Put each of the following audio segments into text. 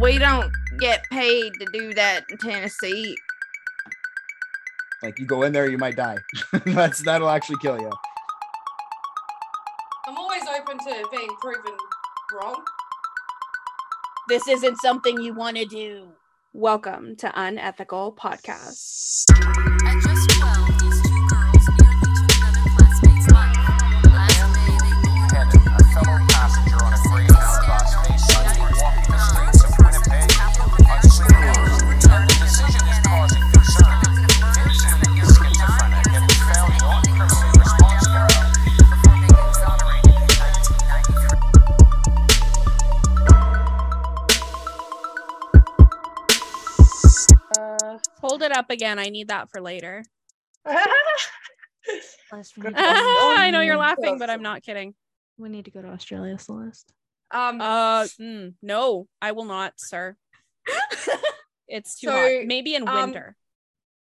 We don't get paid to do that in Tennessee. Like you go in there, you might die. That's that'll actually kill you. I'm always open to being proven wrong. This isn't something you want to do. Welcome to Unethical Podcast. Hold it up again. I need that for later. Celeste, we need, to, I know you're laughing, but I'm not kidding. we need to go to Australia, Celeste. Um, Uh, mm, no, I will not, sir. It's too So, hot. Maybe in um, winter.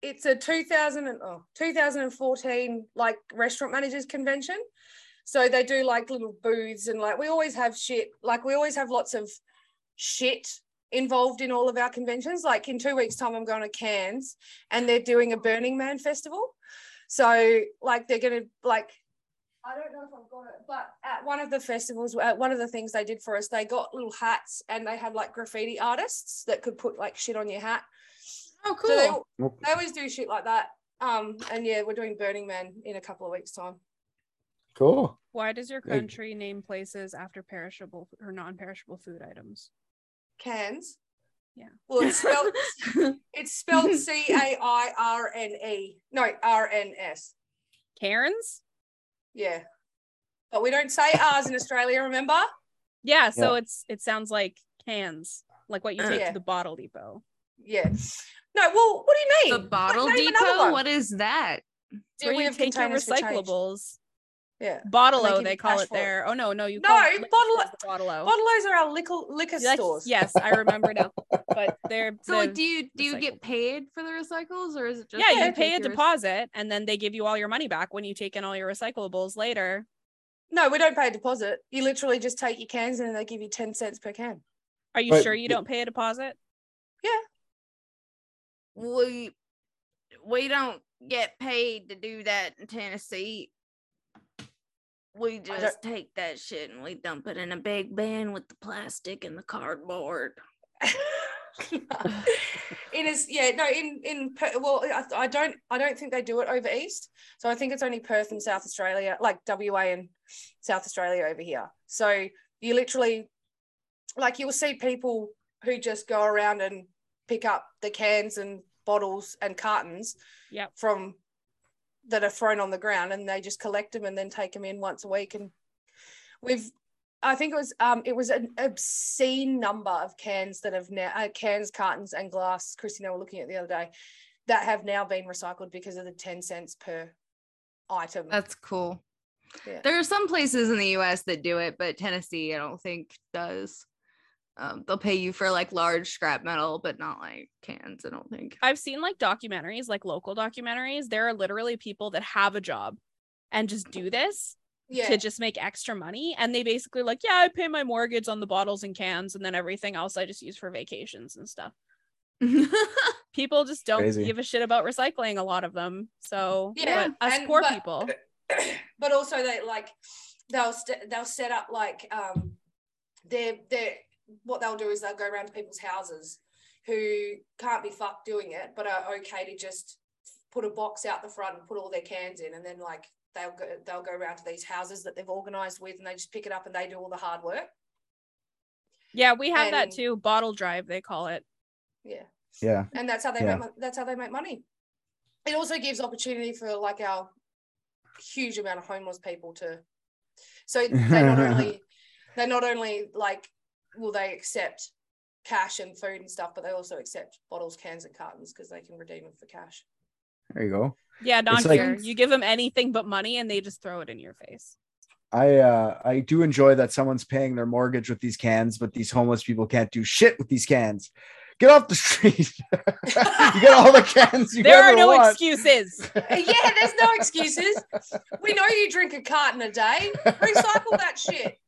it's a 2000 and, oh, 2014 like restaurant managers convention. So they do like little booths and like we always have shit. Like we always have lots of shit involved in all of our conventions. Like in two weeks' time, I'm going to Cairns and they're doing a Burning Man festival. So like they're gonna like I don't know if I've got it, but at one of the festivals, at one of the things they did for us, they got little hats and they had like graffiti artists that could put like shit on your hat. Oh, So they, cool. They always do shit like that. Um, and yeah, we're doing Burning Man in a couple of weeks' time. Cool. Why does your country name places after perishable or non-perishable food items? Cans. Yeah. Well, it's spelled it's spelled C A I R N E. No, R N S. Cairns? Yeah. But we don't say R's in Australia, remember? Yeah, so it's it sounds like cans, like what you take Yeah. to the bottle depot. Yeah. No, well, what do you mean? The bottle Like, depot? What is that? Do we you have take your containers for recyclables. Yeah. Bottle give they you call it for it. there. Oh no, no, you No, call it liquor bottle- stores the bottle Bottle-O's are our liquor, liquor Yes, stores. yes, I remember now. But they're So the- like, do you do you get paid for the recycles or is it just yeah, you you pay a take your rec- deposit and then they give you all your money back when you take in all your recyclables later. No, we don't pay a deposit. You literally just take your cans and they give you 10 cents per can. Are you But sure you the- don't pay a deposit? Yeah. We we don't get paid to do that in Tennessee. We just take that shit and we dump it in a big bin with the plastic and the cardboard. it is yeah no in in well I, I don't i don't think they do it over east so i think it's only perth and south australia like wa and south australia over here so you literally like you'll see people who just go around and pick up the cans and bottles and cartons Yep. from that are thrown on the ground and they just collect them and then take them in once a week and we've I think it was um it was an obscene number of cans that have now uh, cans, cartons, and glass. Christy and I were looking at the other day that have now been recycled because of the ten cents per item. That's cool. Yeah. There are some places in the US that do it, but Tennessee, I don't think does. Um, they'll pay you for like large scrap metal, but not like cans, I don't think. I've seen like documentaries, like local documentaries. There are literally people that have a job and just do this yeah, to just make extra money. And they basically like, yeah, I pay my mortgage on the bottles and cans, and then everything else I just use for vacations and stuff. People just don't Crazy. give a shit about recycling, a lot of them. So, Yeah, but us and- poor but- people, but also they like they'll st- they'll set up like um they're they what they'll do is they'll go around to people's houses who can't be fucked doing it but are okay to just put a box out the front and put all their cans in and then like they'll go they'll go around to these houses that they've organized with and they just pick it up and they do all the hard work yeah, we have that too. Bottle drive, they call it. yeah Yeah. and that's how they Yeah. make that's how they make money it also gives opportunity for like our huge amount of homeless people to so they not only they not only like will they accept cash and food and stuff but they also accept bottles cans and cartons because they can redeem them for cash There you go. Yeah, not It's like- You give them anything but money, and they just throw it in your face. I uh I do enjoy that someone's paying their mortgage with these cans, but these homeless people can't do shit with these cans. Get off the street. you get all the cans you there are no want. excuses. yeah there's no excuses we know you drink a carton a day recycle that shit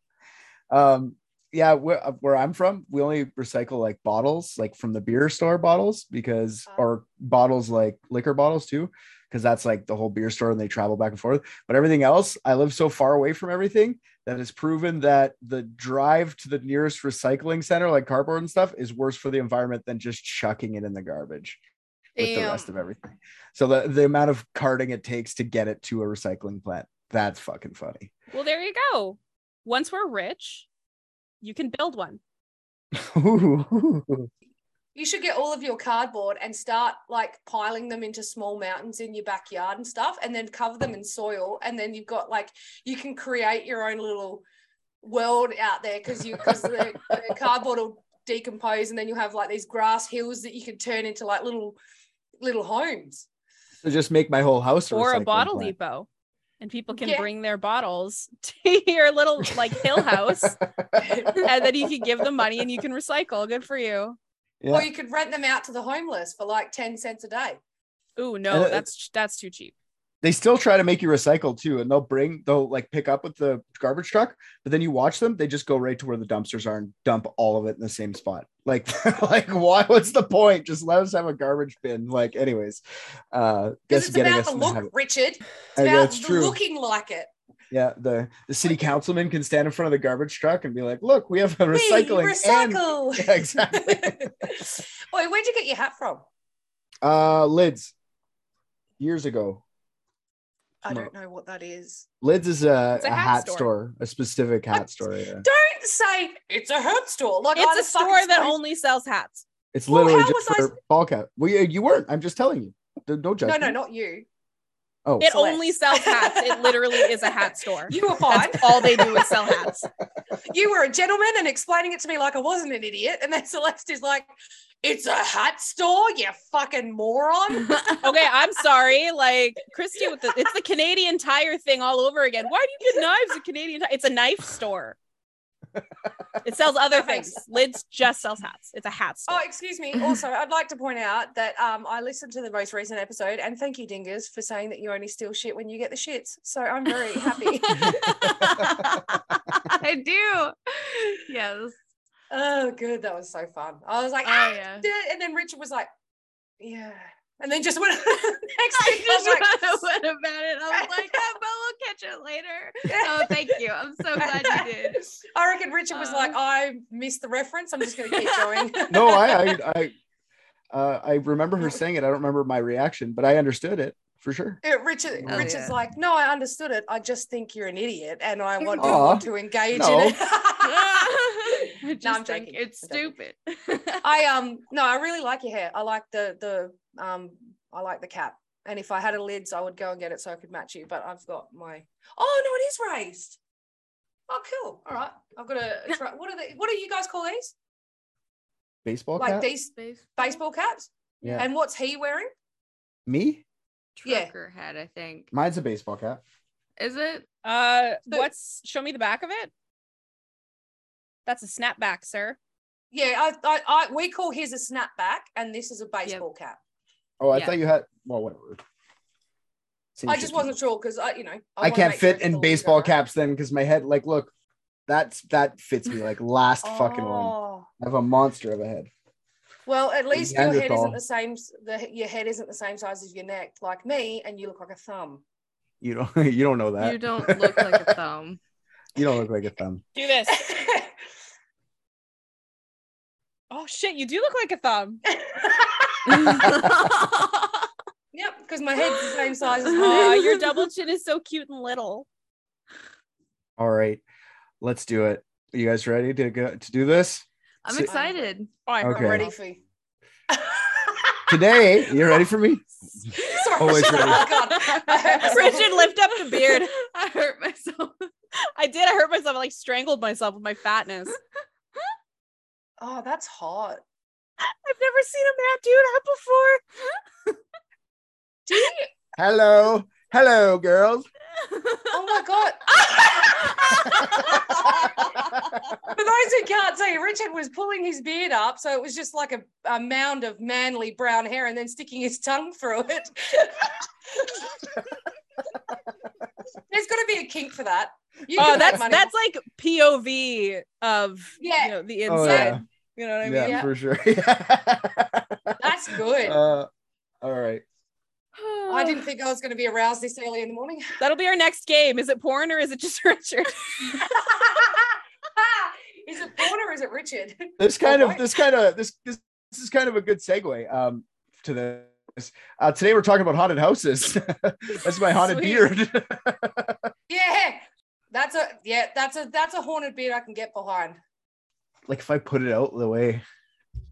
Um, yeah, where, uh, where I'm from, we only recycle like bottles, like from the beer store bottles, because Ah. or bottles like liquor bottles too, because that's like the whole beer store and they travel back and forth. But everything else, I live so far away from everything that it's proven that the drive to the nearest recycling center, like cardboard and stuff, is worse for the environment than just chucking it in the garbage with the rest of everything. So the the amount of carting it takes to get it to a recycling plant, that's fucking funny. Well, there you go. Once we're rich, you can build one. You should get all of your cardboard and start like piling them into small mountains in your backyard and stuff, and then cover them in soil. And then you've got like you can create your own little world out there because you because the, the cardboard will decompose, and then you'll have like these grass hills that you can turn into like little little homes. So just make my whole house or a bottle plant. depot. And people can Yeah. bring their bottles to your little like hill house, and then you can give them money and you can recycle. Good for you. Yeah. Or you could rent them out to the homeless for like 10 cents a day. Ooh, no, it- that's that's too cheap. They still try to make you recycle too, and they'll bring they'll like pick up with the garbage truck, but then you watch them, they just go right to where the dumpsters are and dump all of it in the same spot. Like, like why? What's the point? Just let us have a garbage bin. Like, anyways, uh, guess it's getting about us the look, habit. Richard. It's about that's true. looking like it. Yeah, the the city councilman can stand in front of the garbage truck and be like, "Look, we have a We recycling and. Yeah, exactly. Wait, where'd you get your hat from? uh lids." Years ago, I don't know what that is. lids is a, a a hat hat store. store. a specific hat What? store. Yeah, Don't say it's a hat store. Like It's a store that supposed- only sells hats. it's literally how just was I for ball cap. Well, you, you weren't. I'm just telling you. Don't don't judge. No, no, not you. Oh, It Celeste. only sells hats. It literally is a hat store. You were fine. That's all they do is sell hats. you were a gentleman and explaining it to me like I wasn't an idiot. And then Celeste is like, it's a hat store, you fucking moron. Okay, I'm sorry. Like Christy with the it's the Canadian tire thing all over again. Why do you get knives at Canadian tire? It's a knife store. It sells other things. Lids just sells hats. It's a hat store. Oh, excuse me. Also, I'd like to point out that um, I listened to the most recent episode, and thank you, Dingers, for saying that you only steal shit when you get the shits. So I'm very happy. I do. Yes. Oh, good. That was so fun. I was like, Oh, ah, yeah. and then Richard was like, yeah. And then just went next I thing just like, went about it. I was like, oh, but we'll catch it later. Oh, thank you. I'm so glad you did. I reckon Richard was like, Uh. I missed the reference. I'm just going to keep going. no, I, I, I, uh, I remember her saying it. I don't remember my reaction, but I understood it for sure. Yeah, Richard, Oh, Richard's yeah. like, no, I understood it. I just think you're an idiot, and I want, Aw, want to engage no. in it. I No, I'm think joking. it's I'm joking. stupid. I um no, I really like your hair. I like the the um I like the cap. And if I had a lids, I would go and get it so I could match you. But I've got my oh no, it is raised. Oh, cool. All right, I've got a. try- What are the What do you guys call these? Baseball like cap? these baseball caps? Yeah. And what's he wearing? Me? Yeah. Trucker hat, I think. Mine's a baseball cap. Is it? Uh So- what's show me the back of it? That's a snapback, sir. Yeah, I, I, I we call his a snapback, and this is a baseball cap. Oh, I Yeah. thought you had. Well, whatever. Same I just wasn't sure because I, you know, I, wanna can't make sure fit in baseball logo. caps then because my head, like, look, that's that fits me like last fucking one. Oh. I have a monster of a head. Well, at least your head isn't the same. The your head isn't the same size as your neck, like me, and you look like a thumb. You don't. You don't know that. You don't look like a thumb. You don't look like a thumb. Do this. Oh shit, you do look like a thumb. yep, because my head's the same size as my Aw, your double chin is so cute and little. All right, let's do it. Are you guys ready to go to do this I'm So- excited. Oh, I'm Okay. Ready for you. today? You ready for me? Sorry, Always ready. up, God. I hurt myself. Richard, lift up the beard. I hurt myself. I did. I hurt myself. I like strangled myself with my fatness. Oh, that's hot. I've never seen a man do that before. Do you? Hello, hello, girls. Oh my god. For those who can't see, Richard was pulling his beard up, so it was just like a, a mound of manly brown hair, and then sticking his tongue through it. There's got to be a kink for that. You Oh, that's money. that's like POV of Yeah. you know the Oh, inside. yeah. You know what I mean? yeah, Yeah. for sure. That's good. Uh, all right. I didn't think I was going to be aroused this early in the morning. That'll be our next game. Is it porn or is it just Richard? is it porn or is it Richard? This kind of boy. this kind of this this this is kind of a good segue um to this. Uh, today we're talking about haunted houses. That's my haunted Sweet. beard. Yeah, that's a yeah, that's a that's a haunted beard I can get behind. like if I put it out the way,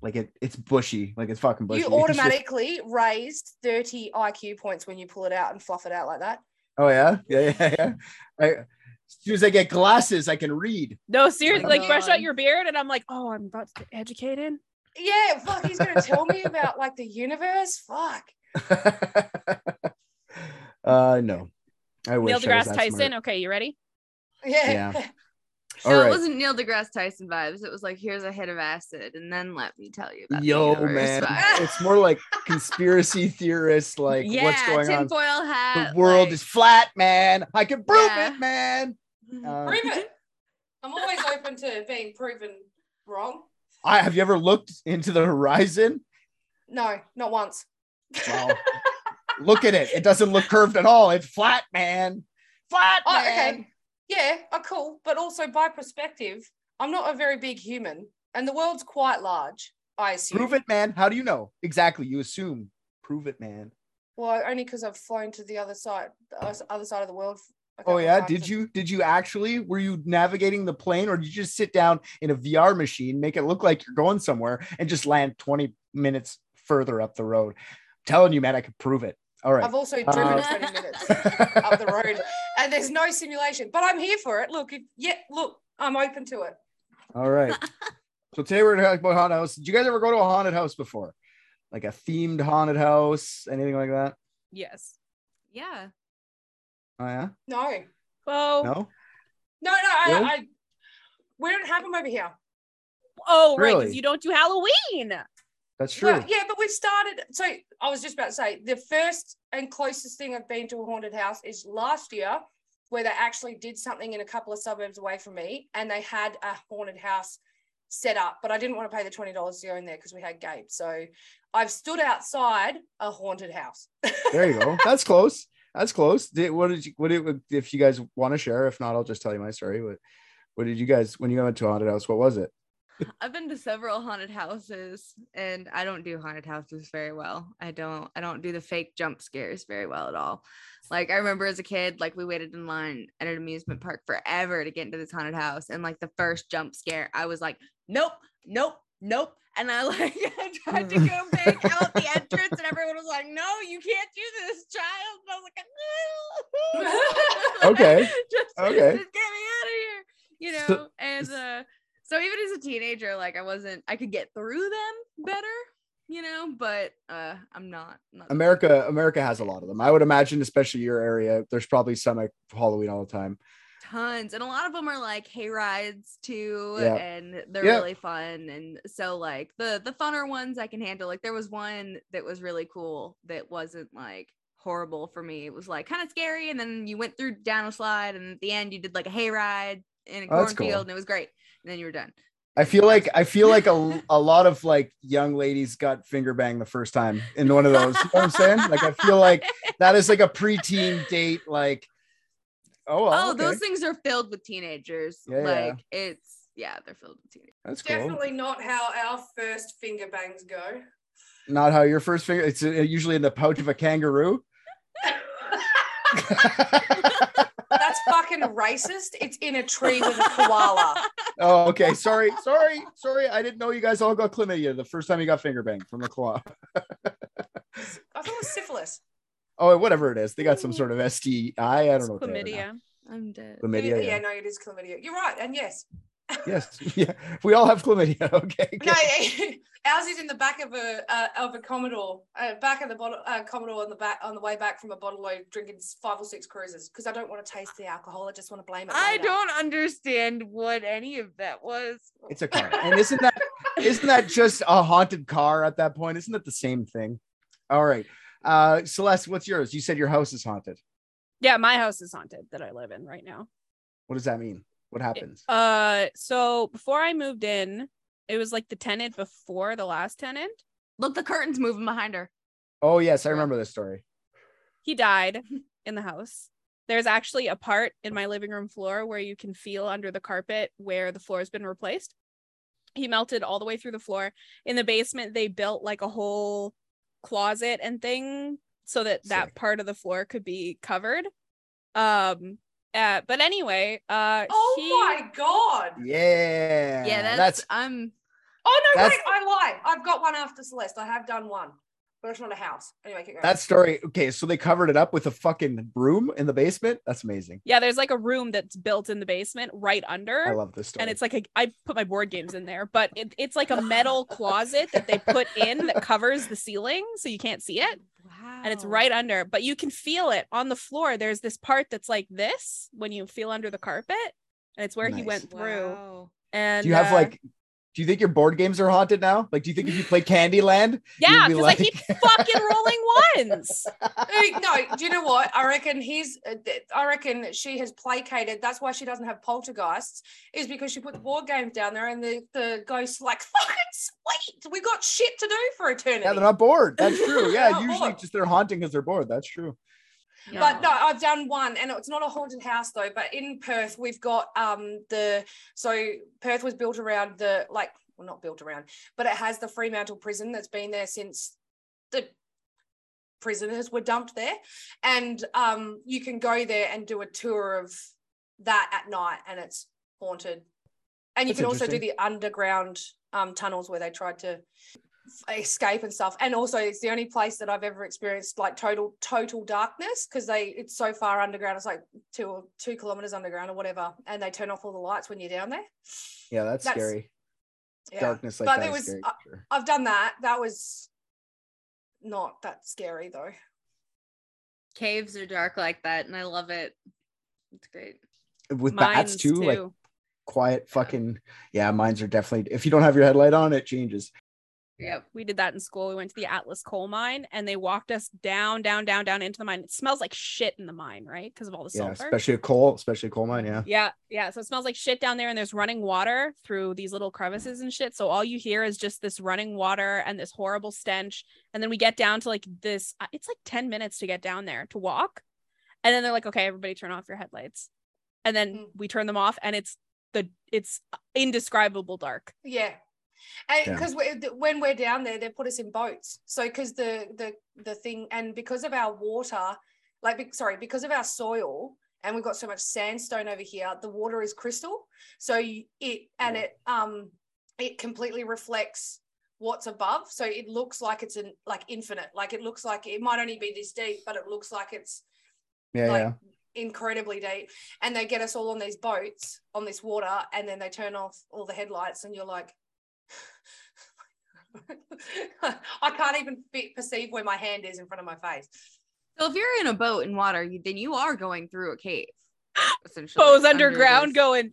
like it it's bushy, like it's fucking bushy. You automatically raised 30 IQ points when you pull it out and fluff it out like that. oh yeah, yeah, yeah, yeah. I, as soon as I get glasses, I can read. No, seriously, my like brush out your beard, and I'm like, oh, I'm about to get educated. Yeah, fuck, he's gonna tell me about like the universe. Fuck. uh no. I wish Neil I was deGrasse Tyson. smart. Okay, you ready? Yeah. Yeah. No, All it wasn't Neil deGrasse Tyson vibes. It was like, here's a hit of acid, and then let me tell you about Yo, the man, vibes. it's more like conspiracy theorists. like yeah, what's going on. tinfoil hat. The world like- is flat, man. I can prove Yeah. it, man. Uh, Prove it. I'm always open to being proven wrong. I have you ever looked into the horizon? No, not once. Well, look at it. It doesn't look curved at all. It's flat, man. Flat, Oh, man. okay. Yeah, oh, cool. But also by perspective, I'm not a very big human, and the world's quite large. I assume. Prove it, man. How do you know? Exactly. You assume. Prove it, man. Well, only because I've flown to the other side, the other- other side of the world. A Oh yeah. times Did and- you did you actually were you navigating the plane or did you just sit down in a VR machine, make it look like you're going somewhere and just land 20 minutes further up the road? I'm telling you, man, I could prove it. All right. I've also driven Uh, 20 minutes up the road, and there's no simulation. But I'm here for it. Look, if, yeah, look, I'm open to it. All right. so today we're gonna talk about haunted house. Did you guys ever go to a haunted house before? Like a themed haunted house, anything like that? Yes. yeah. Oh yeah. No, Oh, No. no, no. I, Really? I we don't have them over here. oh, right, Really? because you don't do Halloween. That's true. Well, yeah, but we've started. So I was just about to say the first and closest thing I've been to a haunted house is last year, where they actually did something in a couple of suburbs away from me, and they had a haunted house set up. But I didn't want to pay the twenty dollars to go in there because we had Gabe. So I've stood outside a haunted house. There you go. That's close. That's close. Did, what did you? What did? If you guys want to share, if not, I'll just tell you my story. What? What did you guys when you went to a haunted house? What was it? I've been to several haunted houses and I don't do haunted houses very well. I don't I don't do the fake jump scares very well at all. Like I remember as a kid, like we waited in line at an amusement park forever to get into this haunted house. And like the first jump scare, I was like, nope, nope, nope. And I like I tried to go back out the entrance and everyone was like, no, you can't do this, child. And I was like, no. Okay, just, okay. just get me out of here. You know, So- and uh so even as a teenager, like I wasn't, I could get through them better, you know, but uh I'm not. not America. America has a lot of them. I would imagine, especially your area. There's probably some at Halloween all the time. Tons, and a lot of them are like hay rides too, Yeah. and they're Yeah. really fun. And so like the the funner ones I can handle. Like there was one that was really cool that wasn't like horrible for me. It was like kind of scary, and then you went through down a slide, and at the end you did like a hay ride in a Oh, cornfield, cool. and it was great. And then you were done. I feel like I feel like a, a lot of like young ladies got finger banged the first time in one of those. You know what I'm saying? Like I feel like that is like a preteen date. Like, oh, well, Oh, okay. those things are filled with teenagers. Yeah, yeah. like it's yeah, they're filled with teenagers. That's cool. Definitely not how our first finger bangs go. Not how your first finger. It's uh, usually in the pouch of a kangaroo. That's fucking racist. It's in a tree with a koala. oh, okay. Sorry, sorry, sorry. I didn't know you guys all got chlamydia the first time you got finger banged from the claw. I thought it was syphilis. Oh, whatever it is, they got some sort of STI. I don't know. what they are now. Chlamydia. I'm dead. Chlamydia. yeah, Yeah. no, it is chlamydia. You're right, and yes. Yes. Yeah. We all have chlamydia. Okay. No, ours is in the back of a uh, of a Commodore, uh, back of the bottle, uh, Commodore on the back on the way back from a bottle load, drinking five or six Cruisers because I don't want to taste the alcohol. I just want to blame it. I later. don't understand what any of that was. It's a car. And isn't that isn't that just a haunted car at that point? Isn't that the same thing? All right. Uh Celeste, what's yours? You said your house is haunted. Yeah, my house is haunted that I live in right now. What does that mean? What happens? Uh, so before I moved in, it was like the tenant before the last tenant. Look, the curtains moving behind her. oh yes, I remember this story. He died in the house. There's actually a part in my living room floor where you can feel under the carpet where the floor has been replaced. He melted all the way through the floor. In the basement, they built like a whole closet and thing so that that part of the floor could be covered. Um, uh, but anyway, uh, Oh he- my god. Yeah. Yeah, that's, that's I'm Oh no, That's- wait, I lied. I've got one after Celeste. I have done one, but it's not a house. Anyway, keep going. that story. Okay, so they covered it up with a fucking room in the basement. That's amazing. yeah, there's like a room that's built in the basement right under. I love this story. and it's like a, I put my board games in there, but it, it's like a metal closet that they put in that covers the ceiling so you can't see it, wow. and it's right under. But you can feel it on the floor. There's this part that's like this when you feel under the carpet, and it's where he went through. Wow. And do you have uh, like? Do you think your board games are haunted now? Like, do you think if you play Candyland, yeah, be because I keep fucking rolling ones. Hey, no, do you know what? I reckon he's. uh, I reckon she has placated. That's why she doesn't have poltergeists. Is because she put the board games down there, and the the ghosts like fucking sweet. We got shit to do for eternity. yeah, they're not bored. That's true. Yeah, usually bored. just they're haunting because they're bored. That's true. But no, I've done one, and it's not a haunted house though. But in Perth, we've got um the so Perth was built around the like well not built around, but it has the Fremantle prison that's been there since the prisoners were dumped there, and um you can go there and do a tour of that at night, and it's haunted. And you That's can also do the underground um tunnels where they tried to escape and stuff and also it's the only place that i've ever experienced like total total darkness because they it's so far underground it's like two or two kilometers underground or whatever and they turn off all the lights when you're down there Yeah, that's, That's- scary. yeah Darkness like But that there is was- scary. uh, sure. i've done that that was not that scary though caves are dark like that, and I love it. It's great. With bats Mines too, like quiet fucking. Yeah, mines are definitely. If you don't have your headlight on, it changes. Yep. We did that in school. We went to the Atlas coal mine and they walked us down, down, down, down into the mine. It smells like shit in the mine, right? Because of all the Yeah, sulfur. especially a coal, especially a coal mine. Yeah. Yeah, yeah. So it smells like shit down there, and there's running water through these little crevices and shit. So all you hear is just this running water and this horrible stench. And then we get down to like this. uh, It's like ten minutes to get down there to walk, and then they're like, "Okay, everybody, turn off your headlights." And then Mm. we turn them off, and it's the it's indescribable dark. yeah and Yeah. because when we're down there they put us in boats. So because the the the thing and because of our water like sorry because of our soil and we've got so much sandstone over here the water is crystal. So it and it um it completely reflects what's above. So it looks like it's an like infinite. Like it looks like it might only be this deep but it looks like it's Yeah, like yeah. incredibly deep. And they get us all on these boats on this water and then they turn off all the headlights and you're like I can't even fit, perceive where my hand is in front of my face. So if you're in a boat in water, you, then you are going through a cave, essentially. Bo's under underground this- going.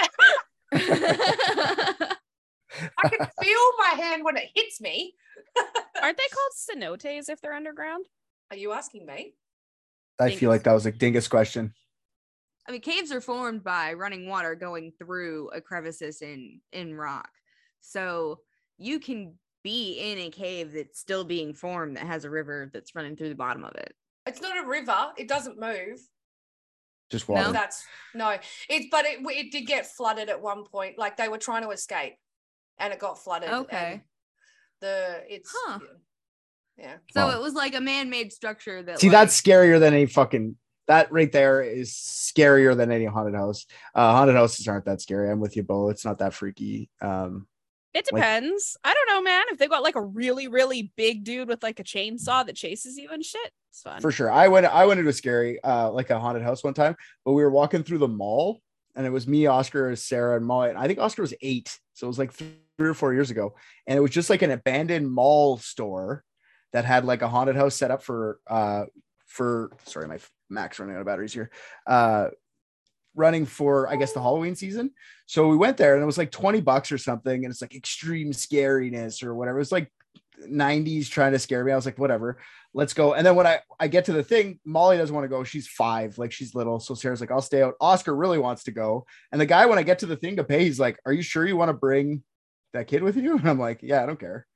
I can feel my hand when it hits me. Aren't they called cenotes if they're underground? Are you asking me? I feel like that was a dingus question. I mean, caves are formed by running water going through a crevices in in rock. So you can be in a cave that's still being formed that has a river that's running through the bottom of it. It's not a river. It doesn't move. Just No. water. That's no. It's but it it did get flooded at one point. Like they were trying to escape, and it got flooded. Okay. The it's Huh. yeah. So Oh. it was like a man-made structure that See, like, that's scarier than any fucking. That right there is scarier than any haunted house. Uh, haunted houses aren't that scary. I'm with you, Bo. It's not that freaky. Um, It Like- depends. I don't know, man. If they got like a really, really big dude with like a chainsaw that chases you and shit, it's fun. for sure. I went. I went into a scary, uh, like a haunted house one time, but we were walking through the mall, and it was me, Oscar, Sarah, and Molly. And I think Oscar was eight, so it was like three or four years ago, and it was just like an abandoned mall store that had like a haunted house set up for, uh, for sorry, my Mac's running out of batteries here. Uh, running for I guess the Halloween season. So we went there and it was like 20 bucks or something, and it's like extreme scariness or whatever. It was like 90s trying to scare me. I was like, whatever, let's go. And then when I I get to the thing, Molly doesn't want to go. She's five, like she's little. So Sarah's like, I'll stay out. Oscar really wants to go. And the guy, when I get to the thing to pay, he's like, Are you sure you want to bring that kid with you? And I'm like, Yeah, I don't care.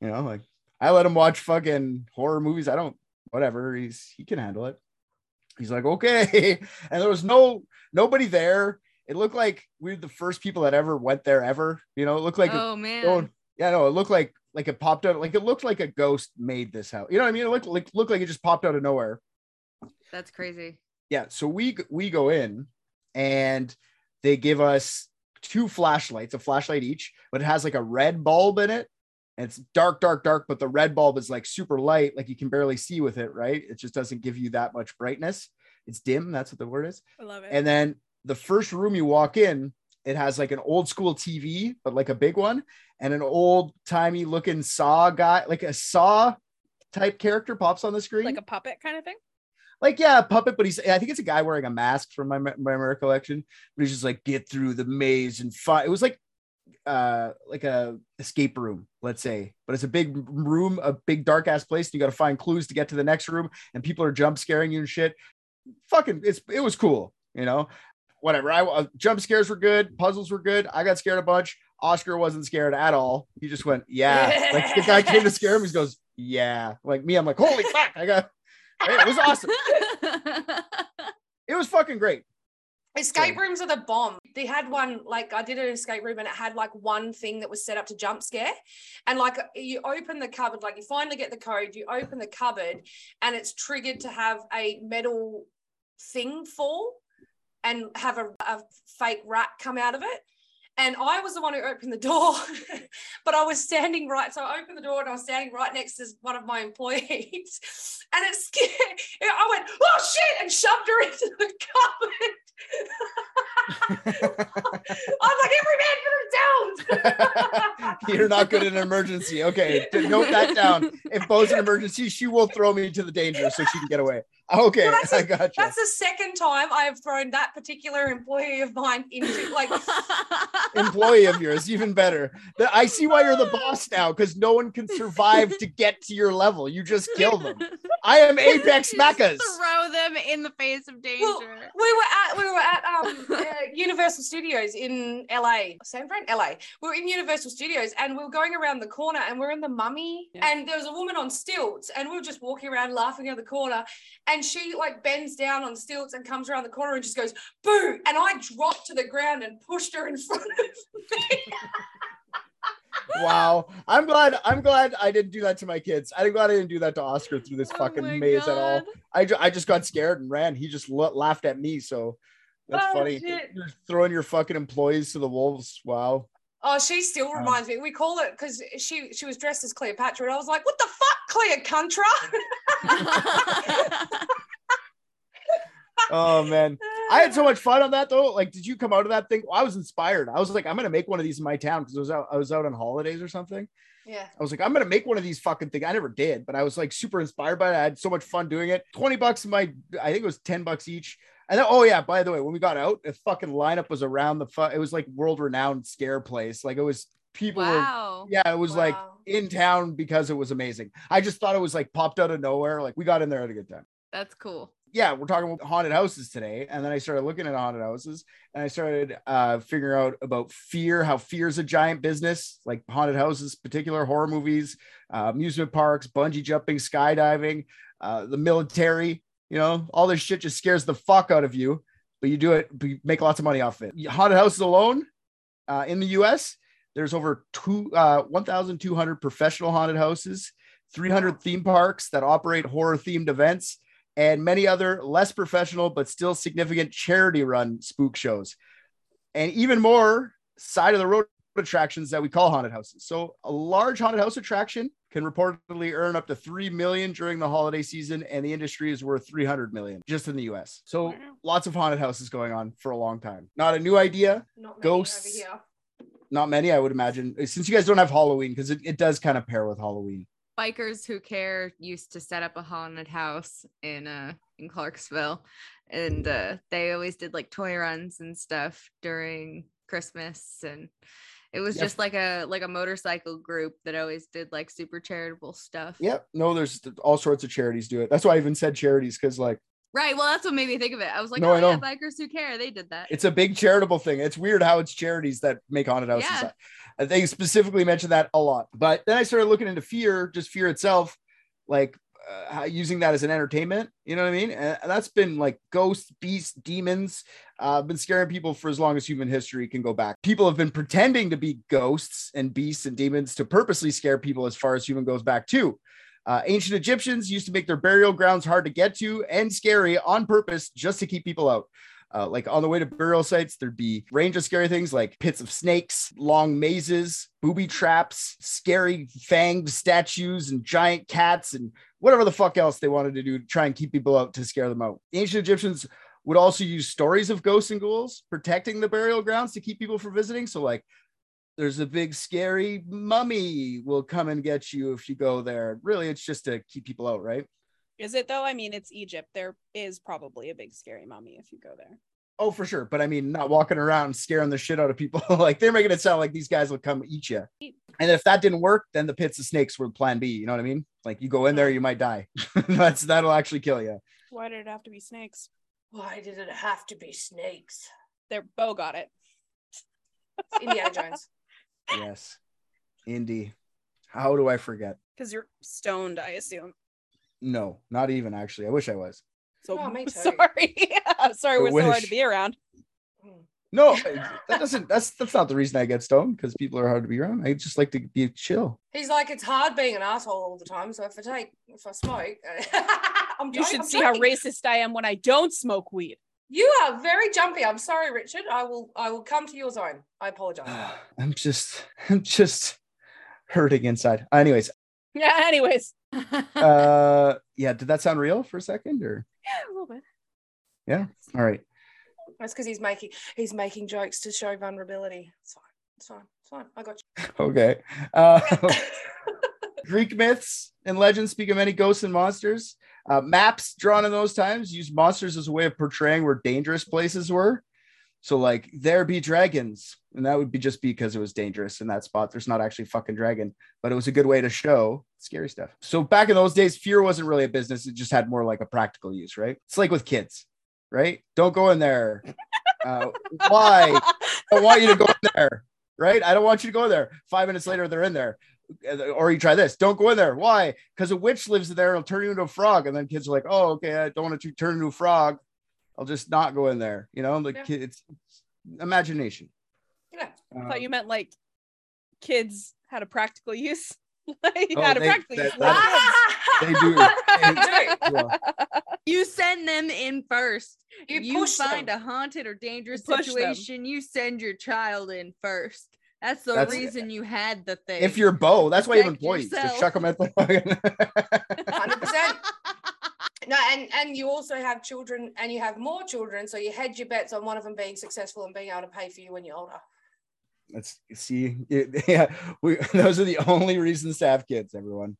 You know, like I let him watch fucking horror movies. I don't, whatever. He's he can handle it. He's like, okay. And there was no nobody there. It looked like we were the first people that ever went there ever. You know, it looked like oh man. going, yeah, no, it looked like like it popped out, like it looked like a ghost made this house. You know what I mean? It looked like looked like it just popped out of nowhere. That's crazy. Yeah. So we we go in and they give us two flashlights, a flashlight each, but it has like a red bulb in it. And it's dark, dark, dark, but the red bulb is like super light, like you can barely see with it, right? It just doesn't give you that much brightness. It's dim, that's what the word is. I love it. And then the first room you walk in, it has like an old school TV, but like a big one, and an old timey looking saw guy, like a saw type character pops on the screen. like a puppet kind of thing. like yeah, a puppet, but he's I think it's a guy wearing a mask from my my recollection, but he's just like get through the maze and find. It was like uh like a escape room let's say but it's a big room a big dark ass place and you got to find clues to get to the next room and people are jump scaring you and shit. Fucking it's it was cool you know? Whatever i uh, jump scares were good puzzles were good i got scared a bunch oscar wasn't scared at all he just went yeah. Like the guy came to scare him he goes yeah. Like me i'm like holy fuck i got it was awesome. It was fucking great Escape rooms are the bomb. They had one like I did an escape room and it had like one thing that was set up to jump scare. And like you open the cupboard, like you finally get the code, you open the cupboard and it's triggered to have a metal thing fall and have a, a fake rat come out of it. And I was the one who opened the door, but I was standing right. So I opened the door and I was standing right next to one of my employees. And it scared, I went, oh shit, and shoved her into the cupboard. I'm like, every man her down. You're not good in an emergency. Okay, note that down. If Bo's an emergency, she will throw me to the danger so she can get away. Okay, Well, that's I a- got you. That's the second time I have thrown that particular employee of mine into like Employee of yours, even better. The- I see why you're the boss now because no one can survive to get to your level. You just kill them. I am Apex Just Mechas. Throw them in the face of danger. Well, we were at we were at um uh, Universal Studios in LA, San Fran, LA. We were in Universal Studios and we were going around the corner and we're in the Mummy Yeah. and there was a woman on stilts and we were just walking around laughing at the corner and she like bends down on stilts and comes around the corner and just goes boo and I dropped to the ground and pushed her in front of me. Wow. I'm glad. I'm glad I didn't do that to my kids. I'm glad I didn't do that to Oscar through this Oh fucking my maze at all. I, ju- I just got scared and ran. He just lo- laughed at me. So that's Oh, funny. shit. You're throwing your fucking employees to the wolves. Wow. Oh, she still um, reminds me. We call it because she she was dressed as Cleopatra, and I was like, "What the fuck, Cleopatra?" Oh man. I had so much fun on that though. Like, did you come out of that thing? I was inspired. I was like, I'm gonna make one of these in my town because I was out, I was out on holidays or something. yeah. I was like, I'm gonna make one of these fucking things. I never did, but I was like super inspired by it. I had so much fun doing it. 20 bucks in my, I think it was 10 bucks each. And then, oh yeah, by the way, when we got out, the fucking lineup was around the fu- it was like world renowned scare place. Like it was people were wow. yeah, it was like in town because it was amazing. I just thought it was like popped out of nowhere. Like we got in there at a good time. That's cool. Yeah, we're talking about haunted houses today. And then I started looking at haunted houses and I started uh figuring out about fear, how fear is a giant business, like haunted houses, particular horror movies, uh, amusement parks, bungee jumping, skydiving, uh, the military, you know, all this shit just scares the fuck out of you, but you do it, but you make lots of money off it. Haunted houses alone uh, in the US, there's over two uh 1,200 professional haunted houses, 300 theme parks that operate horror themed events and many other less professional but still significant charity run spook shows. And even more side of the road attractions that we call haunted houses. So a large haunted house attraction can reportedly earn up to 3 million during the holiday season and the industry is worth 300 million just in the US. So Wow. lots of haunted houses going on for a long time. Not a new idea, Not many Ghosts. over here. not many I would imagine. Since you guys don't have Halloween because it, it does kind of pair with Halloween. Bikers who care used to set up a haunted house in uh in Clarksville, and uh, they always did like toy runs and stuff during Christmas, and It was Yep. just like a like a motorcycle group that always did like super charitable stuff. Yep. No, there's all sorts of charities do it. That's why I even said charities because like Right. Well, that's what made me think of it. I was like, No, oh I yeah, bikers who care. They did that. it's a big charitable thing. It's weird how it's charities that make haunted houses. Yeah. I think specifically mentioned that a lot. But then I started looking into fear, just fear itself, like uh, using that as an entertainment. You know what I mean? And that's been like ghosts, beasts, demons. Uh, been scaring people for as long as human history can go back. People have been pretending to be ghosts and beasts and demons to purposely scare people as far as human goes back too. Uh, ancient Egyptians used to make their burial grounds hard to get to and scary on purpose just to keep people out. Uh, like on the way to burial sites, there'd be range of scary things like pits of snakes, long mazes, booby traps, scary fanged statues, and giant cats, and whatever the fuck else they wanted to do to try and keep people out to scare them out. The ancient Egyptians would also use stories of ghosts and ghouls protecting the burial grounds to keep people from visiting. So, like, there's a big scary mummy will come and get you if you go there. Really, it's just to keep people out, right? Is it though? I mean, it's Egypt. There is probably a big scary mummy if you go there. Oh, for sure. But I mean, not walking around scaring the shit out of people. like they're making it sound like these guys will come eat you. And if that didn't work, then the pits of snakes were plan B. You know what I mean? Like you go in there, you might die. That's that'll actually kill you. Why did it have to be snakes? Why did it have to be snakes? Their Bo got it. Indiana Jones. Yes. Indy. How do I forget? Because you're stoned, I assume. No, not even actually. I wish I was. So Oh, me too. sorry. I'm sorry I we're so hard to be around. Mm. No, that doesn't that's that's not the reason I get stoned because people are hard to be around. I just like to be chill. He's like, it's hard being an asshole all the time. So if I take, if I smoke, I'm You joking, should I'm see how racist I am when I don't smoke weed. You are very jumpy. I'm sorry, Richard. I will, I will come to your zone. I apologize. I'm just I'm just hurting inside. Anyways, Yeah, anyways. uh yeah, did that sound real for a second or Yeah, a little bit. Yeah. all right. That's because he's making, he's making jokes to show vulnerability. It's fine. It's fine. It's fine. I got you. Okay. Uh. Greek myths and legends speak of many ghosts and monsters. Uh, maps drawn in those times used monsters as a way of portraying where dangerous places were. So, like, there be dragons, and that would be just because it was dangerous in that spot. There's not actually fucking dragon, but it was a good way to show scary stuff. So, back in those days, fear wasn't really a business, it just had more like a practical use, right? It's like with kids, right? Don't go in there. Uh, why? I want you to go in there, right? I don't want you to go in there. Five minutes later, they're in there. Or you try this. Don't go in there. Why? Because a witch lives there and it'll turn you into a frog. And then kids are like, oh, okay, I don't want to turn into a frog. I'll just not go in there. You know, the Yeah. kids imagination. yeah. I Um, thought you meant like kids had a practical use. like Oh, had a they- practical that- use. that- they do. They you send them in first. You You, find them. a haunted or dangerous You push them. situation, you send your child in first. That's the That's- reason you had the thing. if you're Bo, that's why you have Protect employees. Just chuck them at the fucking. Hundred percent. No, and and you also have children, and you have more children, so you hedge your bets on one of them being successful and being able to pay for you when you're older. Let's see. It- yeah, we, those are the only reasons to have kids, everyone.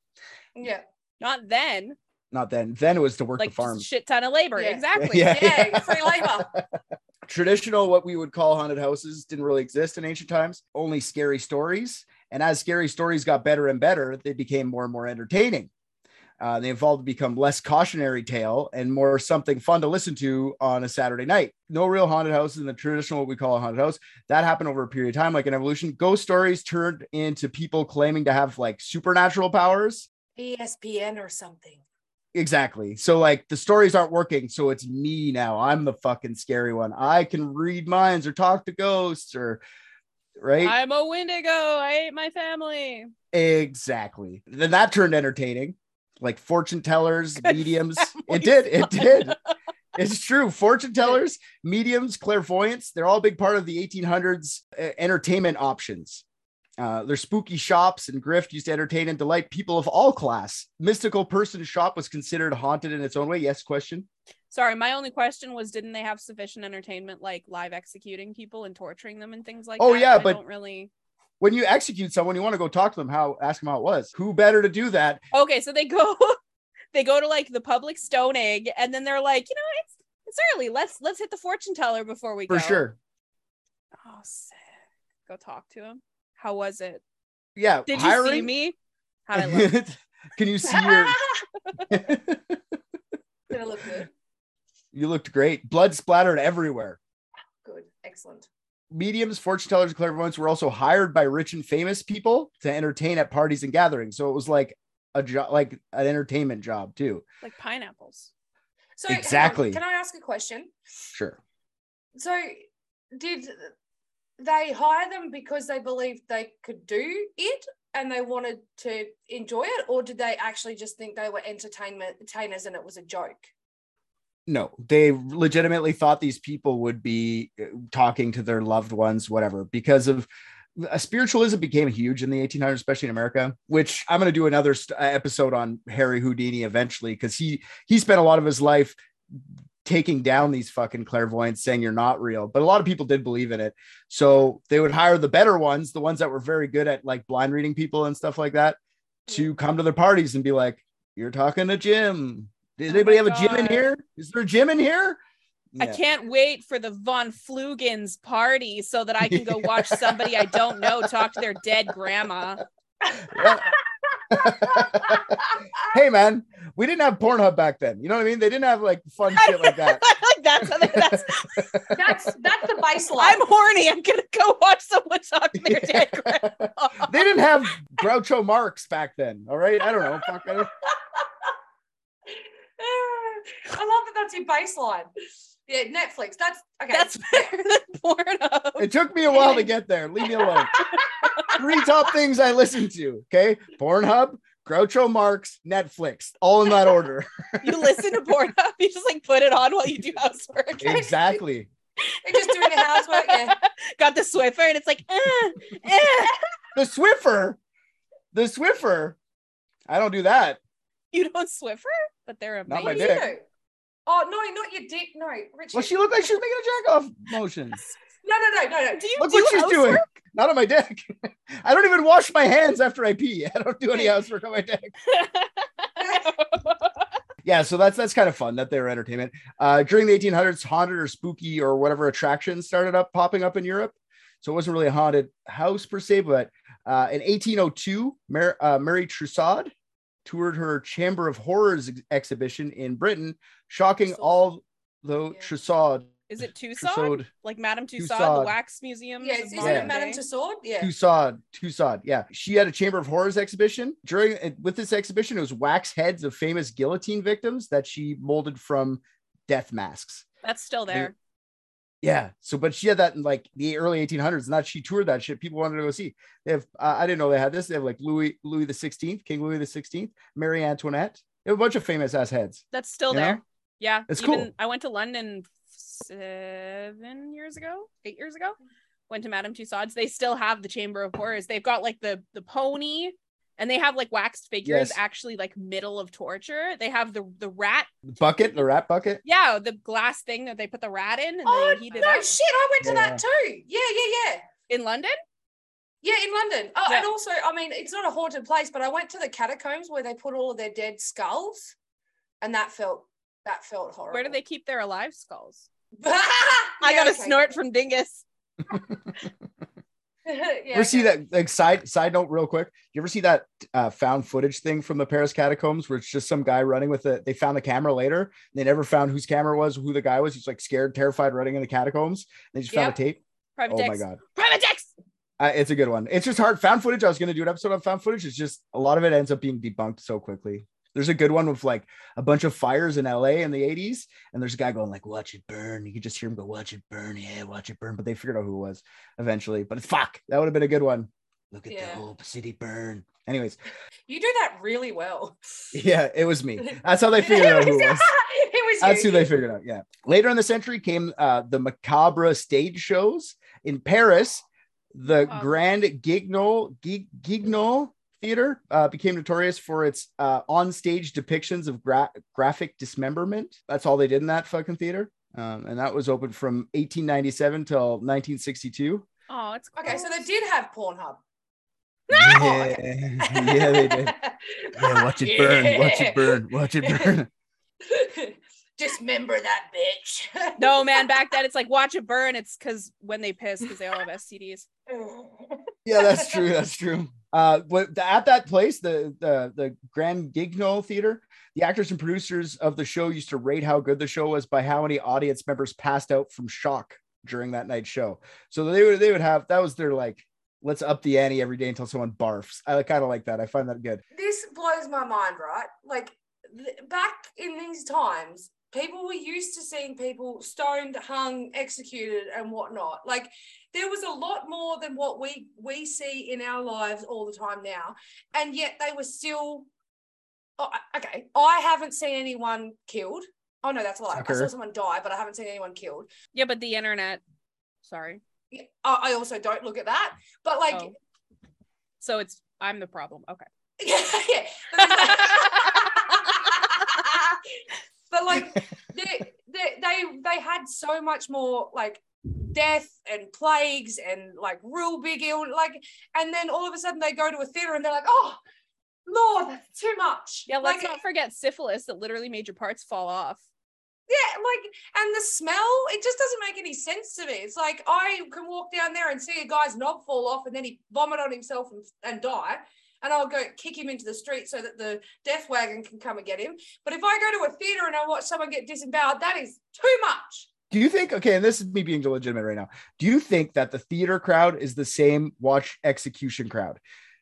Yeah, Not then. Not then. Then it was to work Like the farm. shit ton of labor. Yeah. Exactly. Yeah, free labor. Traditional, what we would call haunted houses, didn't really exist in ancient times. Only scary stories. And as scary stories got better and better, they became more and more entertaining. Uh, they evolved to become less cautionary tale and more something fun to listen to on a Saturday night. No real haunted houses in the traditional, what we call a haunted house. That happened over a period of time, like an evolution. Ghost stories turned into people claiming to have like supernatural powers. ESPN or something. Exactly. So like the stories aren't working. So it's me now. I'm the fucking scary one. I can read minds or talk to ghosts or right. I'm a Wendigo. I ate my family. exactly. Then that turned entertaining. Like fortune tellers, Good mediums. It did. It did. It's true. Fortune tellers, mediums, clairvoyants, they're all a big part of the 1800s uh, entertainment options. Uh, their spooky shops and grift used to entertain and delight people of all class. Mystical person shop was considered haunted in its own way. Yes, question. Sorry, my only question was didn't they have sufficient entertainment like live executing people and torturing them and things like Oh, that? Oh yeah, I but- don't really When you execute someone, you want to go talk to them, how ask them how it was. Who better to do that? Okay, so they go they go to like the public stoning, and then they're like, you know, it's it's early. Let's let's hit the fortune teller before we For go. For sure. Oh sick. Go talk to him. How was it? Yeah, Did you see me? How'd I look? Can you see your? Gonna look good. you looked great. Blood splattered everywhere. Good. Excellent. Mediums, fortune tellers, and clairvoyants were also hired by rich and famous people to entertain at parties and gatherings. So it was like a job, like an entertainment job too. like pineapples. So Exactly. Can I ask a question? Sure. So did they hire them because they believed they could do it and they wanted to enjoy it, or did they actually just think they were entertainment entertainers and it was a joke? No, they legitimately thought these people would be uh, talking to their loved ones, whatever, because of uh, spiritualism became huge in the 1800s, especially in America. Which I'm going to do another st- uh, episode on Harry Houdini eventually, because he he spent a lot of his life taking down these fucking clairvoyants, saying you're not real. But a lot of people did believe in it, so they would hire the better ones, the ones that were very good at like blind reading people and stuff like that, to come to their parties and be like, "You're talking to Jim." Does Oh anybody my have a gym in here? Is there a gym in here? I can't wait for the Von Flugens party so that I can go watch somebody I don't know talk to their dead grandma. hey man, we didn't have Pornhub back then. You know what I mean? They didn't have like fun shit like that. like that's, that's That's that's the baseline. I'm horny. I'm gonna go watch someone talk to their dead grandma. they didn't have Groucho Marx back then. All right, I don't know. Fuck, I don't- I love that that's your baseline. Yeah, Netflix. That's okay. That's better than Pornhub. It took me a while to get there. Leave me alone. Three top things I listen to. Okay, Pornhub, Groucho Marx, Netflix, all in that order. You listen to Pornhub. You just like put it on while you do housework. exactly. They're just doing the housework. Yeah. Got the Swiffer, and it's like, eh, eh. The Swiffer, the Swiffer. I don't do that. you don't Swiffer, but they're Not my dick. Oh no, not your dick. No, Richard. Well, she looked like she was making a jack off motion. no, no, no, no, no. Do you Look do what she's housework? doing. Not on my dick. I don't even wash my hands after I pee. I don't do any housework on my dick. Yeah, so that's that's kind of fun that they were entertainment. Uh, during the 1800s, haunted or spooky or whatever attractions started up popping up in Europe. So it wasn't really a haunted house per se, but uh, in 1802, Mar- uh, Mary Trousseau toured her Chamber of Horrors ex- exhibition in Britain, shocking Trousseau. all though Yeah. Trousseau, Is it Tucson? Trousseau, Like Madame Tussauds, Tussauds. the wax museum? Yeah, isn't Yeah. it Madame Tussauds? Yeah. Tucson, Tucson. Yeah, she had a Chamber of Horrors exhibition. During with this exhibition, it was wax heads of famous guillotine victims that she molded from death masks. That's still there. Yeah. So, but she had that in like the early 1800s, and that she toured that shit. People wanted to go see. They have. Uh, I didn't know they had this. They have like Louis Louis the 16th, King Louis the 16th, Marie Antoinette. They have a bunch of famous ass heads. That's still there. know? Yeah. It's even, cool. I went to London seven years ago, eight years ago. Went to Madame Tussauds. They still have the Chamber of Horrors. They've got like the the pony, and they have like waxed figures Yes. actually like middle of torture. They have the the rat. Bucket, the rat bucket. Yeah, the glass thing that they put the rat in and Oh they heat it no, up shit! I went to Yeah. that too. Yeah, yeah, yeah. in London. Yeah, in London. Oh, Yeah. and also, I mean, it's not a haunted place, but I went to the catacombs where they put all of their dead skulls, and that felt that felt horrible. Where do they keep their alive skulls? I I got a snort from Dingus. yeah, ever see that like side side note real quick? You ever see that uh, found footage thing from the paris catacombs where it's just some guy running with it they found the camera later they never found whose camera was who the guy was. He's like scared terrified running in the catacombs they just found a tape? Private oh my god. Private dicks. uh, it's a good one. It's just hard. Found footage. I was going to do an episode on found footage. It's just a lot of it ends up being debunked so quickly there's a good one with like a bunch of fires in LA in the 80s, and there's a guy going like, "Watch it burn." You could just hear him go, "Watch it burn." Yeah, watch it burn. But they figured out who it was eventually. But fuck. That would have been a good one. Look at Yeah. the whole city burn. Anyways, You do that really well. yeah, it was me. That's how they figured out who it was. it was That's you. who they figured out. Yeah. Later in the century came uh, the macabre stage shows in Paris. The Wow. Grand Guignol Gig- Guignol Theater uh, became notorious for its uh, on-stage depictions of gra- graphic dismemberment. That's all they did in that fucking theater, um, and that was open from 1897 till 1962. Oh, it's Okay, so they did have Pornhub. Yeah, yeah, they did. Yeah, watch it burn. Watch it burn. Watch it burn. dismember that bitch. No, man, back then it's like watch it burn. It's because when they piss, because they all have STDs. Yeah, that's true. That's true. Uh, what at that place, the the the Grand Guignol Theater, the actors and producers of the show used to rate how good the show was by how many audience members passed out from shock during that night's show. So they would they would have that was their like let's up the ante every day until someone barfs. I kind of like that. I find that good. this blows my mind, right? Like th- back in these times, people were used to seeing people stoned, hung, executed, and whatnot. Like there was a lot more than what we we see in our lives all the time now, and yet they were still. Oh, okay, I haven't seen anyone killed. Oh no, that's a lie. I saw someone die, but I haven't seen anyone killed. Yeah, but the internet. Sorry. I I also don't look at that, but like, Oh. So it's I'm the problem. Okay. yeah, yeah. but like they, they they they had so much more like death and plagues and like real big ill like and then all of a sudden they go to a theater and they're like oh lord that's too much. Yeah, let's like, not forget syphilis that literally made your parts fall off. yeah like and the smell it just doesn't make any sense to me. It's like i can walk down there and see a guy's knob fall off and then he vomit on himself and, and die and I'll go kick him into the street so that the death wagon can come and get him. But if I go to a theater and I watch someone get disemboweled, that is too much. Do you think okay, and this is me being legitimate right now. Do you think that the theater crowd is the same watch execution crowd?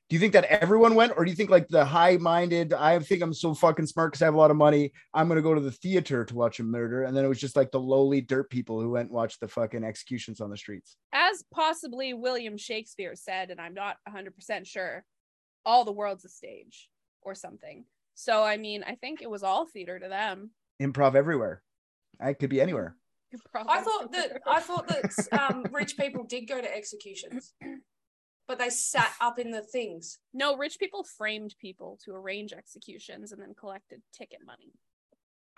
Do you think that everyone went, or do you think like the high-minded, I think I'm so fucking smart because I have a lot of money, I'm gonna go to the theater to watch a murder, and then it was just like the lowly dirt people who went and watched the fucking executions on the streets? As possibly William Shakespeare said, and I'm not 100% sure, all the world's a stage or something. So, I mean, I think it was all theater to them. Improv everywhere. I could be anywhere. Probably. I thought that I thought that um, rich people did go to executions, but they sat up in the things. no, rich people framed people to arrange executions and then collected ticket money.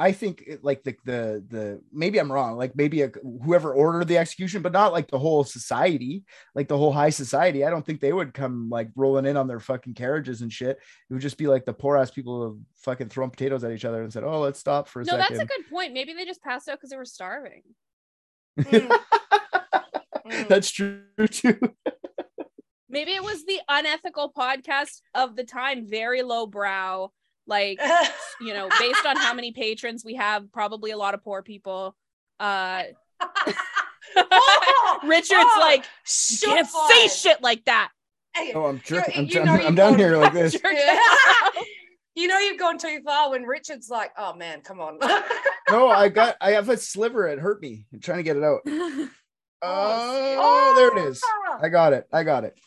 I think it- like the the the maybe I'm wrong. Like maybe a, whoever ordered the execution, but not like the whole society, like the whole high society. I don't think they would come like rolling in on their fucking carriages and shit. It would just be like the poor ass people who fucking throwing potatoes at each other and said, "Oh, let's stop for a No, second. that's a good point. Maybe they just passed out because they were starving. Mm. Mm. that's true too. Maybe it was the unethical podcast of the time, very low brow, like you know, based on how many patrons we have, probably a lot of poor people. Uh Oh, Richard's oh, like, shot can't say shit like that. Oh, I'm jerking. I'm, you I'm, know I'm you've down here like this. Jerk Yeah. it. you know you've gone too far when Richard's like, oh man, come on. No, I got. I have a sliver. It hurt me. I'm trying to get it out. Oh, Oh, there it is. I got it. I got it.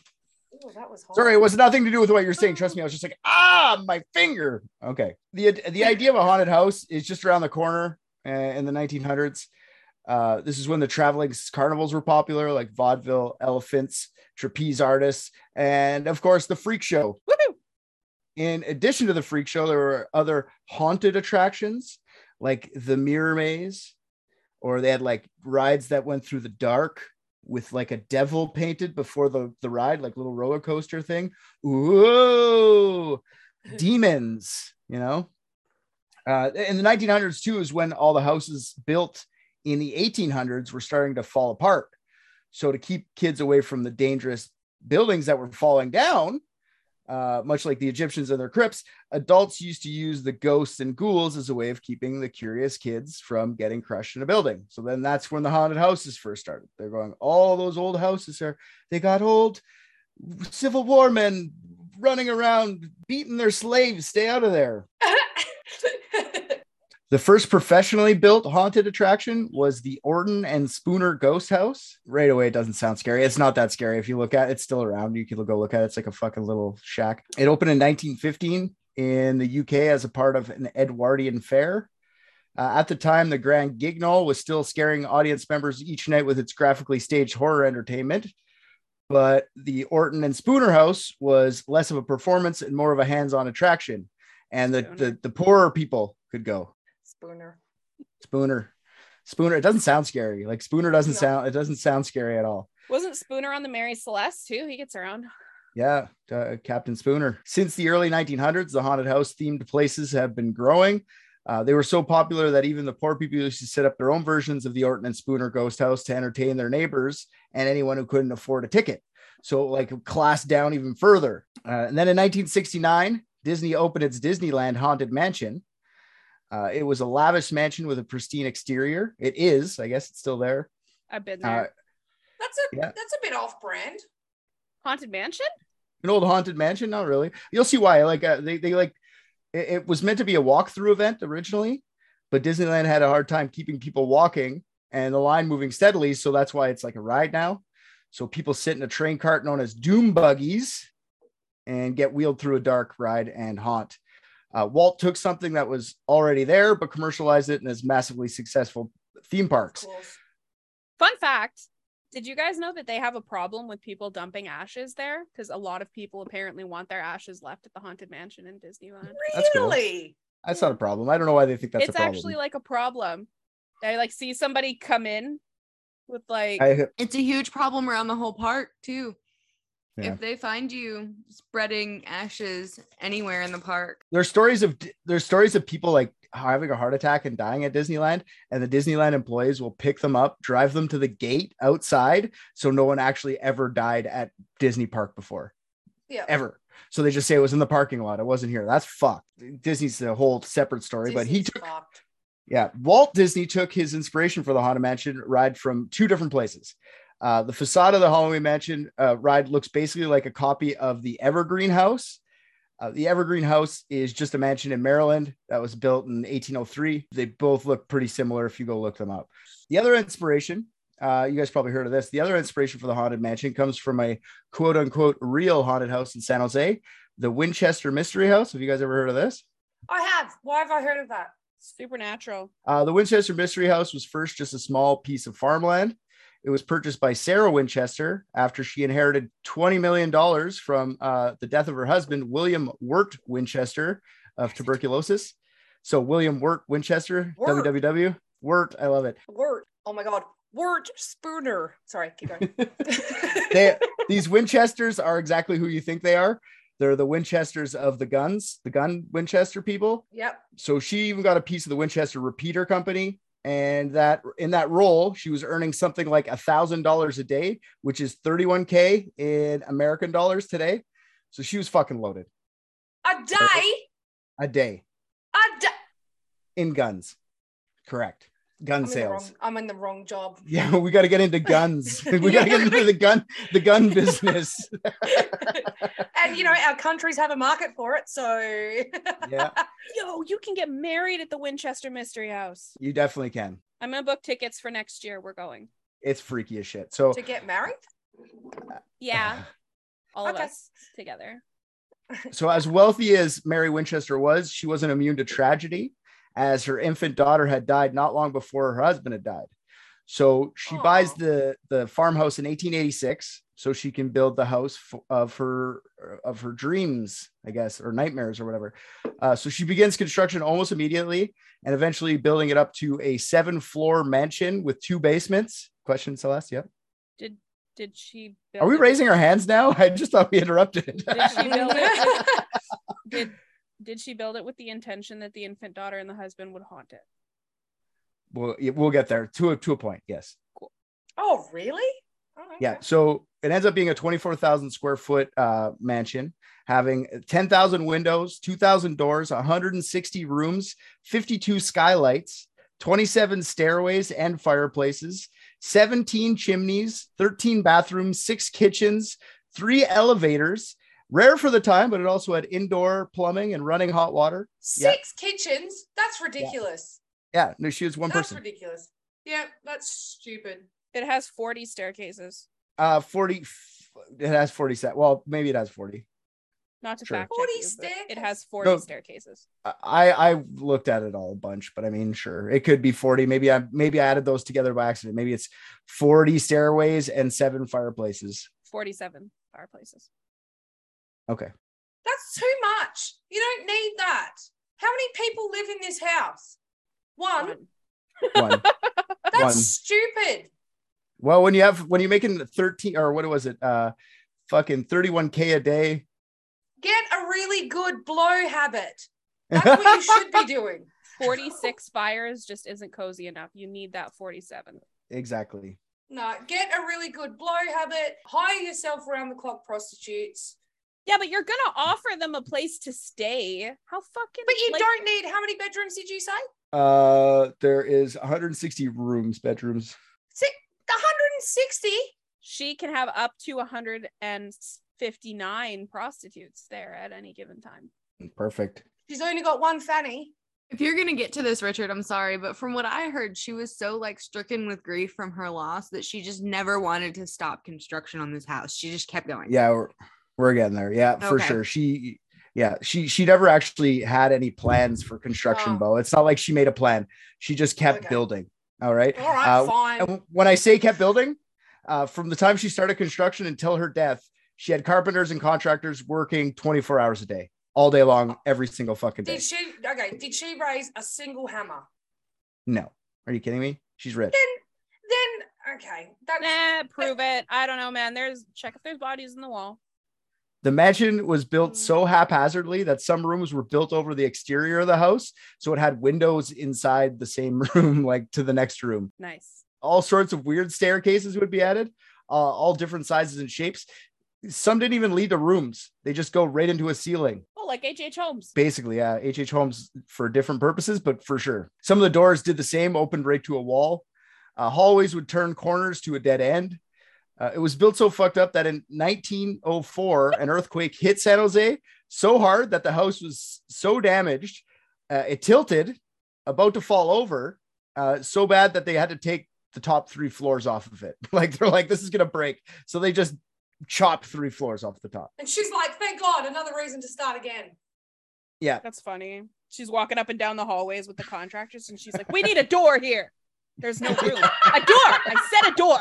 Ooh, that was hard. Sorry, it was nothing to do with what you're saying. Trust me, I was just like, ah, my finger. Okay. The the idea of a haunted house is just around the corner uh, in the 1900s. Uh, this is when the traveling carnivals were popular, like vaudeville, elephants, trapeze artists, and of course the freak show. Woohoo! In addition to the freak show, there were other haunted attractions like the mirror maze, or they had like rides that went through the dark with like a devil painted before the, the ride, like little roller coaster thing. Ooh, demons, you know. Uh, in the 1900s, too, is when all the houses built in the 1800s were starting to fall apart. So, to keep kids away from the dangerous buildings that were falling down, uh, much like the Egyptians and their crypts, adults used to use the ghosts and ghouls as a way of keeping the curious kids from getting crushed in a building. So then that's when the haunted houses first started. They're going, all those old houses are, they got old Civil War men running around beating their slaves. Stay out of there. The first professionally built haunted attraction was the Orton and Spooner Ghost House. Right away, it doesn't sound scary. It's not that scary. If you look at it, it's still around. You can go look at it. It's like a fucking little shack. It opened in 1915 in the UK as a part of an Edwardian fair. Uh, at the time, the Grand Guignol was still scaring audience members each night with its graphically staged horror entertainment. But the Orton and Spooner House was less of a performance and more of a hands-on attraction. And the, the, the poorer people could go. Spooner. Spooner. Spooner. It doesn't sound scary. Like Spooner doesn't No. sound. It doesn't sound scary at all. Wasn't Spooner on the Mary Celeste too? He gets around. Yeah, uh, Captain Spooner. Since the early 1900s, the haunted house themed places have been growing. Uh, they were so popular that even the poor people used to set up their own versions of the Orton and Spooner Ghost House to entertain their neighbors and anyone who couldn't afford a ticket. So, like, class down even further. Uh, and then in 1969, Disney opened its Disneyland Haunted Mansion. Uh, it was a lavish mansion with a pristine exterior. It is, I guess, it's still there. I've been Uh, there. That's a Yeah. that's a bit off brand. Haunted Mansion? an old haunted mansion not really you'll see why like uh, they, they like it, it was meant to be a walkthrough event originally but disneyland had a hard time keeping people walking and the line moving steadily so that's why it's like a ride now so people sit in a train cart known as doom buggies and get wheeled through a dark ride and haunt uh, walt took something that was already there but commercialized it and is massively successful theme parks course. Fun fact. Did you guys know that they have a problem with people dumping ashes there? Because a lot of people apparently want their ashes left at the Haunted Mansion in Disneyland. That's cool. Really? that's not a problem i don't know why they think that's it's a problem actually like a problem. I like see somebody come in with like I, It's a huge problem around the whole park too. Yeah. If they find you spreading ashes anywhere in the park, there's stories of there's stories of people like having a heart attack and dying at Disneyland, and the Disneyland employees will pick them up, drive them to the gate outside, so no one actually ever died at Disney Park before, Yeah. ever. So they just say it was in the parking lot. It wasn't here. That's fucked. Disney's a whole separate story, but he Disney's took fucked. yeah, Walt Disney took his inspiration for the Haunted Mansion ride from two different places. Uh, the facade of the Halloween Mansion uh, ride looks basically like a copy of the Evergreen House. Uh, the Evergreen House is just a mansion in Maryland that was built in 1803. They both look pretty similar if you go look them up. The other inspiration, uh, you guys probably heard of this. The other inspiration for the Haunted Mansion comes from a quote unquote real haunted house in San Jose, the Winchester Mystery House. Have you guys ever heard of this? I have. Why have I heard of that? supernatural. Uh, the Winchester Mystery House was first just a small piece of farmland. It was purchased by Sarah Winchester after she inherited $20 million from uh, the death of her husband, William Wirt Winchester of tuberculosis. So, William Wirt Winchester, Wirt. WWW. Wirt, I love it. Word. Oh my god. Word Spooner. Sorry, keep going. they, these Winchesters are exactly who you think they are. They're the Winchesters of the guns, the gun Winchester people. yep. so she even got a piece of the Winchester Repeater Company, and that in that role, she was earning something like a thousand dollars a day, which is 31k in American dollars today. So she was fucking loaded A day. a day A day. in guns. Correct, gun I'm sales. wrong, I'm in the wrong job. Yeah, we got to get into guns. we got to get into the gun, the gun business. and you know, our countries have a market for it. So yeah, Yo, you can get married at the Winchester Mystery House. you definitely can. I'm gonna book tickets for next year. We're going. It's freaky as shit. So to get married. Uh, yeah, uh, all of us together. So, as wealthy as Mary Winchester was, she wasn't immune to tragedy, as her infant daughter had died not long before her husband had died. So she buys the the farmhouse in 1886, so she can build the house of her of her dreams, I guess, or nightmares or whatever. Uh, so she begins construction almost immediately, and eventually building it up to a seven floor mansion with two basements. Question, Celeste? Yep. Did did she? Are build we it- raising our hands now? I just thought we interrupted. Did she build it? With, did did she build it with the intention that the infant daughter and the husband would haunt it? we'll we'll get there to a to a point. Yes. oh, really? Oh, Yeah. So it ends up being a 24,000 square foot uh, mansion, having 10,000 windows, 2,000 doors, 160 rooms, 52 skylights, 27 stairways and fireplaces, 17 chimneys, 13 bathrooms, six kitchens, three elevators. Rare for the time, but it also had indoor plumbing and running hot water. Yeah. Six kitchens. That's ridiculous. Yeah, no, she was one that's person. ridiculous. Yeah, that's stupid. It has 40 staircases. Uh, 40. It has 40 set. Well, maybe it has 40. Not to Sure. fact 40 check you, but it has 40 No. staircases. I I looked at it all a bunch, but I mean, sure, it could be 40. Maybe I maybe I added those together by accident. Maybe it's 40 stairways and seven fireplaces. 47 fireplaces. Okay. That's too much. You don't need that. How many people live in this house? One. One. One. That's one. stupid. well, when you have when you're making 13 or what was it? Uh fucking 31k a day. Get a really good blow habit. That's what you should be doing. 46 fires just isn't cozy enough. You need that 47. Exactly. No, get a really good blow habit. Hire yourself around the clock prostitutes. Yeah, but you're gonna offer them a place to stay. How fucking But you like, don't need how many bedrooms did you say? Uh, there is 160 rooms, bedrooms. Six, 160. she can have up to 159 prostitutes there at any given time. Perfect. She's only got one fanny. If you're gonna get to this, Richard, I'm sorry, but from what I heard, she was so like stricken with grief from her loss that she just never wanted to stop construction on this house. She just kept going. Yeah, we're, we're getting there. Yeah, for Okay. sure. She, yeah, she she never actually had any plans for construction, Oh. Bo. It's not like she made a plan. She just kept Okay. building. All right. All right, Uh, fine. And when I say kept building, uh, from the time she started construction until her death, she had carpenters and contractors working 24 hours a day, all day long, every single fucking day. Did she okay? Did she raise a single hammer? No, are you kidding me? She's rich. Then then okay, that's Nah, prove it. I don't know, man. There's check if there's bodies in the wall. The mansion was built Mm. so haphazardly that some rooms were built over the exterior of the house, so it had windows inside the same room, like to the next room. Nice. All sorts of weird staircases would be added, uh, all different sizes and shapes. Some didn't even lead to rooms; they just go right into a ceiling. Oh, like H.H. Holmes. basically yeah H.H. Holmes for different purposes but for sure some of the doors did the same opened right to a wall uh, hallways would turn corners to a dead end uh, it was built so fucked up that in 1904 an earthquake hit san jose so hard that the house was so damaged uh, it tilted about to fall over uh, so bad that they had to take the top three floors off of it like they're like this is gonna break so they just chopped three floors off the top and she's like, thank God, another reason to start again. yeah That's funny. She's walking up and down the hallways with the contractors, and she's like, "We need a door here. There's no room. A door. I said a door.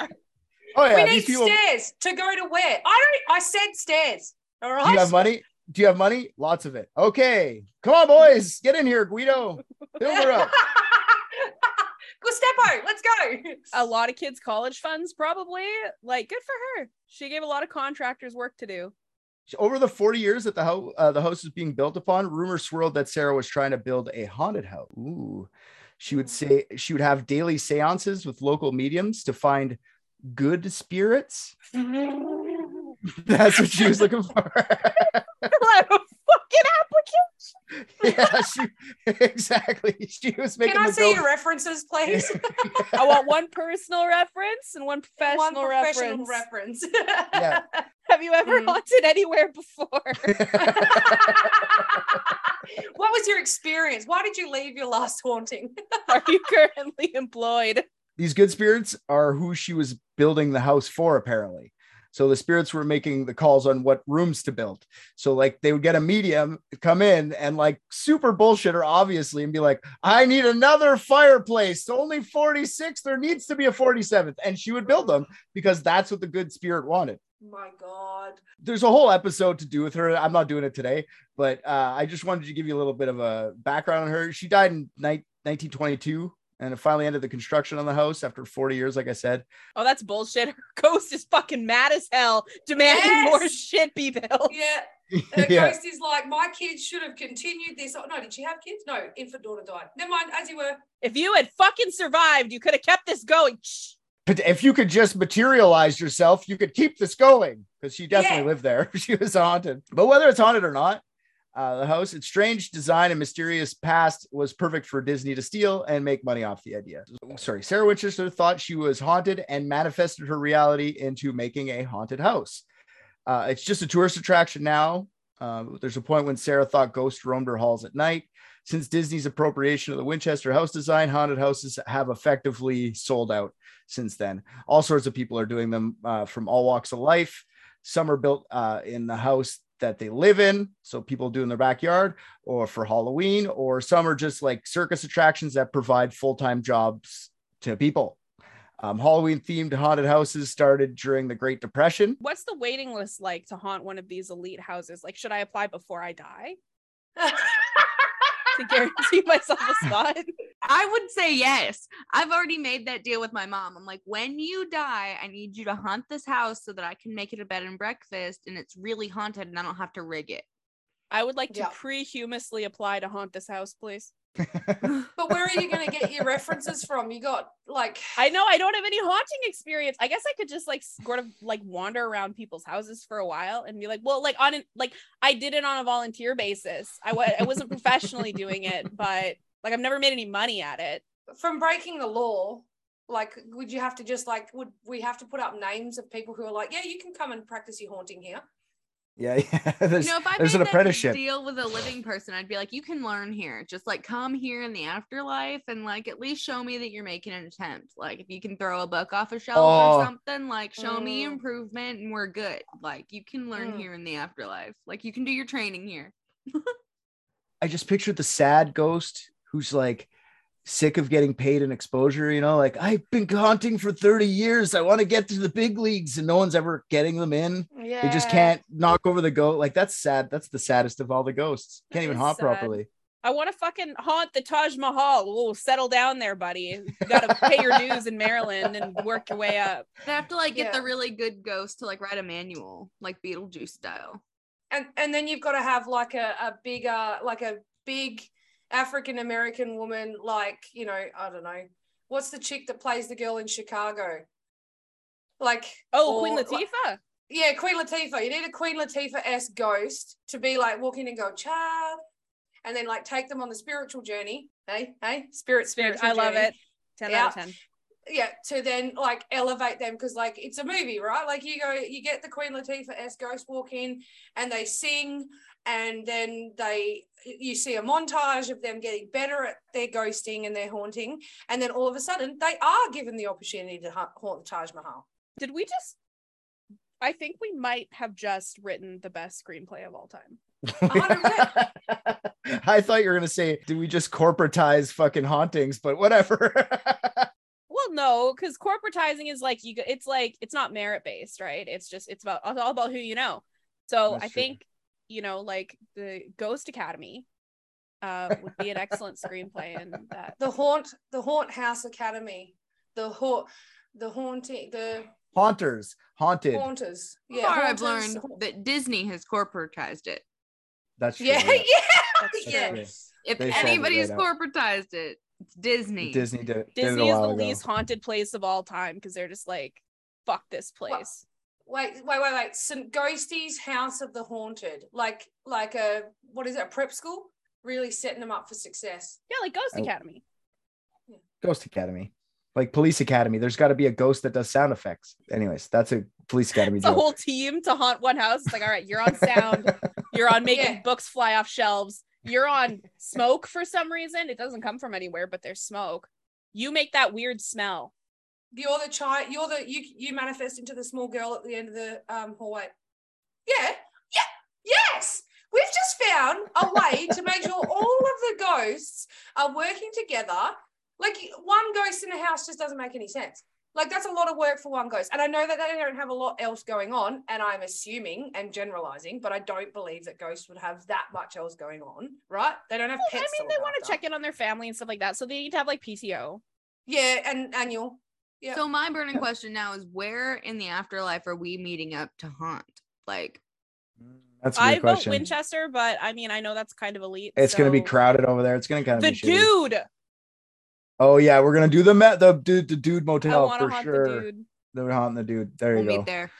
Oh yeah we need people stairs to go to where? I don't. I said stairs. All right. Do you have money? Do you have money? Lots of it. Okay. Come on, boys. Get in here, Guido. Build her up. Gustepo, let's go. A lot of kids' college funds, probably. Like, good for her. She gave a lot of contractors work to do. Over the 40 years that the, ho- uh, the house was being built upon, rumors swirled that Sarah was trying to build a haunted house. Ooh. She would say she would have daily seances with local mediums to find good spirits. That's what she was looking for. Like a fucking applicant. yeah, she, exactly. She was making Can I see your references, please? I want one personal reference and one professional, One professional reference. reference. Yeah. Have you ever Mm. haunted anywhere before? what was your experience? Why did you leave your last haunting? Are you currently employed? These good spirits are who she was building the house for apparently. So the spirits were making the calls on what rooms to build. So like they would get a medium come in and like super bullshitter obviously and be like i need another fireplace. Only 46 there needs to be a 47th and she would build them because that's what the good spirit wanted. My God. there's a whole episode to do with her. I'm not doing it today, but uh, I just wanted to give you a little bit of a background on her. She died in ni- 1922 and it finally ended the construction on the house after 40 years, like I said. Oh, that's bullshit. Her ghost is fucking mad as hell, demanding Yes! more shit be built. Yeah. The yeah. ghost is like, my kids should have continued this. Oh, no, did she have kids? No, infant daughter died. Never mind, as you were. If you had fucking survived, you could have kept this going. But if you could just materialize yourself, you could keep this going because she definitely Yeah. lived there. she was haunted. But whether it's haunted or not, uh, the house, its strange design and mysterious past was perfect for Disney to steal and make money off the idea. Sorry, Sarah Winchester thought she was haunted and manifested her reality into making a haunted house. Uh, it's just a tourist attraction now. Uh, there's a point when Sarah thought ghosts roamed her halls at night. Since Disney's appropriation of the Winchester house design, haunted houses have effectively sold out since then. All sorts of people are doing them uh, from all walks of life. Some are built uh, in the house that they live in, so people do in their backyard, or for Halloween, or some are just like circus attractions that provide full time jobs to people. Um, Halloween themed haunted houses started during the Great Depression. What's the waiting list like to haunt one of these elite houses? Like, should I apply before I die to guarantee myself a spot? I would say yes. I've already made that deal with my mom. I'm like, when you die, I need you to haunt this house so that I can make it a bed and breakfast and it's really haunted and I don't have to rig it. I would like to Yeah. pre-humously apply to haunt this house, please. But where are you going to get your references from? You got like I know I don't have any haunting experience. I guess I could just like sort of like wander around people's houses for a while and be like, well, like on an like I did it on a volunteer basis. I was I wasn't professionally doing it, but like I've never made any money at it. from breaking the law. Like, would you have to just like, would we have to put up names of people who are like, yeah, you can come and practice your haunting here? Yeah, yeah. There's, you know, if I there's made an apprenticeship. deal with a living person, I'd be like, you can learn here. Just like come here in the afterlife and like at least show me that you're making an attempt. Like if you can throw a book off a shelf Oh. or something, like show me Mm. improvement and we're good. Like you can learn Mm. here in the afterlife. Like you can do your training here. I just pictured the sad ghost who's like sick of getting paid in exposure, you know, like I've been haunting for 30 years. I want to get to the big leagues and no one's ever getting them in. Yeah. They just can't knock over the goat. Like that's sad. That's the saddest of all the ghosts. Can't even haunt sad. properly. I want to fucking haunt the Taj Mahal. Oh, settle down there, buddy. You gotta pay your dues in Maryland and work your way up. They have to like get the really good ghost to like write a manual, like Beetlejuice style. and and then you've got to have like a, a bigger like a big african american woman like you know i don't know what's the chick that plays the girl in chicago like Oh, or, Queen like- Latifah. yeah queen latifah you need a queen latifah-esque ghost to be like walk in and go child and then like take them on the spiritual journey hey hey spirit Spirit. I love journey it. 10 out of 10. yeah to then like elevate them because like it's a movie right like you go you get the queen latifah s ghost walk in and they sing and then they you see a montage of them getting better at their ghosting and their haunting and then all of a sudden they are given the opportunity to haunt the taj mahal Did we just I think we might have just written the best screenplay of all time. I thought you were gonna say, do we just corporatize fucking hauntings? But whatever. Well, no, because corporatizing is like you. go- It's like it's not merit based, right? It's just it's about it's all about who you know. So That's I true. think you know, like the Ghost Academy, uh, would be an excellent screenplay, and that the haunt the haunt house academy the haunt the haunting the Haunters, haunted. haunters Yeah, yeah I've learned that Disney has corporatized it. That's true. yeah yeah. yeah That's yeah true. If They sold it anybody's right corporatized it, it's Disney. Disney did, did it a Disney is the ago. least haunted place of all time because they're just like, fuck this place. Wait, wait, wait, wait. St. Ghostie's House of the Haunted, like like a what is it, a prep school? Really setting them up for success. Yeah, like Ghost I- Academy. Ghost Academy, like Police Academy. There's got to be a ghost that does sound effects. Anyways, that's a Police Academy It's a whole team to haunt one house. It's like, all right, you're on sound, you're on making Yeah. books fly off shelves, you're on smoke for some reason. It doesn't come from anywhere, but there's smoke. You make that weird smell. You're the child. You're the you. You manifest into the small girl at the end of the um hallway. Yeah, yeah, yes. We've just found a way to make sure all of the ghosts are working together. Like one ghost in a house just doesn't make any sense. Like that's a lot of work for one ghost. And I know that they don't have a lot else going on, and I'm assuming and generalizing, but I don't believe that ghosts would have that much else going on, right? They don't have Well, pets. I mean, they want to check in on their family and stuff like that. So they need to have like PTO. Yeah, and annual. Yeah. So my burning question now is where in the afterlife are we meeting up to haunt? Like That's a good I vote. Winchester, but I mean, I know that's kind of elite. It's gonna be crowded over there. It's gonna kind of The be shitty. dude. Oh yeah, we're gonna do the met the dude the dude motel for haunt sure. the dude. They're haunting the dude. There we'll you go. meet there.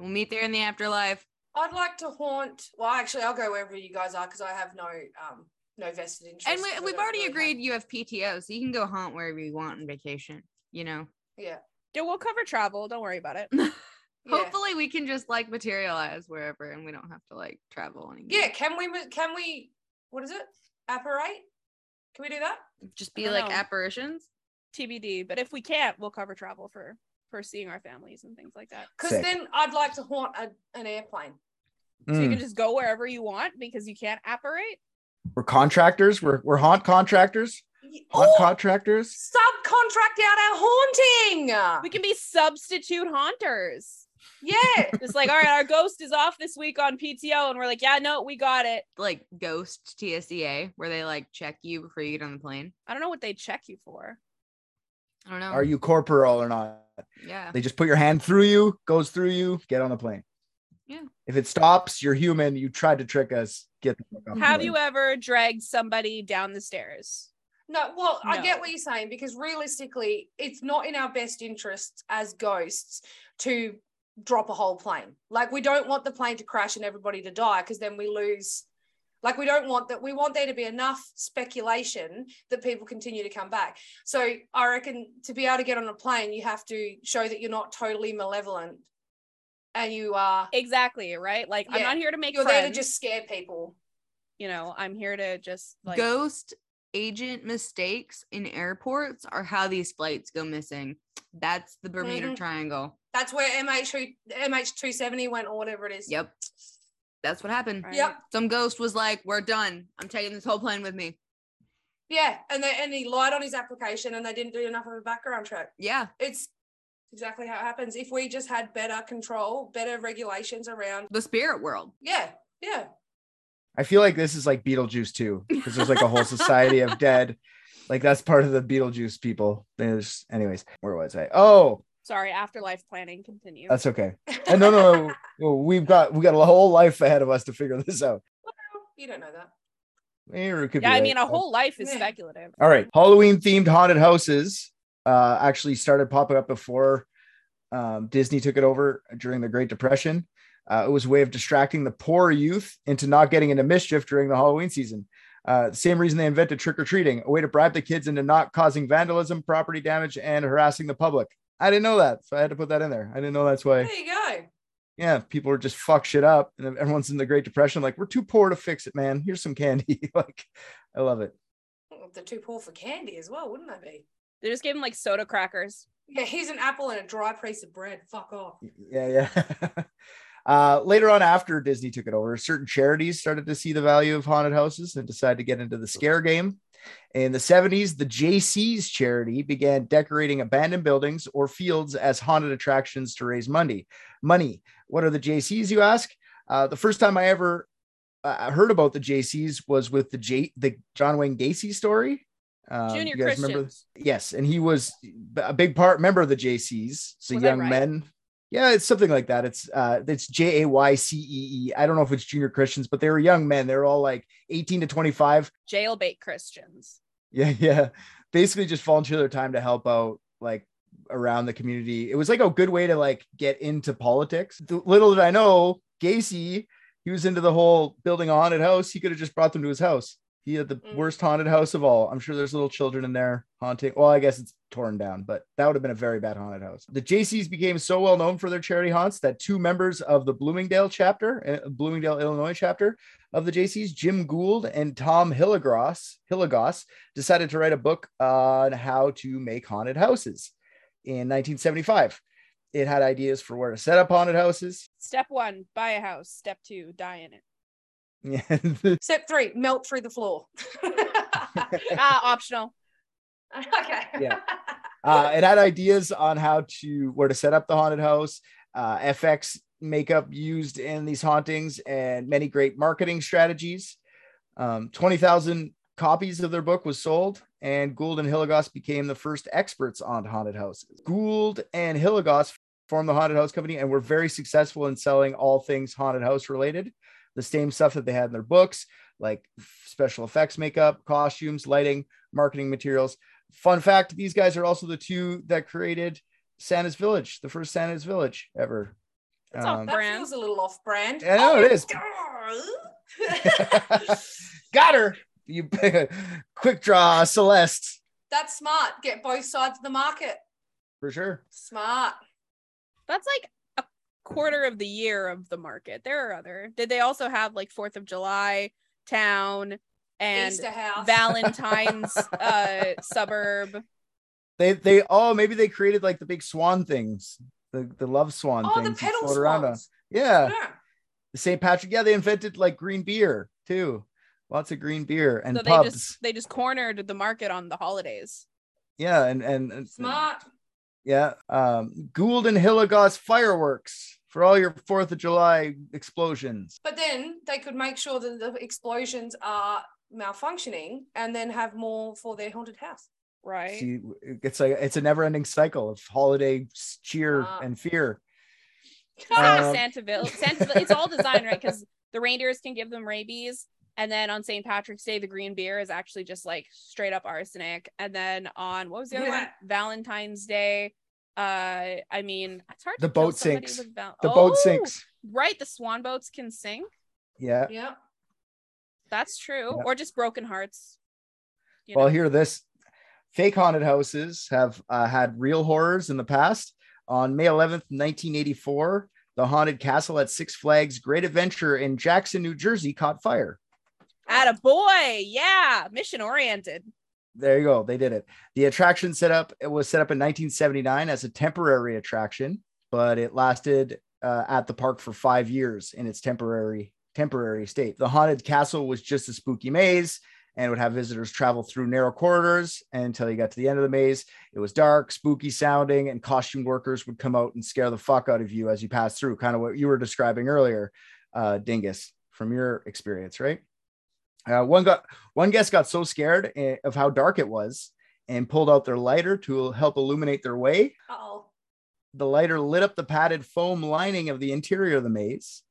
We'll meet there in the afterlife. I'd like to haunt. Well, actually, I'll go wherever you guys are because I have no um no vested interest. And we, we've already really agreed you have PTO, so you can go haunt wherever you want on vacation. You know, Have, yeah. Yeah, we'll cover travel. Don't worry about it. Yeah. hopefully we can just like materialize wherever, and we don't have to like travel anymore. Yeah. Can we? Can we? What is it? Apparate? Can we do that? just be like know. apparitions. TBD. But if we can't, we'll cover travel for for seeing our families and things like that. Because then I'd like to haunt a, an airplane. So you Mm. can just go wherever you want because you can't apparate. We're contractors. We're we're haunt contractors. Haunt Or contractors. subcontract out our haunting. We can be substitute haunters. yeah. It's like, all right, our ghost is off this week on PTO, and we're like, yeah, no, we got it. Like ghost TSEA, where they like check you before you get on the plane. I don't know what they check you for. I don't know. Are you corporal or not? Yeah. They just put your hand through you, goes through you, get on the plane. Yeah. If it stops, you're human. You tried to trick us. Get the fuck off Have plane. you ever dragged somebody down the stairs? No, well, I get what you're saying because realistically, it's not in our best interests as ghosts to drop a whole plane. Like, we don't want the plane to crash and everybody to die because then we lose. Like, we don't want that. We want there to be enough speculation that people continue to come back. So, I reckon to be able to get on a plane, you have to show that you're not totally malevolent and you are. Exactly, right? Like I'm not here to make You're friends. there to just scare people. you know, I'm here to just like Ghost agent mistakes in airports are how these flights go missing. That's the Bermuda Mhm. Triangle. That's where MH MH270 went or whatever it is. Yep. That's what happened. Right. Yep. Some ghost was like, "We're done. I'm taking this whole plane with me." Yeah, and they and he lied on his application, and they didn't do enough of a background check. Yeah. It's exactly how it happens. If we just had better control, better regulations around, The spirit world. yeah, yeah, I feel like this is like Beetlejuice too, because there's like a whole society of dead. Like that's part of the Beetlejuice people. There's, anyways, where was I? Oh, sorry, afterlife planning continue. that's okay. And no, no, no, no, we've got we got a whole life ahead of us to figure this out. you don't know that. Or it could yeah, be I right. mean a whole life is speculative. All right, Halloween themed haunted houses uh, actually started popping up before um, Disney took it over during the Great Depression. Uh, it was a way of distracting the poor youth into not getting into mischief during the Halloween season. Uh, the same reason they invented trick or treating, a way to bribe the kids into not causing vandalism, property damage, and harassing the public. I didn't know that, so I had to put that in there. I didn't know that's why. There you go. Yeah, people are just fuck shit up, and everyone's in the Great Depression. Like, we're too poor to fix it, man. Here's some candy. like, I love it. They're too poor for candy as well, wouldn't they be? They just gave him like soda crackers. Yeah, here's an apple and a dry piece of bread. Fuck off. Yeah, yeah. uh, later on, after Disney took it over, certain charities started to see the value of haunted houses and decided to get into the scare game. In the 70s, the Jaycees charity began decorating abandoned buildings or fields as haunted attractions to raise money. Money. What are the Jaycees, you ask? Uh, the first time I ever uh, heard about the JC's was with the J the John Wayne Gacy story. Um, Junior you guys remember? Christians. Yes, and he was a big part member of the Jaycees. So Was young right? men. Yeah, it's something like that. It's uh it's J A Y C E E. I don't know if it's junior Christians, but they were young men. They were all like 18 to 25. Jailbait Christians. Yeah, yeah. Basically just volunteer their time to help out like around the community. It was like a good way to like get into politics. The- Little did I know, Gacy, he was into the whole building a haunted house. He could have just brought them to his house. He had the Mm. worst haunted house of all. I'm sure there's little children in there haunting. Well, I guess it's torn down, but that would have been a very bad haunted house. The Jaycees became so well known for their charity haunts that two members of the Bloomingdale chapter, uh, Bloomingdale, Illinois chapter of the Jaycees, Jim Gould and Tom Hilligoss, Hilligoss, decided to write a book on how to make haunted houses in 1975. It had ideas for where to set up haunted houses. Step one, buy a house. Step two, die in it. Yeah, Step three, melt through the floor. Ah, optional. okay. Yeah. uh, it had ideas on how to where to set up the haunted house, uh, FX makeup used in these hauntings, and many great marketing strategies. Um, Twenty thousand copies of their book was sold, and Gould and Hilligoss became the first experts on haunted houses. Gould and Hilligoss formed the haunted house company and were very successful in selling all things haunted house related. The same stuff that they had in their books, like special effects makeup, costumes, lighting, marketing materials. Fun fact: these guys are also the two that created Santa's Village, the first Santa's Village ever. It's off Um, That brand. feels a little off brand. I know it is. Got her. You quick draw Celeste That's smart. Get both sides of the market. for sure. Smart. That's like a quarter of the year of the market. There are other. Did they also have like Fourth of July town and Valentine's uh suburb? They they oh maybe they created like the big swan things, the the love swan oh, the things. you pedal float around on. swans. Yeah, Yeah. the St. Patrick. Yeah, they invented like green beer too. Lots of green beer and so they pubs. just they just cornered the market on the holidays. Yeah, and and, and Smart. Yeah. Um, Gould and Hilligoss fireworks for all your Fourth of July explosions. But then they could make sure that the explosions are malfunctioning and then have more for their haunted house. Right. See, it's like it's a never-ending cycle of holiday cheer Ah. and fear. Ah, Um, Santaville. Santaville. It's all designed right because the reindeers can give them rabies, And then on St. Patrick's Day, the green beer is actually just like straight up arsenic. And then on what was the other one? Valentine's Day. Uh, I mean, it's hard. The to boat sinks. val- The boat Oh, sinks. Right, the swan boats can sink. Yeah. Yeah. That's true. Yeah. Or just broken hearts. Well, know? hear this. Fake haunted houses have uh, had real horrors in the past. On May 11th, 1984, the haunted castle at Six Flags Great Adventure in Jackson, New Jersey caught fire. At a boy, yeah, mission oriented. There you go. They did it. The attraction set up it was set up in 1979 as a temporary attraction, but it lasted uh, at the park for five years in its temporary temporary state. The haunted castle was just a spooky maze and would have visitors travel through narrow corridors until you got to the end of the maze. It was dark, spooky sounding, and costume workers would come out and scare the fuck out of you as you passed through. Kind of what you were describing earlier, uh, Dingus, from your experience, right? Uh, one got one guest got so scared eh, of how dark it was and pulled out their lighter to help illuminate their way. Oh. The lighter lit up the padded foam lining of the interior of the maze.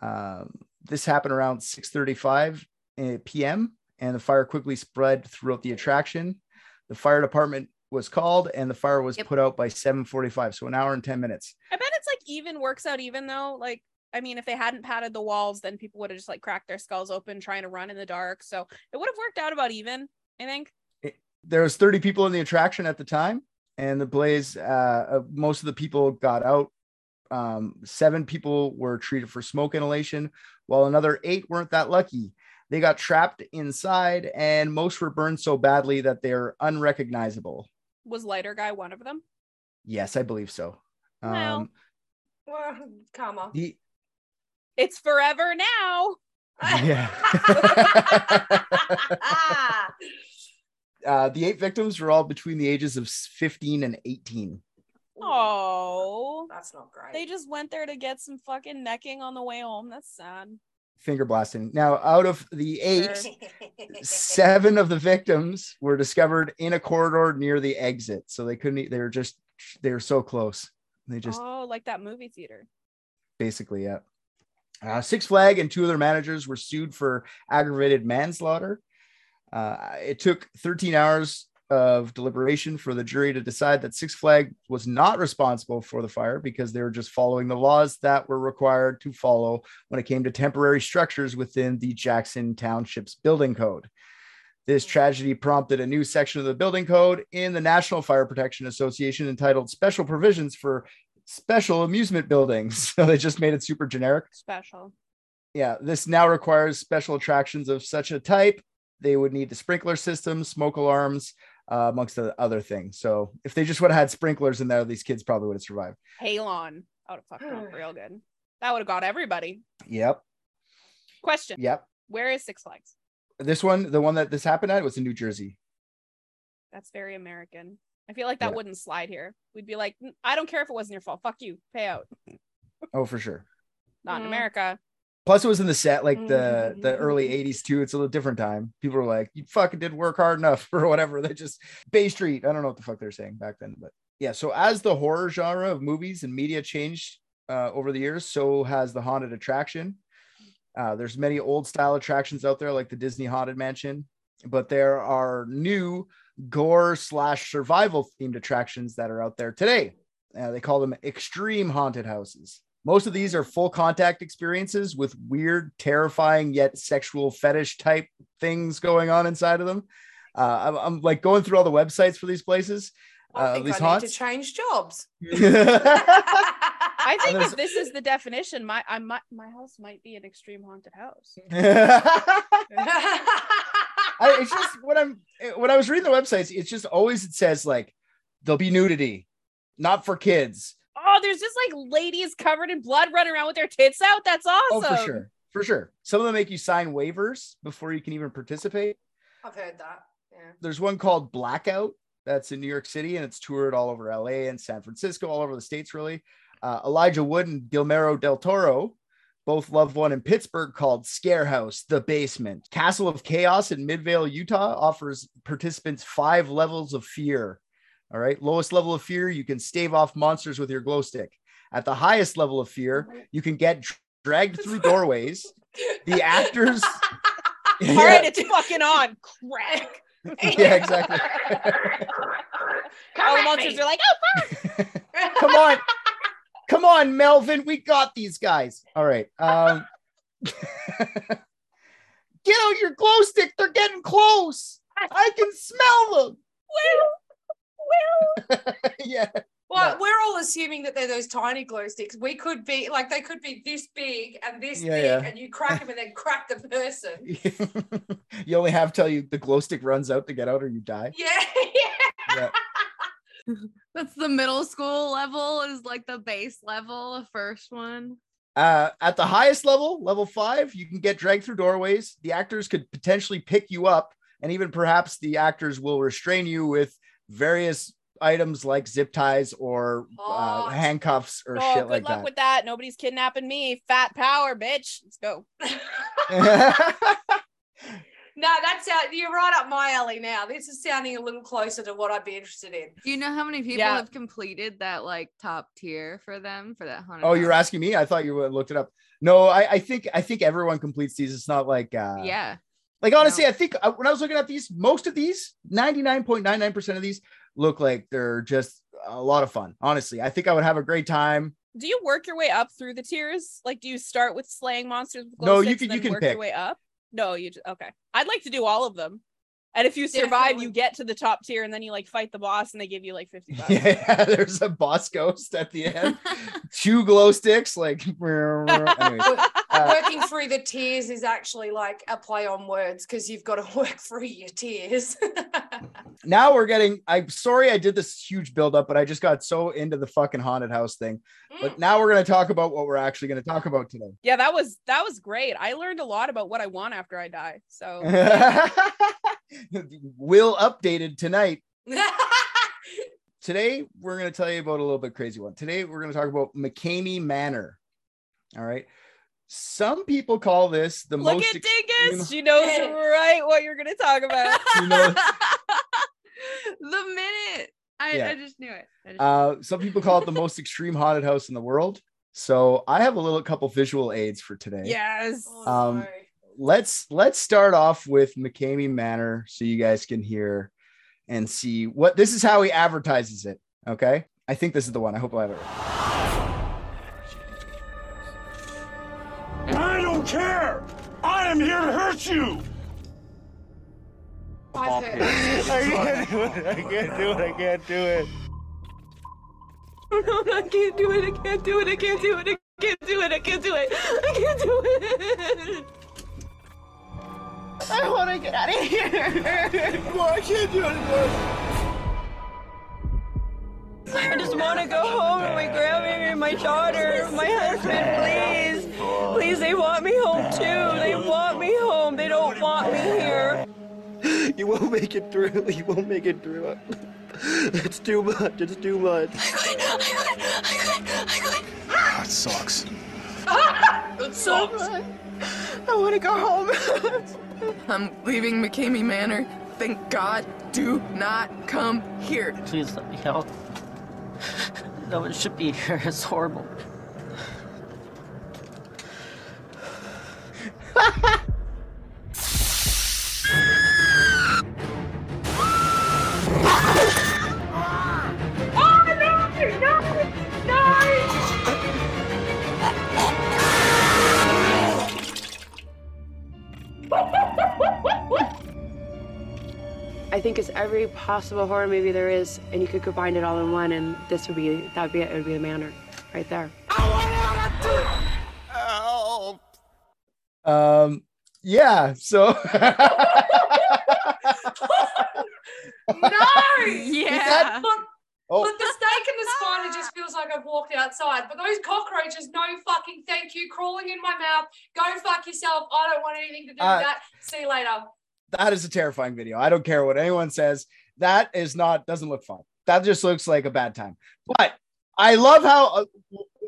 Um, this happened around 6:35 eh, p.m. and the fire quickly spread throughout the attraction. The fire department was called and the fire was Yep. put out by 7:45, so an hour and 10 minutes. I bet it's like even works out even though like I mean if they hadn't padded the walls then people would have just like cracked their skulls open trying to run in the dark. So it would have worked out about even, I think. there was 30 people in the attraction at the time and the blaze uh, most of the people got out um, seven people were treated for smoke inhalation while another eight weren't that lucky they got trapped inside and most were burned so badly that they're unrecognizable Was lighter guy one of them? yes i believe so Well. um, Well, karma. the It's forever now. yeah uh, the eight victims were all between the ages of 15 and 18 Oh. That's not great. They just went there to get some fucking necking on the way home. That's sad. finger blasting now out of the eight seven of the victims were discovered in a corridor near the exit so they couldn't they were just they were so close they just oh, like that movie theater. basically yeah uh, six flag and two other managers were sued for aggravated manslaughter. Uh, it took 13 hours of deliberation for the jury to decide that six flag was not responsible for the fire because they were just following the laws that were required to follow when it came to temporary structures within the jackson township's building code. This tragedy prompted a new section of the building code in the National Fire Protection Association entitled Special Provisions for Special Amusement Buildings. So they just made it super generic. Special. Yeah, this now requires special attractions of such a type. They would need the sprinkler system, smoke alarms, uh, amongst the other things. So if they just would have had sprinklers in there, these kids probably would have survived. Halon. I would have fucked up real good. That would have got everybody. Yep. Question. Yep. Where is Six Flags? This one, the one that this happened at was in New Jersey. That's very American. I feel like that Yeah. wouldn't slide here. We'd be like, "Mm, I don't care if it wasn't your fault. Fuck you. Pay out. Oh, for sure. Not in Mm. America. Plus, it was in the set like the the Mm-hmm. early '80s too. It's a little different time. People were like, "You fucking did work hard enough" or whatever. They just Bay Street. I don't know what the fuck they're saying back then, but yeah. So as the horror genre of movies and media changed uh, over the years, so has the haunted attraction. Uh, there's many old style attractions out there, like the Disney Haunted Mansion, but there are new gore slash survival themed attractions that are out there today. Uh, they call them extreme haunted houses. Most of these are full contact experiences with weird, terrifying yet sexual fetish type things going on inside of them. Uh, I'm, I'm like going through all the websites for these places. I uh, think these I need to change jobs. I think if this is the definition, my I might my house might be an extreme haunted house. I, it's just when I'm when I was reading the websites, it's just always it says like there'll be nudity, not for kids. Oh, there's just like ladies covered in blood running around with their tits out. That's awesome. Oh, for sure, for sure. Some of them make you sign waivers before you can even participate. I've heard that. Yeah. There's one called Blackout that's in New York City and it's toured all over LA and San Francisco, all over the states, really. Uh, Elijah Wood and Guillermo del Toro both loved one in Pittsburgh called Scare House, The Basement. Castle of Chaos in Midvale, Utah offers participants five levels of fear. All right. Lowest level of fear, you can stave off monsters with your glow stick. At the highest level of fear, you can get dragged through doorways. The actors Yeah. All right, it's fucking on. Crack. yeah, exactly. All the monsters are like, oh, Come on. Come on, Melvin. We got these guys. All right. Um Get out your glow stick. They're getting close. I can smell them. yeah. Well, Yeah. we're all assuming that they're those tiny glow sticks. We could be like they could be this big and this Yeah, big, yeah. and you crack them and then crack the person. you only have till you the glow stick runs out to get out or you die. Yeah, yeah. Yeah. That's the middle school level is like the base level, the first one. Uh, at the highest level, level five, you can get dragged through doorways. The actors could potentially pick you up, and even perhaps the actors will restrain you with various items like zip ties or uh, handcuffs or oh, shit good like luck with that. Nobody's kidnapping me. Fat power, bitch. Let's go. that. no, that's out. You're right up my alley now. This is sounding a little closer to what I'd be interested in. Do you know how many people Yeah. have completed that like top tier for them for that haunted? oh, you're asking me? I thought you would looked it up. No, I, I think I think everyone completes these. It's not like uh, yeah. Like honestly, No. I think uh, when I was looking at these, most of these, 99.99% of these look like they're just a lot of fun. Honestly, I think I would have a great time. Do you work your way up through the tiers? Like, do you start with slaying monsters with glow No, you can- and you can work pick. your way up? No, you just okay. I'd like to do all of them. And if you survive, Definitely. you get to the top tier, and then you like fight the boss, and they give you like fifty bucks. Yeah, there's a boss ghost at the end. Two glow sticks, like. Working through the tears is actually like a play on words because you've got to work through your tears. now we're getting I'm sorry I did this huge build up, but I just got so into the fucking haunted house thing. But mm. now we're gonna talk about what we're actually gonna talk about today. Yeah, that was that was great. I learned a lot about what I want after I die. So Will updated tonight. Today we're gonna tell you about a little bit crazy one. Today we're gonna talk about McKamey Manor. All right. Some people call this the look most at extreme- Dingus. She knows right what you're gonna talk about. you know, the minute I, Yeah. I just knew it. I just- uh, some people call it the most extreme haunted house in the world. So I have a little couple visual aids for today. yes. Oh, Um, no. let's let's start off with McKamey Manor so you guys can hear and see what this is how he advertises it. Okay. I think this is the one. I hope I have it right. Care! I am here to hurt you! I've heard I can't do it, I can't do it, I can't do it. No, I can't do it. I can't do it. I can't do it. I can't do it. I can't do it. I can't do it. I want to get out of here. Well, I can't do it anymore. I just want to go home to my grandmother, my daughter, my husband. Please, please, they want me home too. They want me home. They don't want me here. You won't make it through. You won't make it through. It's too much. It's too much. That sucks. It sucks. I want to go home. I'm leaving McKamey Manor. Thank God. Do not come here. Please let me out. No one should be here. It's horrible. I think it's every possible horror movie there is, and you could combine it all in one, and this would be that would be it. It would be the manor, right there. Um yeah, so no. yeah. Look, Oh. look, the steak and the spider just feels like I've walked outside. But those cockroaches, no fucking thank you, crawling in my mouth. Go fuck yourself. I don't want anything to do Uh, with that. See you later. That is a terrifying video. I don't care what anyone says. That is not doesn't look fun. That just looks like a bad time. But I love how uh,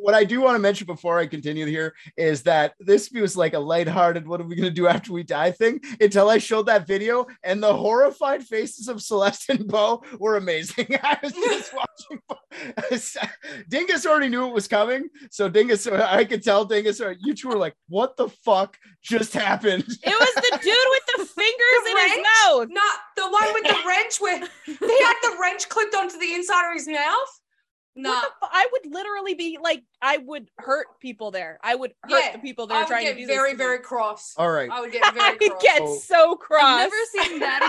what I do want to mention before I continue here is that this was like a lighthearted, what are we going to do after we die thing until I showed that video and the horrified faces of Celeste and Bo were amazing. I was just watching. Dingus already knew it was coming. So Dingus, I could tell Dingus, you two were like, what the fuck just happened? It was the dude with the fingers The in his mouth. Not the one with the wrench where he had the wrench clipped onto the inside of his mouth. No, What fu- I would literally be like, I would hurt people there. I would hurt Yeah, the people that I are would trying get to do very, this. to me. very cross. All right. I would get very I cross. get So- so cross. I've never seen that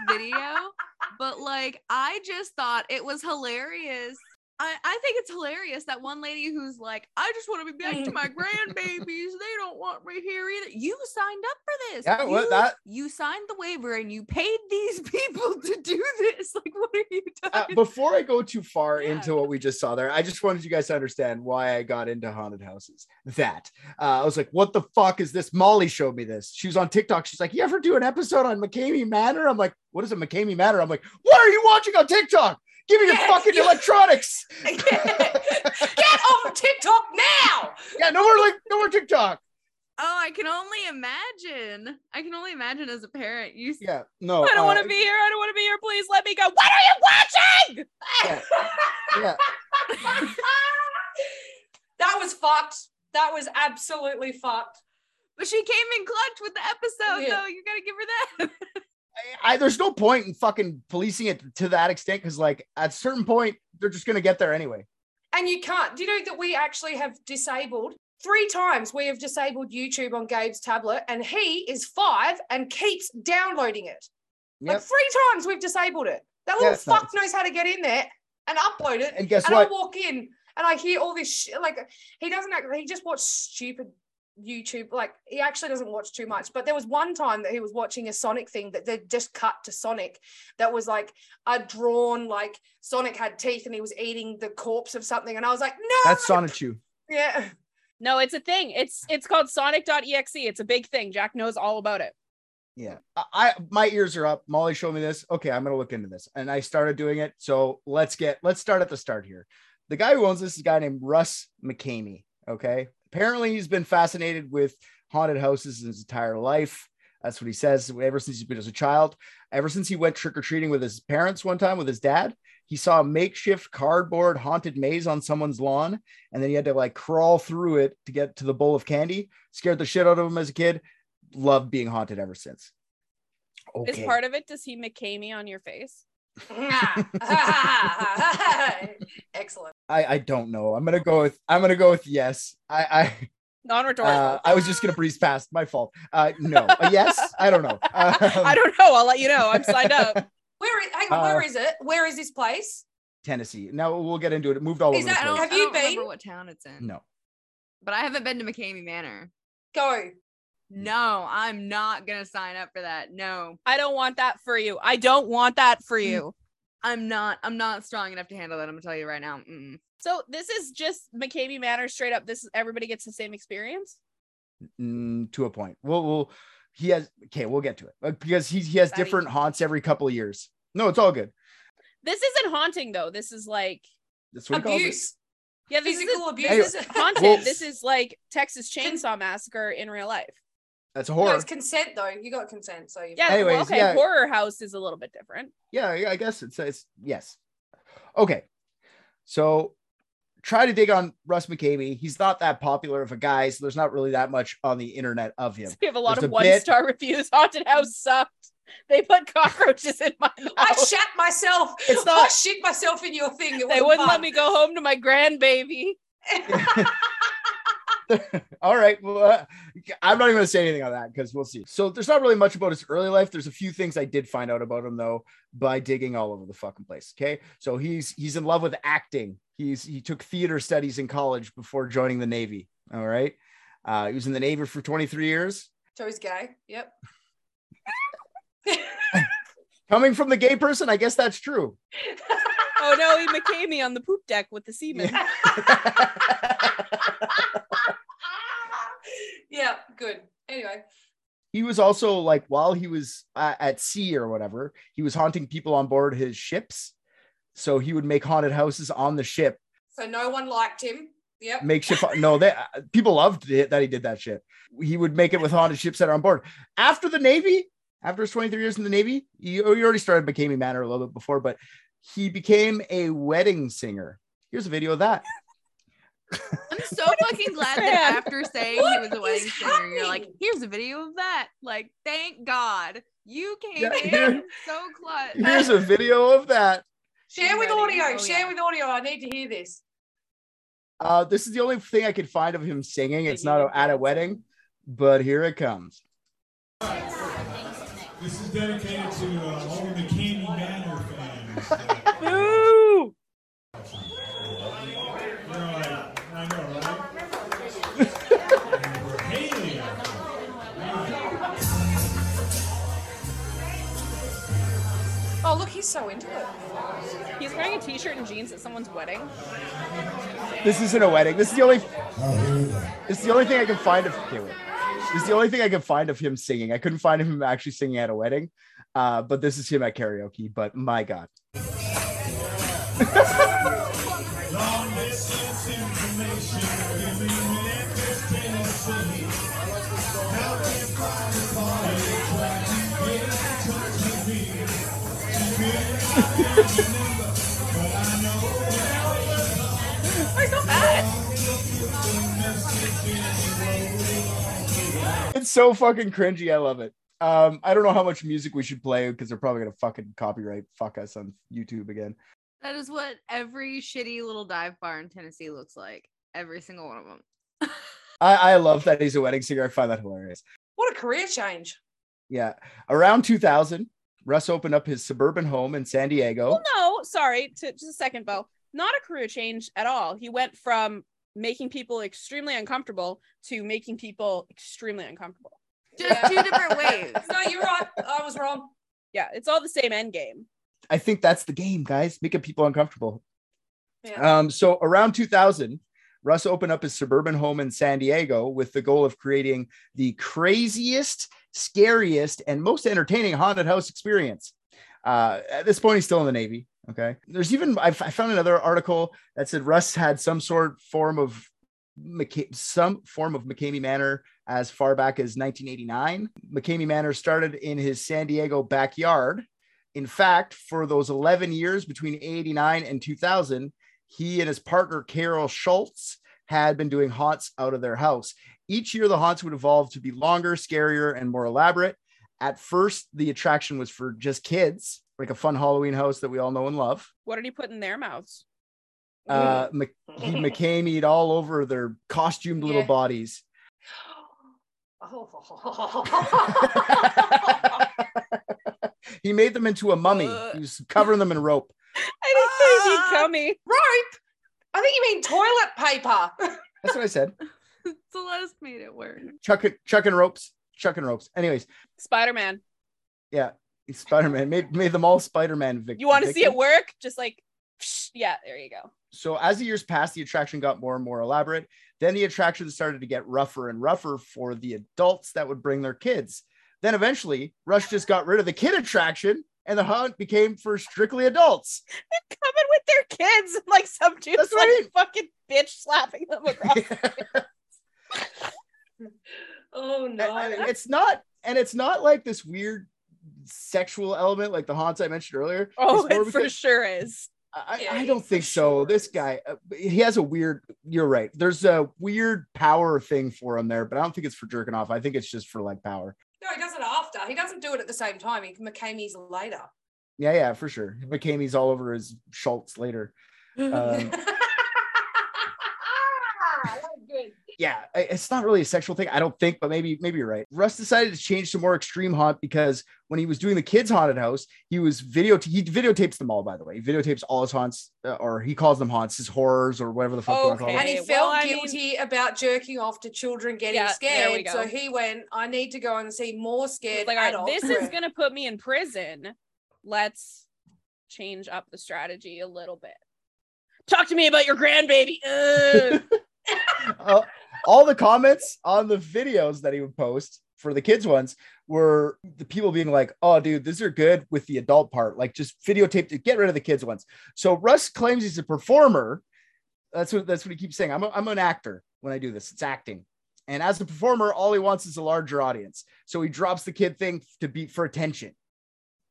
exact video, but like I just thought it was hilarious. I, I think it's hilarious that one lady who's like, I just want to be back to my grandbabies. They don't want me here either. You signed up for this. Yeah, what- you, that- you signed the waiver and you paid these people to do this. Like, what are you doing? Uh, before I go too far Yeah. into what we just saw there, I just wanted you guys to understand why I got into haunted houses. That uh, I was like, "What the fuck is this?" Molly showed me this. She was on TikTok. She's like, "You ever do an episode on McKamey Manor?" I'm like, "What is a McKamey Manor?" I'm like, "What are you watching on TikTok? Give me your Yes, fucking you- electronics." Get off TikTok now! yeah, no more like no more TikTok. Oh, I can only imagine. I can only imagine as a parent. You Yeah, no. I don't uh, want to be here. I don't want to be here. Please let me go. What are you watching? Yeah, that was fucked. That was absolutely fucked. but she came in clutch with the episode, Yeah. though. You gotta give her that. I, there's no point in fucking policing it to that extent because, like, at a certain point, they're just gonna get there anyway. And you can't. Do you know that we actually have disabled three times? We have disabled YouTube on Gabe's tablet, and he is five and keeps downloading it. Like three times we've disabled it. That little it's fuck nuts. knows how to get in there and upload it. And guess and what? I walk in and I hear all this shit. Like he doesn't act. He just watched stupid YouTube. Like he actually doesn't watch too much. But there was one time that he was watching a Sonic thing that they just cut to Sonic. That was like a drawn like Sonic had teeth and he was eating the corpse of something. And I was like, no. That's Sonichu. Yeah. No, it's a thing. It's it's called Sonic.exe. It's a big thing. Jack knows all about it. Yeah, I, I my ears are up. Molly showed me this. Okay, I'm gonna look into this, and I started doing it. So let's get let's start at the start here. The guy who owns this is a guy named Russ McKamey. Okay, apparently he's been fascinated with haunted houses his entire life. That's what he says. Ever since he's been as a child, ever since he went trick or treating with his parents one time with his dad, he saw a makeshift cardboard haunted maze on someone's lawn, and then he had to like crawl through it to get to the bowl of candy. Scared the shit out of him as a kid. Loved being haunted ever since. Is part of it to see McCamey on your face? Excellent. I, I don't know. I'm gonna go with I'm gonna go with yes. I I Non-rhetorical. uh, I was just gonna breeze past. My fault. Uh, no. A yes. I don't know. Um, I don't know. I'll let you know. I'm signed up. Where is, hang on, where Uh, is it? Where is this place? Tennessee. Now we'll get into it. It moved all Is over that- the place. have I you don't remember what town it's in. No. But I haven't been to McKamey Manor. Go. No, I'm not gonna sign up for that. No, I don't want that for you. I don't want that for you. I'm not. I'm not strong enough to handle that. I'm gonna tell you right now. Mm-mm. So this is just McKamey Manor straight up. This everybody gets the same experience. Mm, to a point. We'll we'll he has okay, we'll get to it. Because he he has Sorry. different haunts every couple of years. No, it's all good. This isn't haunting though. This is like That's what he calls. Abuse. yeah, this Physical is abuse. this haunted. Well- this is like Texas Chainsaw Massacre in real life. That's a No, horror. it's consent though. You got consent, so you Yeah. Anyways, well, okay. yeah. Horror house is a little bit different. yeah, yeah, I guess it's it's yes. Okay. So try to dig on Russ McKamey. He's not that popular of a guy, so there's not really that much on the internet of him. We have a lot There's of a one bit- star reviews. Haunted house sucked. They put cockroaches in my mouth. I shat myself. It's I shit myself in your thing. It they wasn't wouldn't let me go home to my grandbaby. All right. Well, uh, I'm not even going to say anything on that because we'll see. So there's not really much about his early life. There's a few things I did find out about him though by digging all over the fucking place. Okay. So he's he's in love with acting. He's he took theater studies in college before joining the Navy. All right. Uh, he was in the Navy for 23 years. So he's gay. Yep. Coming from the gay person, I guess that's true. Oh no, he McCamey on the poop deck with the semen. yeah, good. Anyway, he was also like while he was uh, at sea or whatever, he was haunting people on board his ships. So he would make haunted houses on the ship so no one liked him. Yep. makeshift. No, they people loved it that he did that shit. He would make it with haunted ships that are on board. After the Navy, after his 23 years in the Navy, you, you already started McKamey Manor a little bit before, but he became a wedding singer. Here's a video of that. I'm so fucking glad that after saying he was a wedding singer, you're like, here's a video of that. Like, thank God you came Yeah, in here- so clutch. Here's a video of that. Share with Ready? audio. Oh, Share yeah. with audio. I need to hear this. Uh, this is the only thing I could find of him singing. It's not at a wedding, but here it comes. This is dedicated to uh, all the out Oh, look, he's so into it. He's wearing a t-shirt and jeans at someone's wedding. This isn't a wedding. This is the only. It's the only thing I can find of. Okay, wait. This is the only thing I can find of him singing. I couldn't find him actually singing at a wedding, uh, but this is him at karaoke. But my God, it's so fucking cringy. I love it. Um, I don't know how much music we should play because they're probably gonna fucking copyright fuck us on YouTube again. That is what every shitty little dive bar in Tennessee looks like. Every single one of them. I, I love that he's a wedding singer. I find that hilarious. What a career change. Yeah, around 2000, Russ opened up his suburban home in San Diego. Well, no, sorry, to, just a second, Bo. Not a career change at all. He went from making people extremely uncomfortable to making people extremely uncomfortable. Just two different ways. No, you're right. I was wrong. Yeah, it's all the same end game. I think that's the game, guys, making people uncomfortable. Yeah. Um, so around 2000, Russ opened up his suburban home in San Diego with the goal of creating the craziest, scariest, and most entertaining haunted house experience. Uh, at this point, he's still in the Navy. Okay. There's even, I found another article that said Russ had some sort form of Some form of McKamey Manor as far back as 1989. McKamey Manor started in his San Diego backyard. In fact, for those 11 years between 89 and 2000, he and his partner Carol Schultz had been doing haunts out of their house. Each year, the haunts would evolve to be longer, scarier, and more elaborate. At first, the attraction was for just kids, like a fun Halloween house that we all know and love. What did he put in their mouths? Uh, Mc- he McCameyed all over their costumed little Yeah. bodies. he made them into a mummy. Ugh. He was covering them in rope. I didn't say Ah. he'd come me. Rope. I think you mean toilet paper. That's what I said. Celeste made it work. Chucking, chucking ropes, chucking ropes. Anyways, Spider Man. yeah, Spider Man made, made them all Spider Man victims. You want to see it work? Just like, psh, yeah, there you go. So as the years passed, the attraction got more and more elaborate. Then the attraction started to get rougher and rougher for the adults that would bring their kids. Then eventually, Russ just got rid of the kid attraction, and the hunt became for strictly adults. Coming with their kids, and like some dude's That's like right. fucking bitch slapping them across. Oh no. and it's not, and it's not like this weird sexual element like the haunts I mentioned earlier. oh, It's more it for sure is. I, Yeah, I don't think so. sure. This guy, uh, he has a weird. You're right. There's a weird power thing for him there, but I don't think it's for jerking off. I think it's just for like power. No, he does it after. He doesn't do it at the same time. He McCamey's later. Yeah, yeah, for sure. McCamey's all over his Schultz later. Um, good. Yeah, it's not really a sexual thing, I don't think, but maybe maybe you're right. Russ decided to change to more extreme haunt because when he was doing the kids' haunted house, he was video he videotapes them all. By the way, he videotapes all his haunts, uh, or he calls them haunts, his horrors, or whatever the fuck you want to call And he felt well, I mean- guilty about jerking off to children getting Yeah, scared. So he went, I need to go and see more scared like, all right, adults. this is gonna put me in prison. Let's change up the strategy a little bit. Talk to me about your grandbaby. Ugh. Uh, all the comments on the videos that he would post for the kids ones were the people being like, "Oh, dude, these are good with the adult part. Like, just videotape to get rid of the kids ones." So Russ claims he's a performer, That's what that's what he keeps saying. I'm a, I'm an actor when I do this. It's acting. And as a performer, all he wants is a larger audience. So he drops the kid thing to be for attention.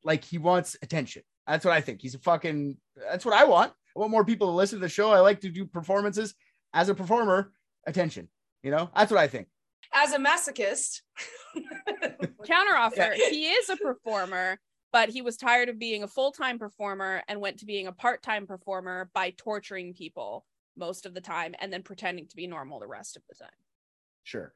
Like he wants attention. That's what I think. He's a fucking that's what I want. I want more people to listen to the show. I like to do performances as a performer, attention. You know, that's what I think. As a masochist, Counteroffer. Yeah. He is a performer, but he was tired of being a full-time performer and went to being a part-time performer by torturing people most of the time and then pretending to be normal the rest of the time. Sure.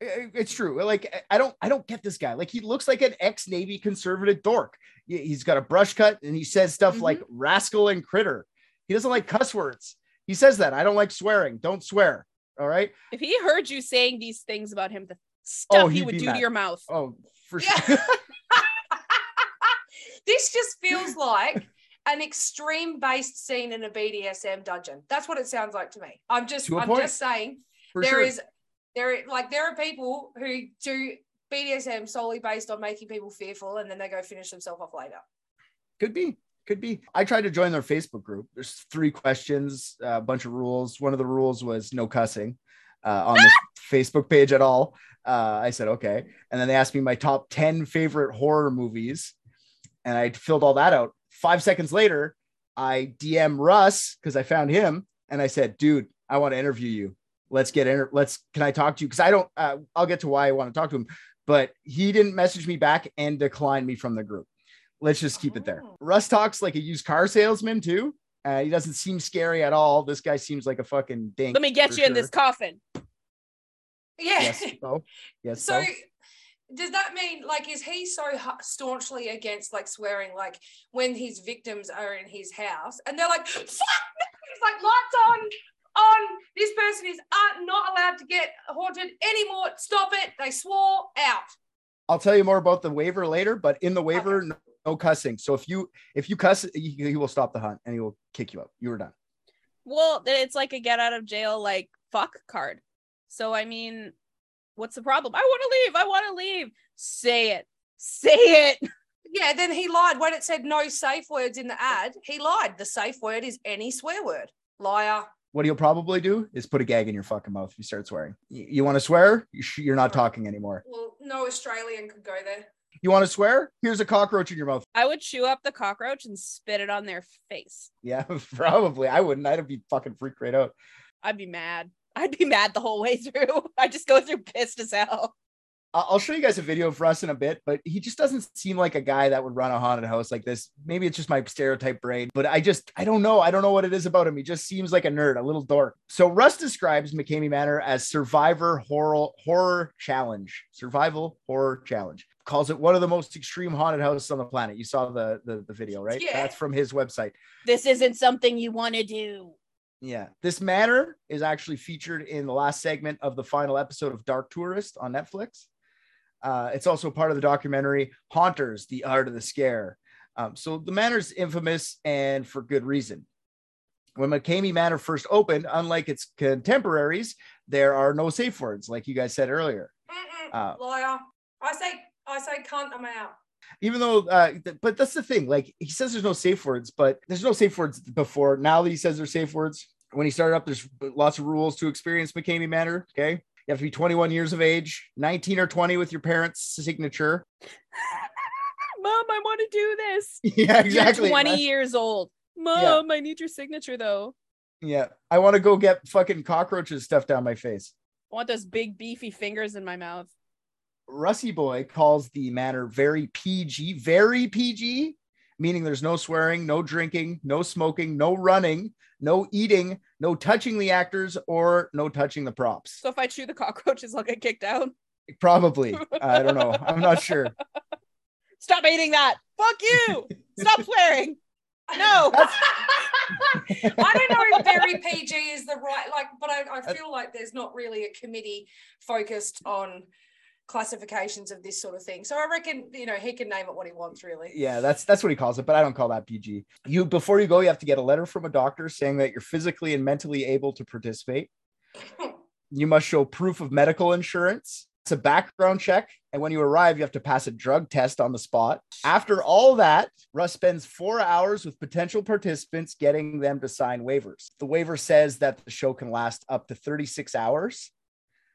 It's true. Like I- I don't, I don't get this guy. Like he looks like an ex-Navy conservative dork. He- He's got a brush cut and he says stuff mm-hmm. like rascal and critter. He doesn't like cuss words. He says that I don't like swearing. Don't swear. All right. If he heard you saying these things about him, the oh, stuff Oh, he he'd do mad. to your mouth. Oh, for sure. this just feels like an extreme based scene in a BDSM dungeon. That's what it sounds like to me. I'm just To a I'm point. just saying For there sure. is there like there are people who do BDSM solely based on making people fearful and then they go finish themselves off later. Could be. Could be. I tried to join their Facebook group. There's three questions, a bunch of rules. One of the rules was no cussing uh, on this Facebook page at all. Uh, I said, okay. And then they asked me my top 10 favorite horror movies. And I filled all that out. Five seconds later, I DM Russ because I found him and I said, dude, I want to interview you. Let's get in. Let's, can I talk to you? Because I don't, uh, I'll get to why I want to talk to him. But he didn't message me back and decline me from the group. Let's just keep it there. Russ talks like a used car salesman too. Uh, he doesn't seem scary at all. This guy seems like a fucking dink. Let me get for you in this coffin. Yeah. Yes. So. Yes. So So. does that mean like is he so staunchly against like swearing like when his victims are in his house and they're like fuck he's like lights on on this person is uh, not allowed to get haunted anymore stop it they swore out I'll tell you more about the waiver later, but in the waiver, no, no cussing. So if you if you cuss, he, he will stop the hunt and he will kick you out. You were done. Well, it's like a get out of jail like fuck card. So I mean, what's the problem? I want to leave. I want to leave. Say it. Say it. yeah then he lied when it said no safe words in the ad he lied the safe word is any swear word liar What he'll probably do is put a gag in your fucking mouth if you start swearing. You, you want to swear? You sh- you're not talking anymore. well no australian could go there You want to swear? Here's a cockroach in your mouth. I would chew up the cockroach and spit it on their face. Yeah, probably. I wouldn't. I'd be fucking freaked right out. I'd be mad. I'd be mad the whole way through. I just go through pissed as hell. I'll show you guys a video of Russ in a bit, but he just doesn't seem like a guy that would run a haunted house like this. Maybe it's just my stereotype brain, but I just, I don't know. I don't know what it is about him. He just seems like a nerd, a little dork. So Russ describes McKamey Manor as survivor horror, horror challenge, survival horror challenge. Calls it one of the most extreme haunted houses on the planet. You saw the, the, the video, right? Yeah. That's from his website. This isn't something you want to do. Yeah. This manor is actually featured in the last segment of the final episode of Dark Tourist on Netflix. Uh, it's also part of the documentary Haunters, The Art of the Scare. Um, so the manor's infamous and for good reason. When McCamey Manor first opened, unlike its contemporaries, there are no safe words, like you guys said earlier. Uh, liar i say i say cunt i'm out even though uh th- but that's the thing like he says there's no safe words but there's no safe words before now that he says there's safe words when he started up there's lots of rules to experience mckamey manor okay you have to be 21 years of age 19 or 20 with your parents signature Mom, I want to do this. Yeah, exactly, You're 20 man. years old. Mom, I need your signature though. yeah i want to go get fucking cockroaches stuffed down my face I want those big beefy fingers in my mouth. Rusty Boy calls the manor very PG, very PG, meaning there's no swearing, no drinking, no smoking, no running, no eating, no touching the actors, or no touching the props. So if I chew the cockroaches, I'll get kicked out. Probably. I don't know. I'm not sure. Stop eating that. Fuck you. Stop swearing. No. I don't know if very PG is the right like, but I, I feel like there's not really a committee focused on classifications of this sort of thing. So I reckon you know he can name it what he wants really. Yeah, that's that's what he calls it, but I don't call that PG. You before you go, you have to get a letter from a doctor saying that you're physically and mentally able to participate. You must show proof of medical insurance. It's a background check. And when you arrive, you have to pass a drug test on the spot. After all that, Russ spends four hours with potential participants getting them to sign waivers. The waiver says that the show can last up to 36 hours.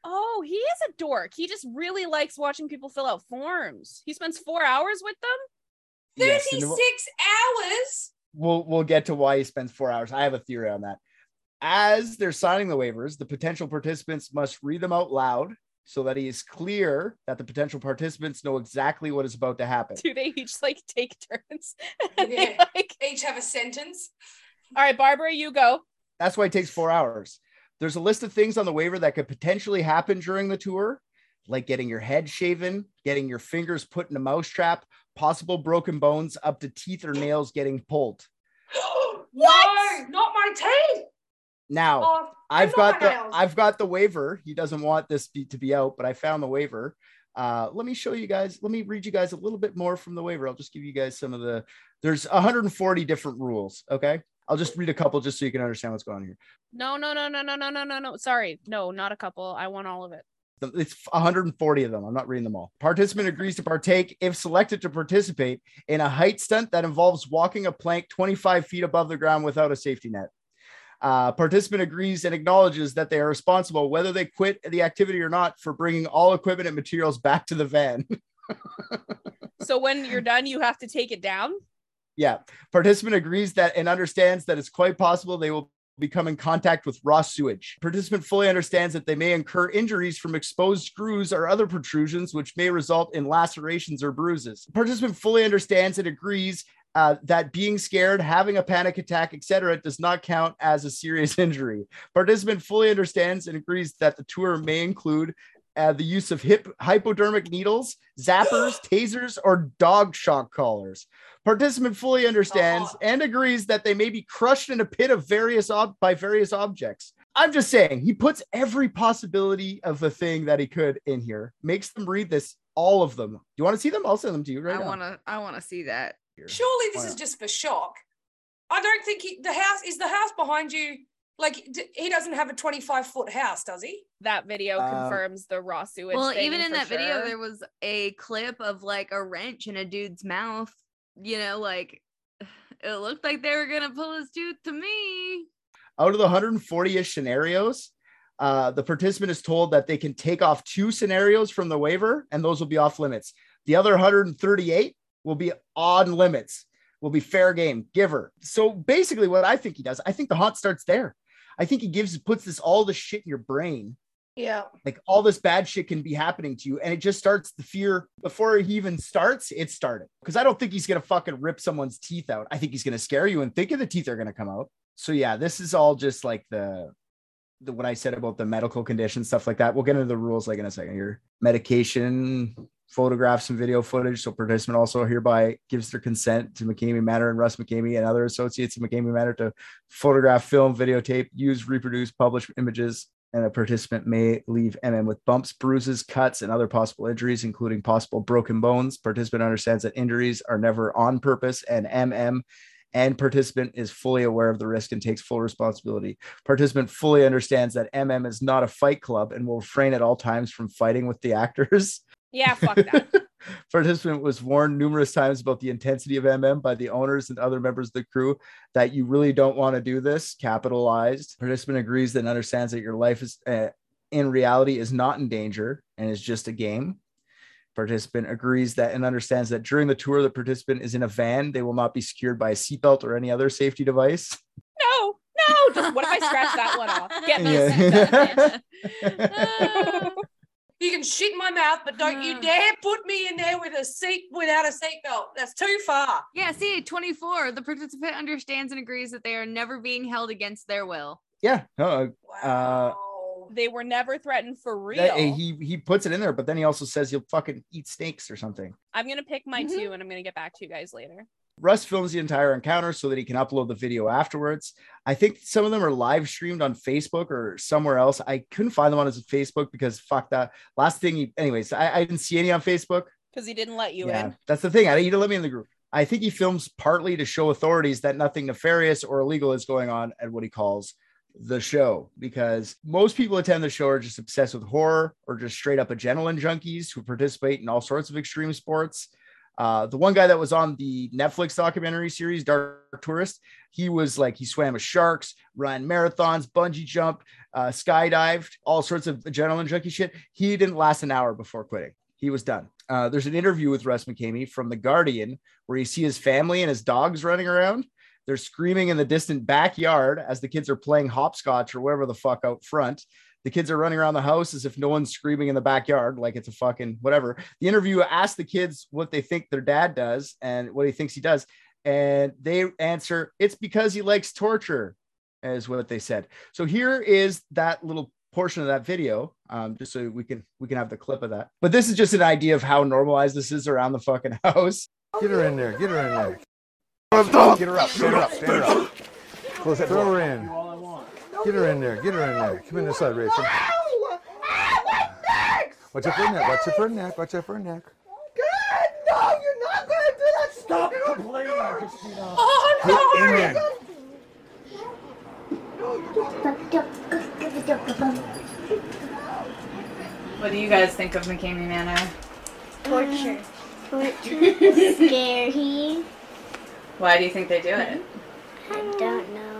Oh, he is a dork. He just really likes watching people fill out forms. He spends four hours with them. 36 we'll- hours. we'll we'll get to why he spends four hours. I have a theory on that. As they're signing the waivers, the potential participants must read them out loud so that he is clear that the potential participants know exactly what is about to happen. Do they each like take turns? And they, Yeah. like, Each have a sentence. all right, Barbara, you go. That's why it takes four hours. There's a list of things on the waiver that could potentially happen during the tour, like getting your head shaven, getting your fingers put in a mousetrap, possible broken bones, up to teeth or nails getting pulled. No, not my teeth. Now, Oh, I've got the nails. I've got the waiver. He doesn't want this be, to be out, but I found the waiver. Uh, let me show you guys. Let me read you guys a little bit more from the waiver. I'll just give you guys some of the. There's 140 different rules. Okay, I'll just read a couple just so you can understand what's going on here. No, no, no, no, no, no, no, no, no. Sorry, no, not a couple. I want all of it. It's 140 of them. I'm not reading them all. Participant agrees to partake if selected to participate in a height stunt that involves walking a plank 25 feet above the ground without a safety net. Uh, participant agrees and acknowledges that they are responsible, whether they quit the activity or not, for bringing all equipment and materials back to the van. So when you're done, you have to take it down. Yeah. Participant agrees that and understands that it's quite possible they will become in contact with raw sewage. Participant fully understands that they may incur injuries from exposed screws or other protrusions, which may result in lacerations or bruises. Participant fully understands and agrees uh, that being scared, having a panic attack, etc., does not count as a serious injury. Participant fully understands and agrees that the tour may include uh, the use of hip hypodermic needles, zappers, tasers, or dog shock collars. Participant fully understands and agrees that they may be crushed in a pit of various ob- by various objects. I'm just saying he puts every possibility of the thing that he could in here, makes them read this, all of them. Do you want to see them? I'll send them to you right I now. want to. I want to see that. Surely this Why is not? just for shock. I don't think he, the house is the house behind you. Like d- he doesn't have a 25 foot house, does he? That video Um, confirms the raw sewage. Well, thing even in for that video, there was a clip of like a wrench in a dude's mouth. You know, like it looked like they were gonna pull his tooth to me. out of the 140-ish scenarios uh, the participant is told that they can take off two scenarios from the waiver and those will be off limits the other 138 will be on limits will be fair game giver so basically what i think he does i think the haunt starts there i think he gives puts this all the shit in your brain. Yeah. like all this bad shit can be happening to you and it just starts the fear before he even starts it started. Because i don't think he's gonna fucking rip someone's teeth out. I think he's gonna scare you and think of the teeth are gonna come out. So yeah this is all just like the the what i said about the medical condition stuff like that. We'll get into the rules like in a second here. Medication photographs and video footage so participant also hereby gives their consent to mckamey manor and russ mckamey and other associates of mckamey manor to photograph film videotape use reproduce publish images and a participant may leave MM with bumps, bruises, cuts, and other possible injuries, including possible broken bones. Participant understands that injuries are never on purpose, and MM and participant is fully aware of the risk and takes full responsibility. Participant fully understands that MM is not a fight club and will refrain at all times from fighting with the actors. yeah, fuck that. Participant was warned numerous times about the intensity of MM by the owners and other members of the crew that you really don't want to do this. Capitalized. Participant agrees and understands that your life is uh, in reality is not in danger and is just a game. Participant agrees that and understands that during the tour, the participant is in a van. They will not be secured by a seatbelt or any other safety device. no, no. Just what if I scratch that one off? Get those. Yeah. You can shit in my mouth, but don't you dare put me in there with a seat without a seatbelt. That's too far. Yeah, see, 24. The participant understands and agrees that they are never being held against their will. yeah. No, uh, They were never threatened for real. that- he he puts it in there, but then he also says he'll fucking eat snakes or something. I'm gonna pick my Mm-hmm. two, and I'm gonna get back to you guys later. Russ films the entire encounter so that he can upload the video afterwards. I think some of them are live streamed on Facebook or somewhere else. I couldn't find them on his Facebook because fuck that. Last thing, he, anyways, I, I didn't see any on Facebook. Because he didn't let you yeah, in. that's the thing. I he didn't let me in the group. I think he films partly to show authorities that nothing nefarious or illegal is going on at what he calls the show because most people attend the show are just obsessed with horror or just straight up adrenaline junkies who participate in all sorts of extreme sports. Uh, the one guy that was on the Netflix documentary series, Dark Tourist, he was like, he swam with sharks, ran marathons, bungee jumped, uh, skydived, all sorts of adrenaline junkie shit. He didn't last an hour before quitting. He was done. Uh, there's an interview with Russ McKamey from The Guardian where you see his family and his dogs running around. They're screaming in the distant backyard as the kids are playing hopscotch or whatever the fuck out front. The kids are running around the house as if no one's screaming in the backyard, like it's a fucking whatever. The interview asked the kids what they think their dad does and what he thinks he does. And they answer, it's because he likes torture, is what they said. So here is that little portion of that video, um, just so we can we can have the clip of that. But this is just an idea of how normalized this is around the fucking house. Get her in there. Get her in there. Get her up. Stand her up. Stand her up. Close that Throw her in. Get her in there. Get her in there. Come in this side, Rachel. Watch out for her neck. Watch out for her neck. Watch out for her neck. No, you're not gonna do that. Stop complaining, Christina. Get in oh, there. What do you guys think of McKamey Manor? Torture. Torture. Scary. Why do you think they do it? I don't know.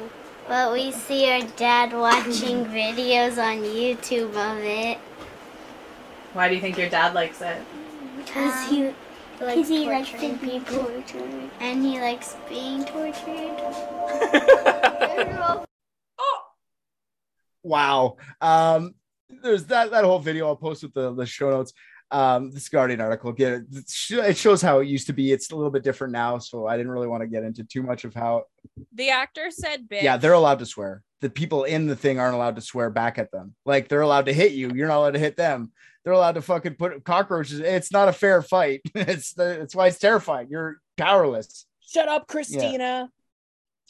But we see our dad watching videos on YouTube of it. Why do you think your dad likes it? Because he, cause he likes to be tortured. And he likes being tortured. Wow. Um, there's that that whole video I'll post with the, the show notes. Um, this Guardian article, get it, it shows how it used to be. It's a little bit different now, so I didn't really want to get into too much of how. The actor said bitch. Yeah, they're allowed to swear. The people in the thing aren't allowed to swear back at them. Like they're allowed to hit you. You're not allowed to hit them. They're allowed to fucking put cockroaches. It's not a fair fight. it's the, it's why it's terrifying. You're powerless. Shut up, Christina.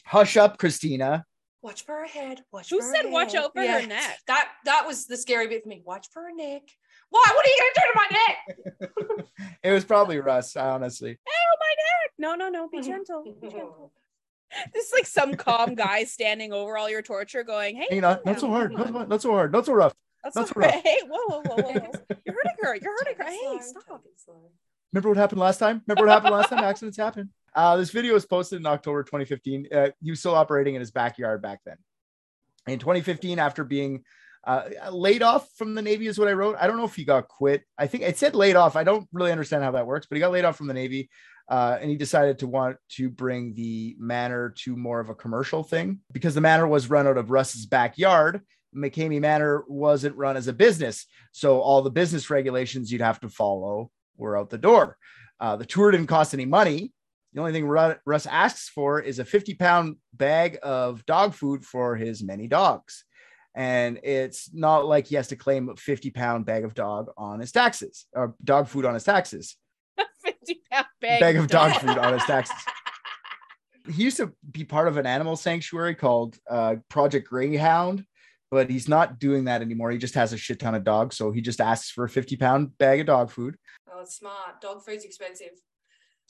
Hush up, Christina. Watch for her head. Watch Who for her said watch head. out for her neck? That that was the scary bit for me. Watch for her neck. Why? What are you gonna do to my neck? It was probably Russ, I honestly. Oh my neck. No, no, no. Be gentle. Be gentle. This is like some calm guy standing over all your torture, going, "Hey, Hey, not, not so hard. Not, not so hard. Not so rough. That's Not so not rough. right. Hey, whoa, whoa, whoa, whoa, whoa. You're hurting her. You're hurting her. Hey, stop. Remember what happened last time? Remember what happened last time? Accidents happen. Uh, this video was posted in October 2015. Uh, he was still operating in his backyard back then. In 2015, after being uh, laid off from the Navy, is what I wrote. I don't know if he got quit. I think it said laid off. I don't really understand how that works, but he got laid off from the Navy. Uh, and he decided to want to bring the manor to more of a commercial thing because the manor was run out of Russ's backyard. McKamey Manor wasn't run as a business. So all the business regulations you'd have to follow were out the door. Uh, the tour didn't cost any money. The only thing Russ asks for is a 50 pound bag of dog food for his many dogs. And it's not like he has to claim a 50 pound bag of dog on his taxes or dog food on his taxes. A 50 pound bag, Bag of dog food on his taxes. He used to be part of an animal sanctuary called uh, Project Greyhound, but he's not doing that anymore. He just has a shit ton of dogs. So he just asks for a 50 pound bag of dog food. Oh, smart. Dog food's expensive.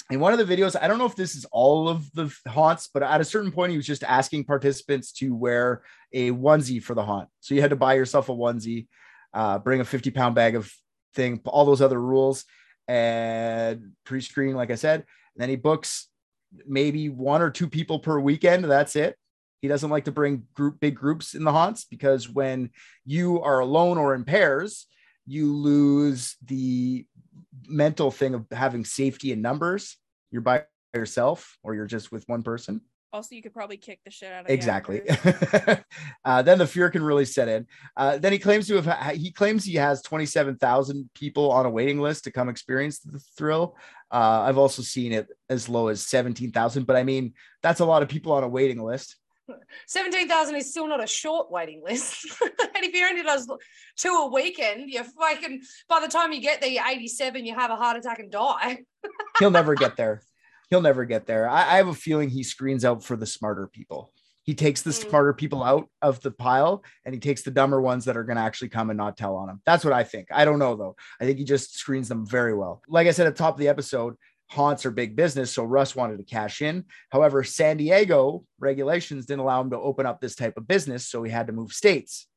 In one of the videos, I don't know if this is all of the haunts, but at a certain point, he was just asking participants to wear a onesie for the haunt. So you had to buy yourself a onesie, uh, bring a 50 pound bag of thing, all those other rules, and pre screen, like I said. And then he books maybe one or two people per weekend. That's it. He doesn't like to bring group big groups in the haunts because when you are alone or in pairs, you lose the mental thing of having safety in numbers. You're by yourself or you're just with one person. Also, you could probably kick the shit out of Exactly. uh, then the fear can really set in. Uh, then he claims to have he claims he has 27,000 people on a waiting list to come experience the thrill. Uh, I've also seen it as low as 17,000, but I mean that's a lot of people on a waiting list. 17,000 is still not a short waiting list. and if you're only does two a weekend, you're fucking, by the time you get there, you're 87, you have a heart attack and die. He'll never get there. He'll never get there. I, I have a feeling he screens out for the smarter people. He takes the mm. smarter people out of the pile and he takes the dumber ones that are going to actually come and not tell on him. That's what I think. I don't know though. I think he just screens them very well. Like I said at the top of the episode, haunts are big business, so Russ wanted to cash in. However, San Diego regulations didn't allow him to open up this type of business, so he had to move states.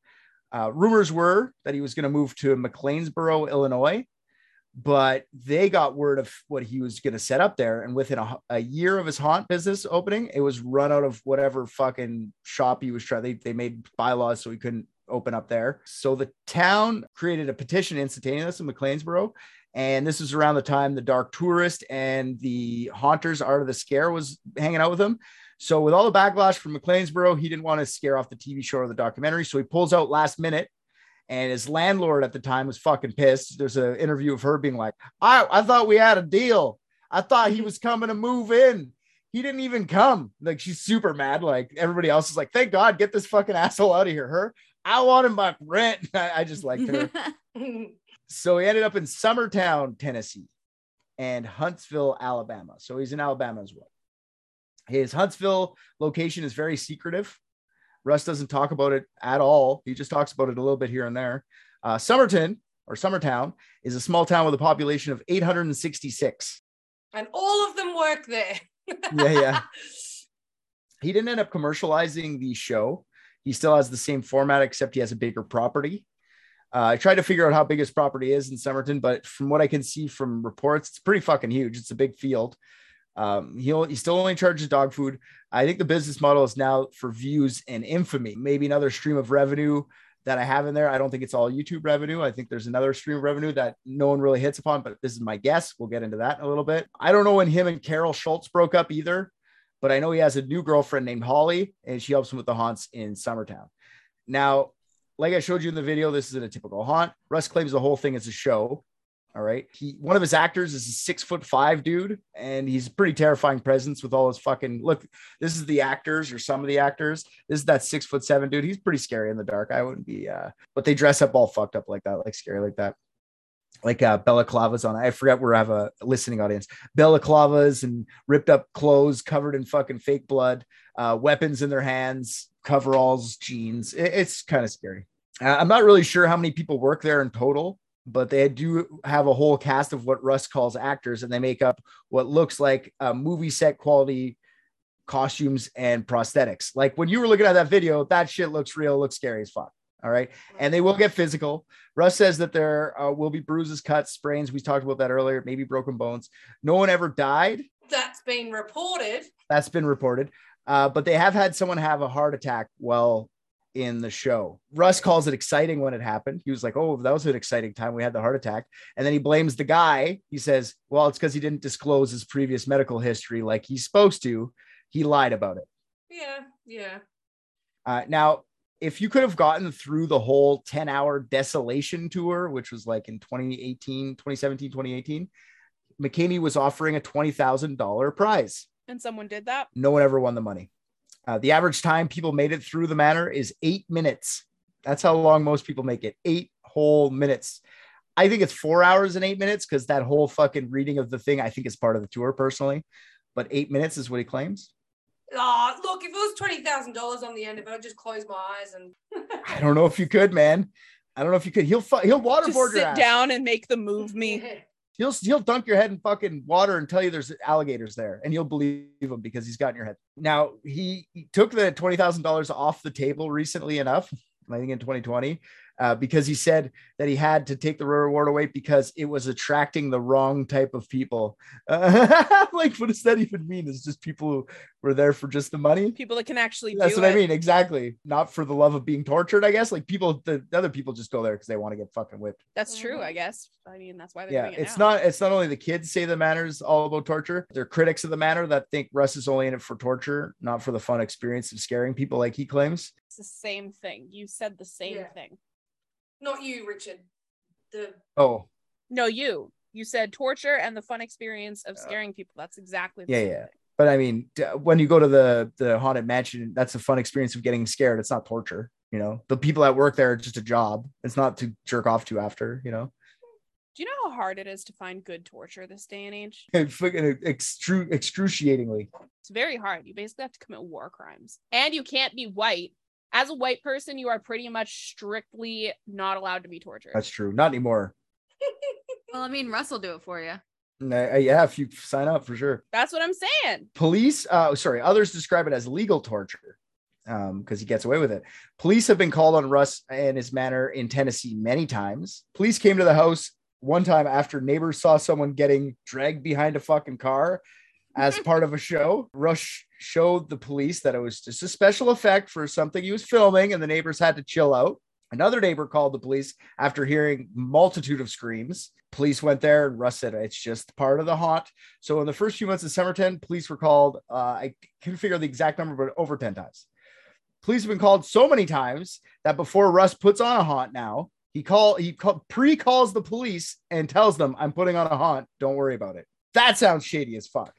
Uh, rumors were that he was going to move to McLeansboro, Illinois, but they got word of what he was going to set up there. And within a, a year of his haunt business opening, it was run out of whatever fucking shop he was trying. They, they made bylaws so he couldn't open up there. So the town created a petition instantaneous in McLeansboro. And this was around the time the Dark Tourist and the Haunters Art of the Scare was hanging out with him. So with all the backlash from McLeansboro, he didn't want to scare off the TV show or the documentary. So he pulls out last minute. And his landlord at the time was fucking pissed. There's an interview of her being like, I, I thought we had a deal. I thought he was coming to move in. He didn't even come. Like she's super mad. Like everybody else is like, thank God, get this fucking asshole out of here. Her, I want him my rent. I, I just liked her. so he ended up in Summertown, Tennessee, and Huntsville, Alabama. So he's in Alabama as well. His Huntsville location is very secretive. Russ doesn't talk about it at all. He just talks about it a little bit here and there. Uh, Somerton or Summertown is a small town with a population of 866. and all of them work there. Yeah, yeah. he didn't end up commercializing the show. He still has the same format, except he has a bigger property. Uh, I tried to figure out how big his property is in Somerton, but from what I can see from reports, it's pretty fucking huge. It's a big field. Um, he, he still only charges dog food. I think the business model is now for views and infamy, maybe another stream of revenue that I have in there. I don't think it's all YouTube revenue. I think there's another stream of revenue that no one really hits upon, but this is my guess. We'll get into that in a little bit. I don't know when him and Carol Schultz broke up either, but I know he has a new girlfriend named Holly, and she helps him with the haunts in Summertown. Now, like I showed you in the video, this isn't a typical haunt. Russ claims the whole thing is a show. All right. He one of his actors is a six foot five dude, and he's pretty terrifying presence with all his fucking look. This is the actors or some of the actors. This is that six foot seven dude. He's pretty scary in the dark. I wouldn't be uh, but they dress up all fucked up like that, like scary like that. Like uh Balaclava's on. I forget where I have a listening audience. Balaclava's and ripped up clothes covered in fucking fake blood, uh, weapons in their hands, coveralls, jeans. It- it's kind of scary. Uh, I'm not really sure how many people work there in total, but they do have a whole cast of what Russ calls actors, and they make up what looks like a movie set quality costumes and prosthetics. Like when you were looking at that video, that shit looks real, looks scary as fuck. All right. And they will get physical. Russ says that there uh, will be bruises, cuts, sprains. We talked about that earlier, maybe broken bones. No one ever died. That's been reported. That's been reported. Uh, but they have had someone have a heart attack while in the show. Russ calls it exciting when it happened. He was like, Oh, that was an exciting time. We had the heart attack. And then he blames the guy. He says, Well, it's because he didn't disclose his previous medical history like he's supposed to. He lied about it. Yeah, yeah. Uh, now, if you could have gotten through the whole 10 hour desolation tour, which was like in 2018, 2017, 2018, McKamey was offering a $20,000 prize. And someone did that. No one ever won the money. Uh, the average time people made it through the manor is eight minutes. That's how long most people make it. Eight whole minutes. I think it's four hours and eight minutes because that whole fucking reading of the thing, I think is part of the tour personally. But eight minutes is what he claims. Oh, look, if it was twenty thousand dollars on the end of it, I'd just close my eyes and I don't know if you could, man. I don't know if you could. He'll fu- he'll waterboard Just your ass. down and make the move me. He'll he'll dunk your head in fucking water and tell you there's alligators there, and you'll believe him because he's got in your head. Now he, took the twenty thousand dollars off the table recently enough, I think in 2020, uh, because he said that he had to take the reward away because it was attracting the wrong type of people. Uh, like, what does that even mean? It's just people who were there for just the money. People that can actually That's do what it. I mean. Exactly. Not for the love of being tortured, I guess. Like people, the other people just go there because they want to get fucking whipped. That's true, I guess. I mean, that's why they're Yeah, doing it it's now. not. It's not only the kids say the manor's all about torture. They're critics of the manor that think Russ is only in it for torture, not for the fun experience of scaring people, like he claims. It's the same thing. You said the same Yeah. thing. Not you, Richard. The Oh, No, you. You said torture and the fun experience of oh. scaring people. That's exactly the yeah, same yeah. thing. But I mean, when you go to the the haunted mansion, that's a fun experience of getting scared. It's not torture. You know, the people that work there are just a job. It's not to jerk off to after. You know, Do you know how hard it is to find good torture this day and age? fucking extru- excruciatingly. It's very hard. You basically have to commit war crimes. And you can't be white. As a white person, you are pretty much strictly not allowed to be tortured. That's true. Not anymore. Well, I mean, Russ will do it for you. Uh, uh, yeah, if you sign up for sure. That's what I'm saying. Police, uh, sorry, others describe it as legal torture um, because he gets away with it. Police have been called on Russ and his manor in Tennessee many times. Police came to the house one time after neighbors saw someone getting dragged behind a fucking car as part of a show. Russ showed the police that it was just a special effect for something he was filming, and the neighbors had to chill out. Another neighbor called the police after hearing multitude of screams. Police went there and Russ said it's just part of the haunt. So in the first few months of Summerton, police were called. Uh, I couldn't figure out the exact number, but over 10 times. Police have been called so many times that before Russ puts on a haunt now, he call he call, pre-calls the police and tells them, I'm putting on a haunt. Don't worry about it. That sounds shady as fuck.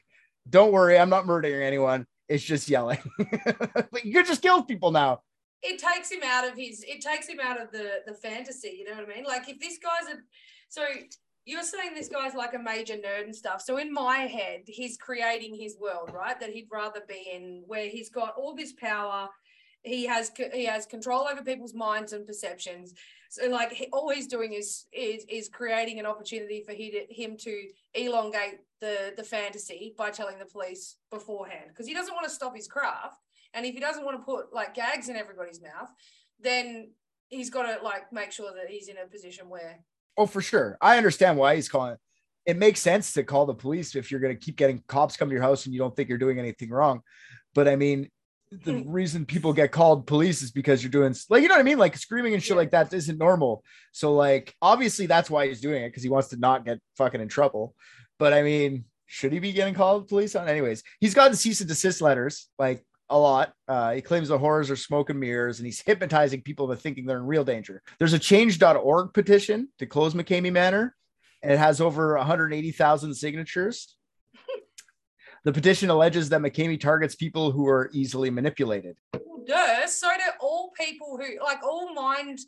Don't worry, I'm not murdering anyone. It's just yelling. but you just kill people now. it takes him out of his it takes him out of the the fantasy you know what i mean like if this guy's a so you're saying this guy's like a major nerd and stuff so in my head he's creating his world right that he'd rather be in where he's got all this power he has he has control over people's minds and perceptions so like he, all he's doing is is is creating an opportunity for he to, him to elongate the the fantasy by telling the police beforehand because he doesn't want to stop his craft and if he doesn't want to put like gags in everybody's mouth, then he's got to like make sure that he's in a position where Oh, for sure. I understand why he's calling it. It makes sense to call the police if you're going to keep getting cops come to your house and you don't think you're doing anything wrong. But I mean, the reason people get called police is because you're doing like you know what I mean, like screaming and shit like that isn't normal. So like obviously that's why he's doing it because he wants to not get fucking in trouble. But I mean, should he be getting called police on? Anyways, he's gotten cease and desist letters like a lot. Uh, he claims the horrors are smoke and mirrors, and he's hypnotizing people into thinking they're in real danger. There's a change.org petition to close McKamey Manor, and it has over 180,000 signatures. The petition alleges that McKamey targets people who are easily manipulated. duh, so do all people who like all mind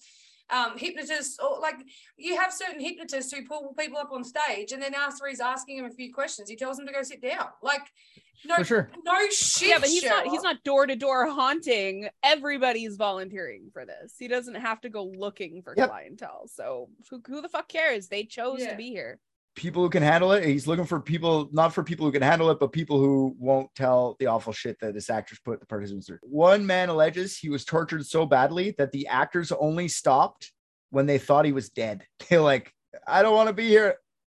um, hypnotists or like you have certain hypnotists who pull people up on stage and then after he's asking them a few questions, he tells them to go sit down. Like no, For sure. no shit. yeah, but he's not he's not door to door haunting. Everybody's volunteering for this. He doesn't have to go looking for Yep. clientele. So who, who the fuck cares? They chose Yeah. to be here. People who can handle it. He's looking for people, not for people who can handle it, but people who won't tell the awful shit that this actors put the participants through. One man alleges he was tortured so badly that the actors only stopped when they thought he was dead. They're like, I don't want to be here.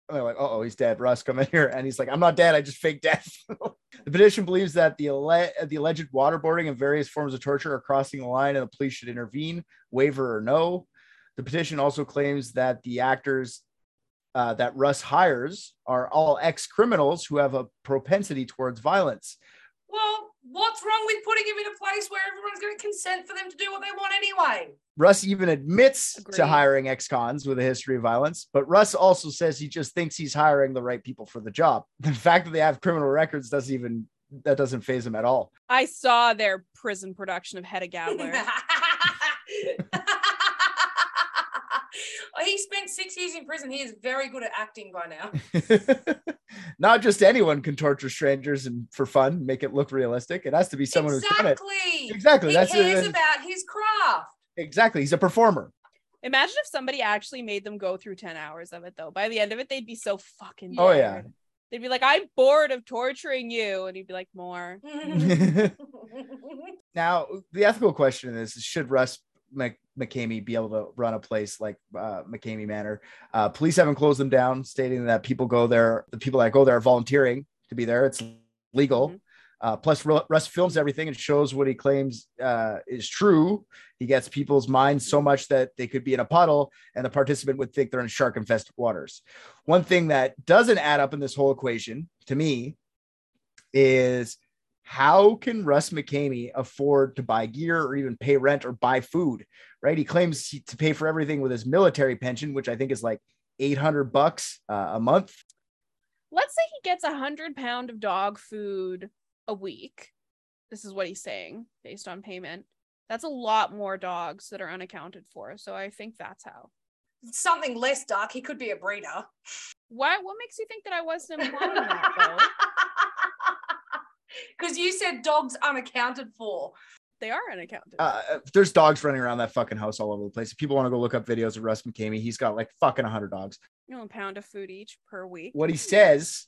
And they're like, oh, he's dead. Russ, come in here. And he's like, I'm not dead. I just fake death. the petition believes that the, alle- the alleged waterboarding and various forms of torture are crossing the line and the police should intervene, waiver or no. The petition also claims that the actors uh, that Russ hires are all ex criminals who have a propensity towards violence. Well, what's wrong with putting him in a place where everyone's going to consent for them to do what they want anyway? Russ even admits to hiring ex cons with a history of violence, but Russ also says he just thinks he's hiring the right people for the job. The fact that they have criminal records doesn't even that doesn't faze him at all. I saw their prison production of Hedda Gabler. Oh, he spent six years in prison. He is very good at acting by now. Not just anyone can torture strangers and for fun, make it look realistic. It has to be someone who's done it. exactly. Exactly, He that's- cares that's- about his craft. Exactly. He's a performer. Imagine if somebody actually made them go through 10 hours of it though. By the end of it, they'd be so fucking Oh, bored. yeah. They'd be like, I'm bored of torturing you. And he'd be like, more. Now, the ethical question is should Russ Mc- McKamey be able to run a place like uh, McKamey Manor? Uh, police haven't closed them down, stating that people go there, the people that go there are volunteering to be there. It's legal. Uh, plus, Russ films everything and shows what he claims uh, is true. He gets people's minds so much that they could be in a puddle and the participant would think they're in shark infested waters. One thing that doesn't add up in this whole equation to me is how can Russ McKamey afford to buy gear or even pay rent or buy food? Right? He claims he, to pay for everything with his military pension, which I think is like 800 bucks uh, a month. Let's say he gets a hundred pound of dog food a week. This is what he's saying based on payment. That's a lot more dogs that are unaccounted for. So I think that's how. Something less dark. He could be a breeder. Why? What makes you think that I wasn't implying that though? Because you said dogs unaccounted for. They are unaccounted. Uh, there's dogs running around that fucking house all over the place. If people want to go look up videos of Russ McKamey, he's got like fucking 100 dogs. you know, a pound of food each per week. What he says,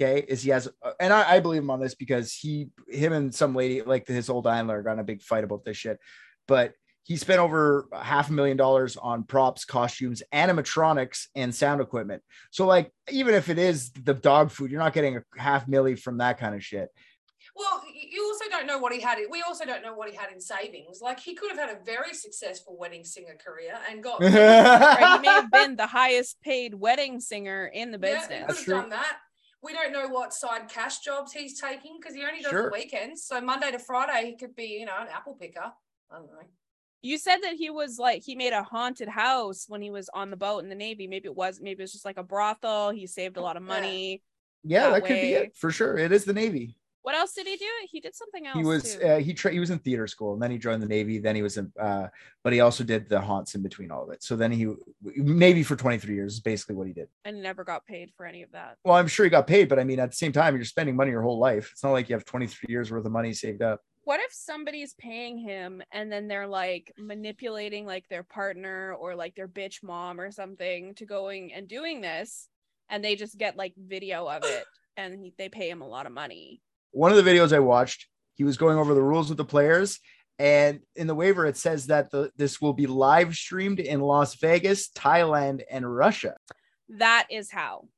okay, is he has, uh, and I, I believe him on this because he, him and some lady, like his old handler, got in a big fight about this shit. But he spent over half a million dollars on props, costumes, animatronics, and sound equipment. So, like, even if it is the dog food, you're not getting a half milli from that kind of shit. Well, you also don't know what he had. We also don't know what he had in savings. Like he could have had a very successful wedding singer career and got. Right, he may have been the highest paid wedding singer in the Yeah, business. he could have done that. We don't know what side cash jobs he's taking because he only does Sure. the weekends. So Monday to Friday, he could be, you know, an apple picker. I don't know. You said that he was like he made a haunted house when he was on the boat in the Navy. Maybe it was maybe it was just like a brothel. He saved a oh, lot of money. Yeah, That that, could be it for sure. It is the Navy. What else did he do? He did something else. He was uh, he tra- he was in theater school and then he joined the Navy. Then he was in, uh, but he also did the haunts in between all of it. So then he Navy for 23 years is basically what he did. and never got paid for any of that. Well, I'm sure he got paid, but I mean, at the same time, you're spending money your whole life. It's not like you have 23 years worth of money saved up. What if somebody's paying him and then they're like manipulating like their partner or like their bitch mom or something to going and doing this and they just get like video of it and he, they pay him a lot of money. One of the videos I watched, he was going over the rules with the players, and in the waiver it says that the this will be live streamed in Las Vegas, Thailand, and Russia. That is how.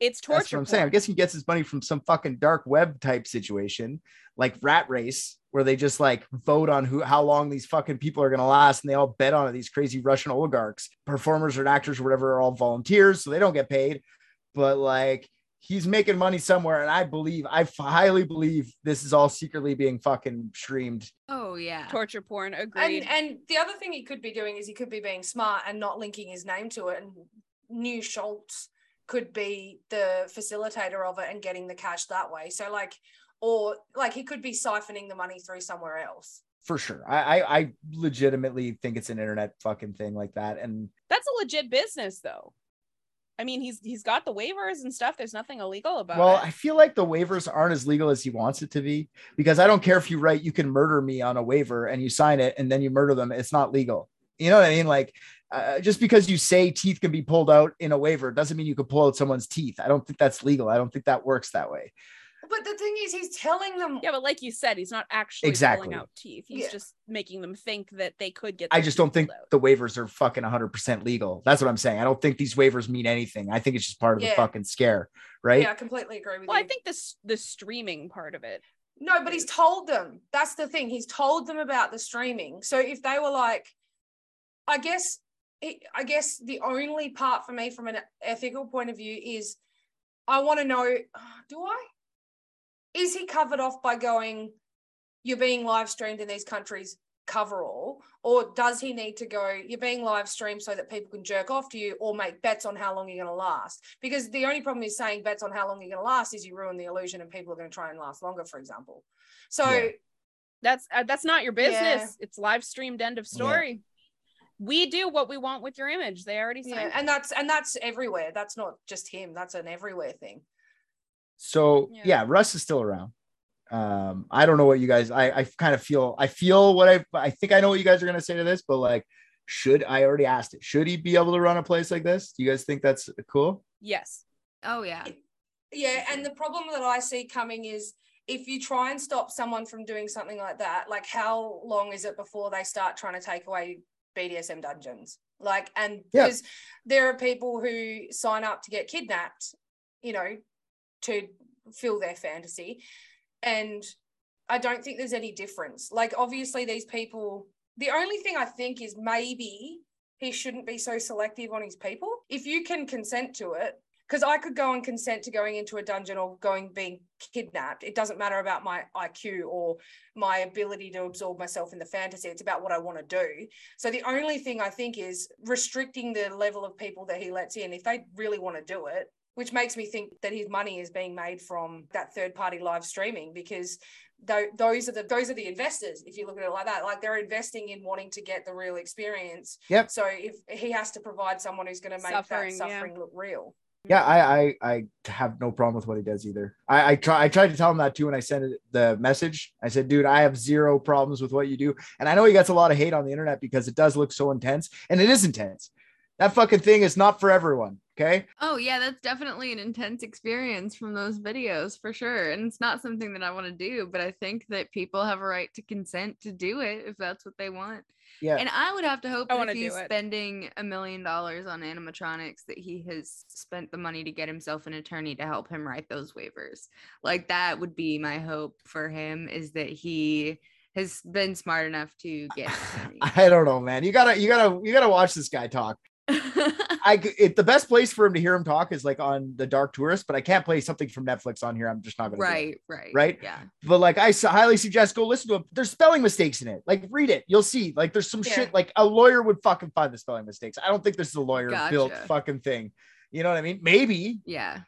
It's torture. That's what I'm saying. I guess he gets his money from some fucking dark web type situation, like Rat Race, where they just like vote on who how long these fucking people are gonna last, and they all bet on it. These crazy Russian oligarchs, performers or actors or whatever, are all volunteers, so they don't get paid. But like he's making money somewhere, and I believe, I highly believe this is all secretly being fucking streamed. Oh yeah. Torture porn. Agreed. And and the other thing he could be doing is he could be being smart and not linking his name to it. And New Schultz could be the facilitator of it and getting the cash that way. So like, or like he could be siphoning the money through somewhere else. For sure. I, I I legitimately think it's an internet fucking thing like that. And That's a legit business though. I mean, he's he's got the waivers and stuff. There's nothing illegal about Well, it. I feel like the waivers aren't as legal as he wants it to be because I don't care if you write you can murder me on a waiver and you sign it and then you murder them. It's not legal. You know what I mean? Like uh, just because you say teeth can be pulled out in a waiver doesn't mean you can pull out someone's teeth. I don't think that's legal. I don't think that works that way. But the thing is, he's telling them. Yeah, but like you said, he's not actually Exactly. pulling out teeth. He's Yeah. just making them think that they could get. I just don't think out. the waivers are fucking 100% legal. That's what I'm saying. I don't think these waivers mean anything. I think it's just part of Yeah. the fucking scare, right? Yeah, I completely agree with Well, you. I think this the streaming part of it. No, but he's told them. That's the thing. He's told them about the streaming. So if they were like, I guess, I guess the only part for me from an ethical point of view is, I want to know, do I? Is he covered off by going, you're being live streamed in these countries, cover all, or does he need to go, you're being live streamed so that people can jerk off to you or make bets on how long you're going to last? Because the only problem is saying bets on how long you're going to last is you ruin the illusion and people are going to try and last longer, for example. So Yeah. That's uh, that's not your business. Yeah. It's live streamed. End of story. We do what we want with your image. They already signed. yeah, and that's and that's everywhere. That's not just him. That's an everywhere thing. So Yeah. yeah. Russ is still around. Um, I don't know what you guys. I I kind of feel. I feel what I. I think I know what you guys are gonna say to this, but like, should I already asked it? Should he be able to run a place like this? Do you guys think that's cool? yes. Oh yeah. Yeah, and the problem that I see coming is if you try and stop someone from doing something like that, like how long is it before they start trying to take away BDSM dungeons? Like, and Yeah. because there are people who sign up to get kidnapped, you know, to fill their fantasy. And I don't think there's any difference. Like, obviously, these people, the only thing I think is maybe he shouldn't be so selective on his people. If you can consent to it, because I could go and consent to going into a dungeon or going being kidnapped. It doesn't matter about my IQ or my ability to absorb myself in the fantasy. It's about what I want to do. So the only thing I think is restricting the level of people that he lets in. If they really want to do it, which makes me think that his money is being made from that third party live streaming because those are the those are the investors if you look at it like that like they're investing in wanting to get the real experience Yep. so if he has to provide someone who's going to make Suffering, that yeah. suffering look real Yeah, I, I I have no problem with what he does either. I I try I tried to tell him that too when I sent it, the message. I said, dude, I have zero problems with what you do, and I know he gets a lot of hate on the internet because it does look so intense, and it is intense. That fucking thing is not for everyone. Okay. Oh yeah, that's definitely an intense experience from those videos for sure. And it's not something that I want to do, but I think that people have a right to consent to do it if that's what they want. Yeah. And I would have to hope I that if he's spending a million dollars on animatronics that he has spent the money to get himself an attorney to help him write those waivers. Like that would be my hope for him is that he has been smart enough to get. I don't know, man. You gotta, you gotta, you gotta watch this guy talk. I, c- it, the best place for him to hear him talk is like on the Dark Tourist, but I can't play something from Netflix on here. I'm just not gonna. do it. right, right. Right? Yeah. But like, I s- highly suggest go listen to him. There's spelling mistakes in it. Like, read it. You'll see. Like, there's some Yeah. shit. Like, a lawyer would fucking find the spelling mistakes. I don't think this is a lawyer built fucking thing. You know what I mean? Maybe, Yeah.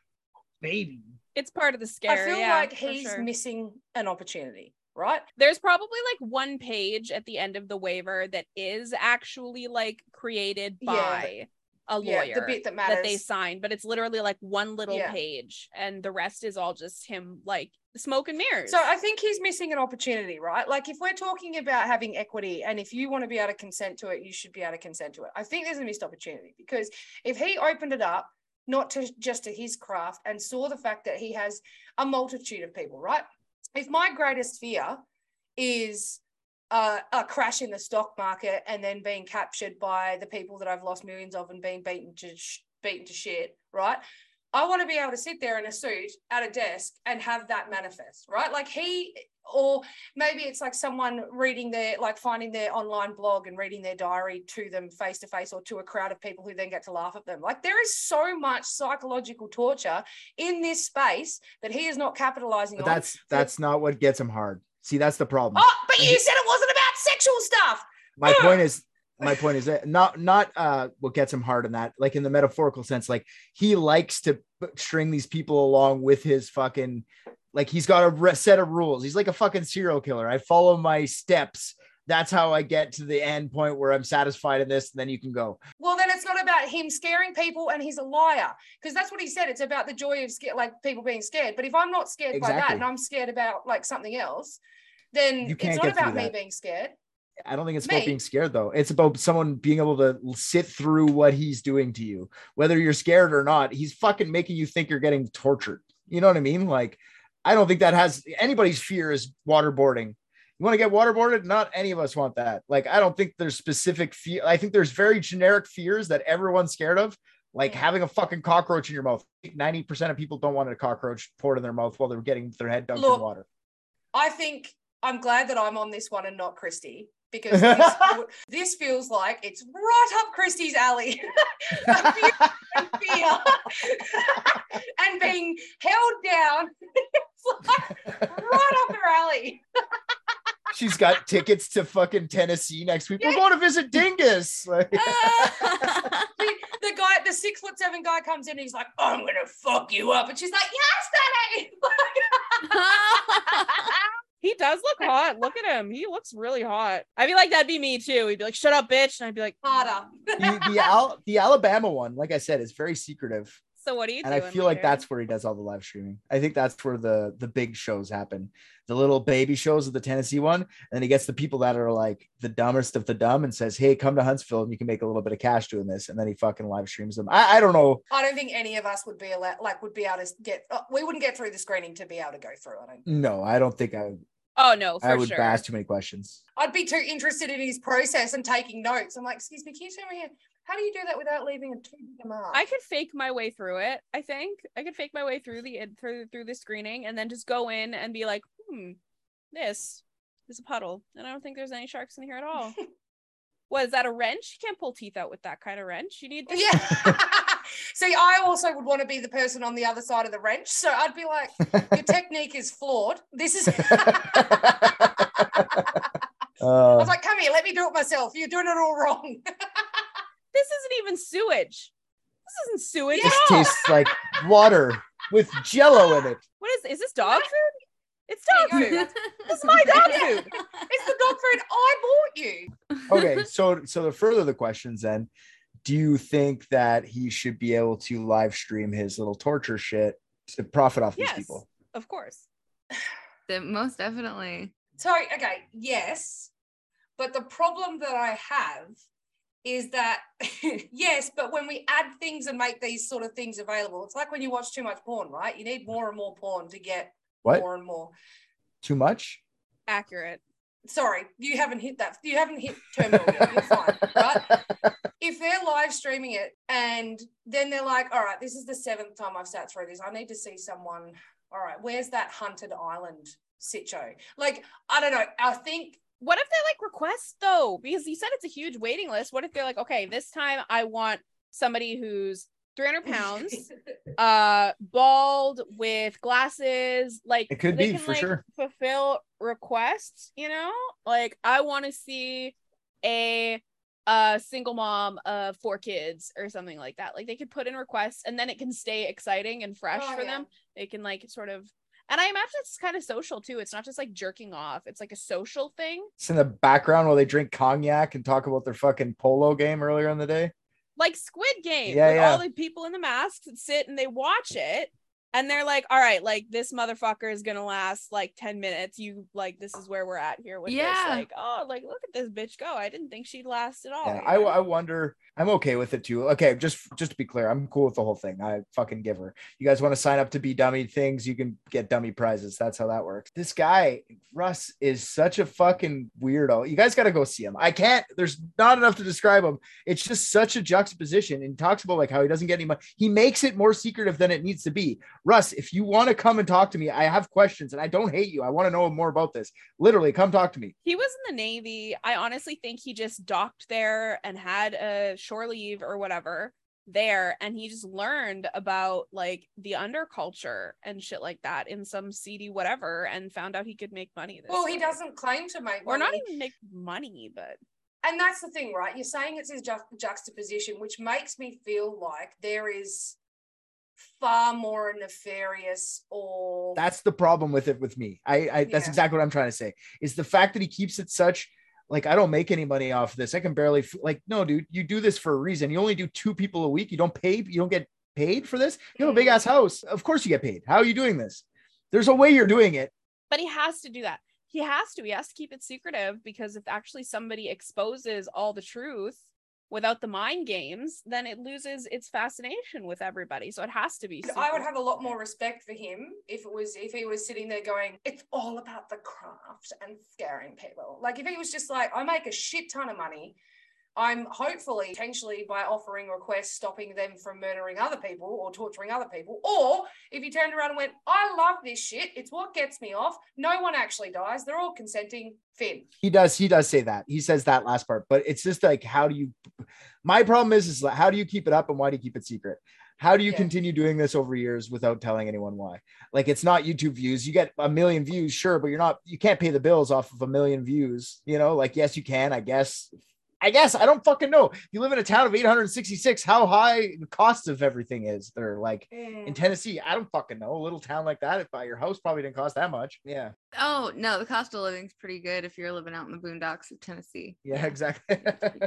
maybe. It's part of the scare. I feel yeah, like he's sure. missing an opportunity, right? There's probably like one page at the end of the waiver that is actually like created Yeah, by a yeah, lawyer the bit that that they signed, but it's literally like one little Yeah. page, and the rest is all just him like smoke and mirrors. So I think he's missing an opportunity, right? Like if we're talking about having equity and if you want to be able to consent to it, you should be able to consent to it. I think there's a missed opportunity because if he opened it up, not to just to his craft and saw the fact that he has a multitude of people, right? If my greatest fear is uh, a crash in the stock market and then being captured by the people that I've lost millions of and being beaten to sh- beaten to shit, right? I want to be able to sit there in a suit at a desk and have that manifest, right? Like he, or maybe it's like someone reading their, like finding their online blog and reading their diary to them face to face or to a crowd of people who then get to laugh at them. Like there is so much psychological torture in this space that he is not capitalizing But on. that's that's not what gets him hard. See, that's the problem. Oh, but you said it wasn't about sexual stuff. my point is my point is that not not uh what gets him hard in that like in the metaphorical sense like he likes to string these people along with his fucking like he's got a re- set of rules he's like a fucking serial killer i follow my steps that's how i get to the end point where i'm satisfied in this and then you can go Well, then it's not about him scaring people and he's a liar because that's what he said. It's about the joy of scare, like people being scared. But if I'm not scared by that and I'm scared about like something else, then You can't it's not about me that. being scared. I don't think it's about being scared though. It's about someone being able to sit through what he's doing to you, whether you're scared or not. He's fucking making you think you're getting tortured. You know what I mean? Like, I don't think that has anybody's fear is waterboarding. You want to get waterboarded? Not any of us want that. Like, I don't think there's specific fear. I think there's very generic fears that everyone's scared of, like having a fucking cockroach in your mouth. 90% of people don't want a cockroach poured in their mouth while they're getting their head dunked Look, in water. I think I'm glad that I'm on this one and not Christy because this, this feels like it's right up Christy's alley. And fear and being held down. It's like right up her alley. She's got tickets to fucking Tennessee next week. We're going to visit Dingus. Like, the, the guy, the six foot seven guy comes in and he's like, I'm gonna fuck you up. And she's like, Yes, daddy. he does look hot. Look at him. He looks really hot. I feel like that'd be me too. He'd be like, "Shut up, bitch," and I'd be like, Harder. the, the, Al- the Alabama one, like I said, is very secretive. "So what are you think And doing?" I feel like that's where he does all the live streaming. I think that's where the the big shows happen. The little baby shows of the Tennessee one. And then he gets the people that are like the dumbest of the dumb and says, Hey, come to Huntsville and you can make a little bit of cash doing this. And then he fucking live streams them. I, I don't know. I don't think any of us would be allowed, like, would be able to get. Uh, we wouldn't get through the screening to be able to go through. I don't. No, I don't think I would. Oh no, for I would sure. ask too many questions. I'd be too interested in his process and taking notes. I'm like, excuse me, can you tell me how do you do that without leaving a too big a mark? I could fake my way through it. I think I could fake my way through the through through the screening and then just go in and be like, "Hmm, this is a puddle," and I don't think there's any sharks in here at all. what is that? A wrench? You can't pull teeth out with that kind of wrench. You need this. Yeah. See, I also would want to be the person on the other side of the wrench. So I'd be like, your technique is flawed. This is. I Uh, was like, come here, let me do it myself. You're doing it all wrong. This isn't even sewage. This isn't sewage this at all. tastes like water with jello in it. What is is this dog food? It's dog food. this is my dog food. it's the dog food I bought you. okay so so to further the questions then do you think that he should be able to live stream his little torture shit to profit off these Yes, people? of course. De- most definitely. So, okay, yes. But the problem that I have is that, yes, but when we add things and make these sort of things available, it's like when you watch too much porn, right? You need more and more porn to get What? more and more. Too much? Accurate. Sorry, you haven't hit that. You haven't hit terminal yet. You're fine, right? If they're live streaming it and then they're like, all right, this is the seventh time I've sat through this. I need to see someone. All right, where's that hunted island sitcho? Like, I don't know. I think What if they like request though? Because you said it's a huge waiting list. What if they're like, okay, this time I want somebody who's 300 pounds, uh, bald with glasses. Like It could they be, can, for like, sure. Fulfill requests. You know, like I want to see a a single mom of four kids or something like that. Like they could put in requests and then it can stay exciting and fresh Oh, for yeah. them. They can like sort of and I imagine it's kind of social too. It's not just like jerking off. It's like a social thing. It's in the background while they drink cognac and talk about their fucking polo game earlier in the day. Like Squid Game. Yeah, with yeah. all the people in the masks that sit and they watch it and they're like, all right, like this motherfucker is gonna last like 10 minutes. You like this is where we're at here with Yeah. this. Like, oh, like look at this bitch go. I didn't think she'd last at all. Yeah, I. I wonder. I'm okay with it too. Okay, just just to be clear, I'm cool with the whole thing. I fucking give her. You guys want to sign up to be dummy things? You can get dummy prizes. That's how that works. This guy Russ is such a fucking weirdo. You guys got to go see him. I can't. There's not enough to describe him. It's just such a juxtaposition. And talks about like how he doesn't get any money. He makes it more secretive than it needs to be. Russ, if you want to come and talk to me, I have questions, and I don't hate you. I want to know more about this. Literally, come talk to me. He was in the Navy. I honestly think he just docked there and had a shore leave or whatever there. And he just learned about like the underculture and shit like that in some seedy whatever and found out he could make money. This well, he doesn't claim to make money. Or not even make money, but and that's the thing, right? You're saying it's his ju- juxtaposition, which makes me feel like there is far more nefarious or that's the problem with it with me. I, I that's Yeah. exactly what I'm trying to say. Is the fact that he keeps it such like I don't make any money off this. I can barely f- like no, dude. You do this for a reason. You only do two people a week. You don't pay. You don't get paid for this. You have a big mm. ass house. Of course you get paid. How are you doing this? There's a way you're doing it. but he has to do that. He has to. He has to keep it secretive because if actually somebody exposes all the truth without the mind games, then it loses its fascination with everybody. So it has to be. I would have a lot more respect for him if it was if he was sitting there going, "It's all about the craft and scaring people." Like if he was just like, "I make a shit ton of money." I'm hopefully potentially by offering requests stopping them from murdering other people or torturing other people. Or if he turned around and went, I love this shit. It's what gets me off. No one actually dies. They're all consenting. Finn. He does. He does say that. He says that last part. But it's just like how do you? My problem is is how do you keep it up and why do you keep it secret? How do you Yeah. continue doing this over years without telling anyone why? Like it's not YouTube views. You get a million views, sure, but you're not. You can't pay the bills off of a million views. You know, like yes, you can. I guess. I guess I don't fucking know. You live in a town of 866. How high the cost of everything is there? Like in Tennessee, I don't fucking know. A little town like that, if uh, your house probably didn't cost that much. Yeah, Oh no, the cost of living's pretty good if you're living out in the boondocks of Tennessee. yeah, exactly.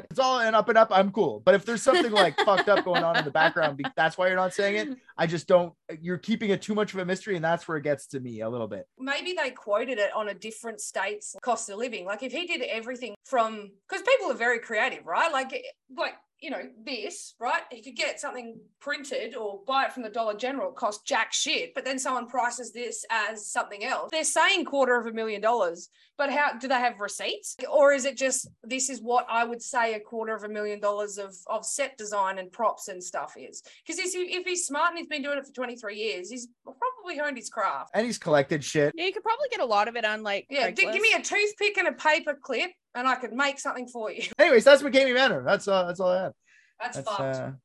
it's all in up and up. I'm cool. But if there's something like fucked up going on in the background, that's why you're not saying it. I just don't. Uh, you're keeping it too much of a mystery, and that's where it gets to me a little bit. maybe they quoted it on a different state's cost of living. Like if he did everything from because people are very creative, right? Like like you know this, right? He could get something printed or buy it from the Dollar General, cost jack shit, but then someone prices this as something else. They're saying quarter of a million dollars, but how do they have receipts? Or is it just this is what I would say a quarter of a million dollars of, of set design and props and stuff is? Because if he's smart and he's been doing it for 23 years, he's probably honed his craft. And he's collected shit. Yeah, you could probably get a lot of it on like Yeah, gi- give me a toothpick and a paper clip, and I could make something for you. Anyways, that's McKamey Manor. That's uh, that's all I had. That's, That's, fucked. uh, Do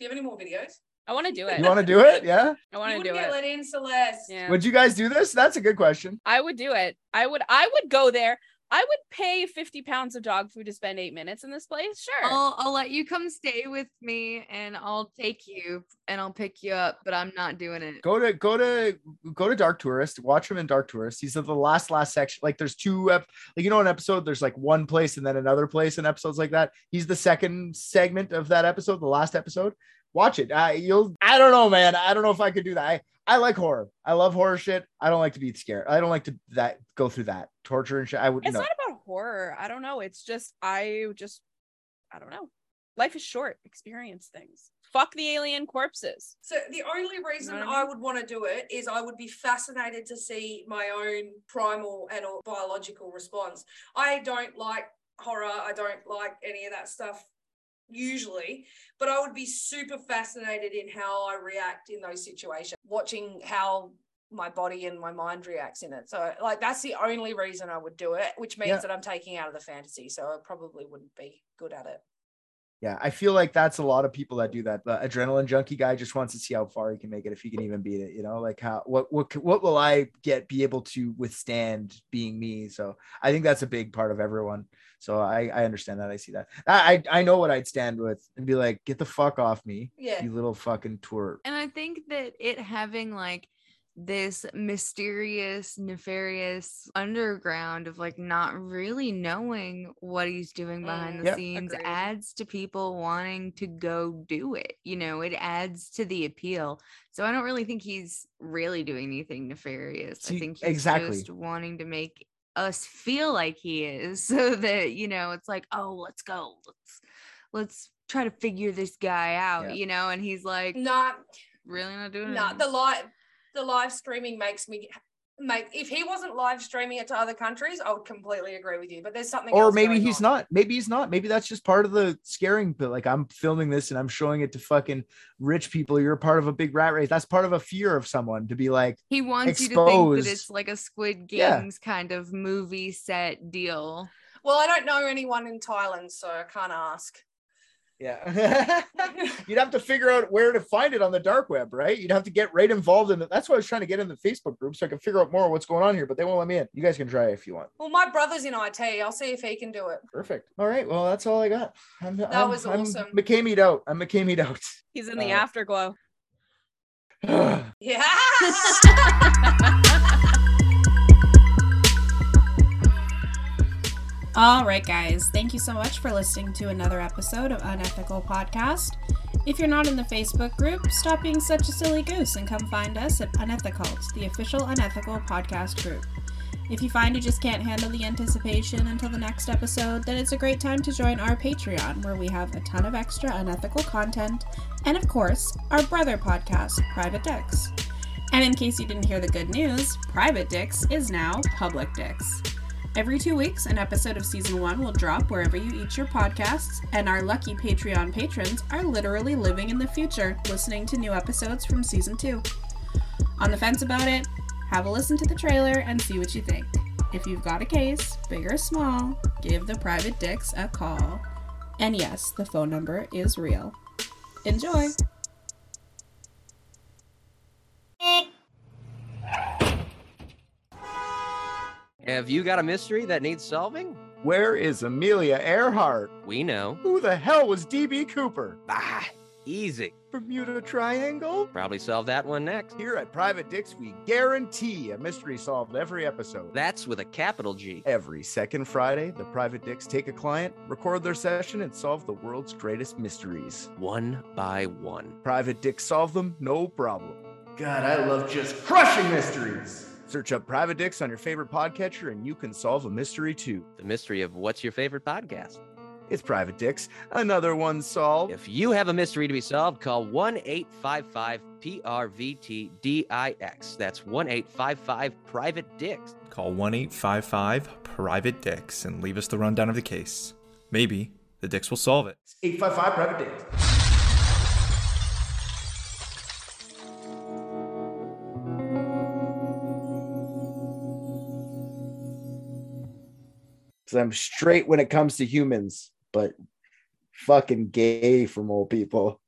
you have any more videos? I want to do it. You want to do it? Yeah. I want to do it. let in, Celeste. Yeah. Would you guys do this? That's a good question. I would do it. I would I would go there I would pay 50 pounds of dog food to spend eight minutes in this place. Sure. I'll I'll let you come stay with me and I'll take you and I'll pick you up, but I'm not doing it. Go to go to go to Dark Tourist. Watch him in Dark Tourist. He's at the last last section. Like there's two ep- like you know an episode. There's like one place and then another place in episodes like that. He's the second segment of that episode, the last episode. Watch it. Uh, you'll. I don't know, man. I don't know if I could do that. I, I like horror. I love horror shit. I don't like to be scared. I don't like to that go through that torture and shit. I would. It's no. not about horror. I don't know. It's just I just I don't know. Life is short. Experience things. Fuck the alien corpses. So the only reason what I I, mean? would want to do it is I would be fascinated to see my own primal and or biological response. I don't like horror. I don't like any of that stuff usually, but I would be super fascinated in how I react in those situations, watching how my body and my mind reacts in it. So like that's the only reason I would do it, which means Yeah. that I'm taking out of the fantasy. So I probably wouldn't be good at it. Yeah, I feel like that's a lot of people that do that. The adrenaline junkie guy just wants to see how far he can make it, if he can even beat it. You know, like how what what what will I get be able to withstand being me? So I think that's a big part of everyone. So I I understand that. I see that. I I, I know what I'd stand with and be like, get the fuck off me, Yeah. you little fucking twerp. And I think that it having like this mysterious, nefarious underground of like not really knowing what he's doing behind mm, the Yep. scenes Agreed. adds to people wanting to go do it. You know, it adds to the appeal. So I don't really think he's really doing anything nefarious. See, I think he's exactly. just wanting to make us feel like he is so that, you know, it's like, oh, let's go. Let's let's try to figure this guy out, you know, and he's like not really not doing No, it. the live the live streaming makes me make if he wasn't live streaming it to other countries, I would completely agree with you. But there's something Or else maybe he's on. not. Maybe he's not. Maybe that's just part of the scaring. But like I'm filming this and I'm showing it to fucking rich people. You're part of a big rat race. That's part of a fear of someone to be like, He wants you to think that it's like a Squid Yeah. Games kind of movie set deal. Well, I don't know anyone in Thailand, so I can't ask. Yeah. You'd have to figure out where to find it on the dark web, right? You'd have to get right involved in it. That's why I was trying to get in the Facebook group so I can figure out more what's going on here, but they won't let me in. You guys can try if you want. Well, my brother's in IT. I'll see if he can do it. Perfect. All right. Well, that's all I got. I'm, That I'm, was I'm awesome. McKameyed out. I'm McKameyed out. He's in the Uh, afterglow. Yeah. All right, guys. Thank you so much for listening to another episode of Unethical Podcast. If you're not in the Facebook group, stop being such a silly goose and come find us at Unethical, the official Unethical podcast group. If you find you just can't handle the anticipation until the next episode, then it's a great time to join our Patreon, where we have a ton of extra unethical content, and of course, our brother podcast, Private Dicks. And in case you didn't hear the good news, Private Dicks is now Public Dicks. Every two weeks, an episode of season one will drop wherever you eat your podcasts, and our lucky Patreon patrons are literally living in the future, listening to new episodes from season two. On the fence about it? Have a listen to the trailer and see what you think. If you've got a case, big or small, give the private dicks a call. And yes, the phone number is real. Enjoy! Have you got a mystery that needs solving? Where is Amelia Earhart? We know. Who the hell was DB Cooper? Ah, easy. Bermuda Triangle? Probably solve that one next. Here at Private Dicks, we guarantee a mystery solved every episode. That's with a capital G. Every second Friday, the Private Dicks take a client, record their session, and solve the world's greatest mysteries. One by one. Private Dicks solve them, no problem. God, I love just crushing mysteries. Search up Private Dicks on your favorite podcatcher, and you can solve a mystery too. The mystery of what's your favorite podcast? It's Private Dicks. Another one solved. If you have a mystery to be solved, call 1 855 PRVTDIX. That's 1 855 Private Dicks. Call 1 855 Private Dicks and leave us the rundown of the case. Maybe the Dicks will solve it. 855 Private Dicks. Because I'm straight when it comes to humans, but fucking gay from old people.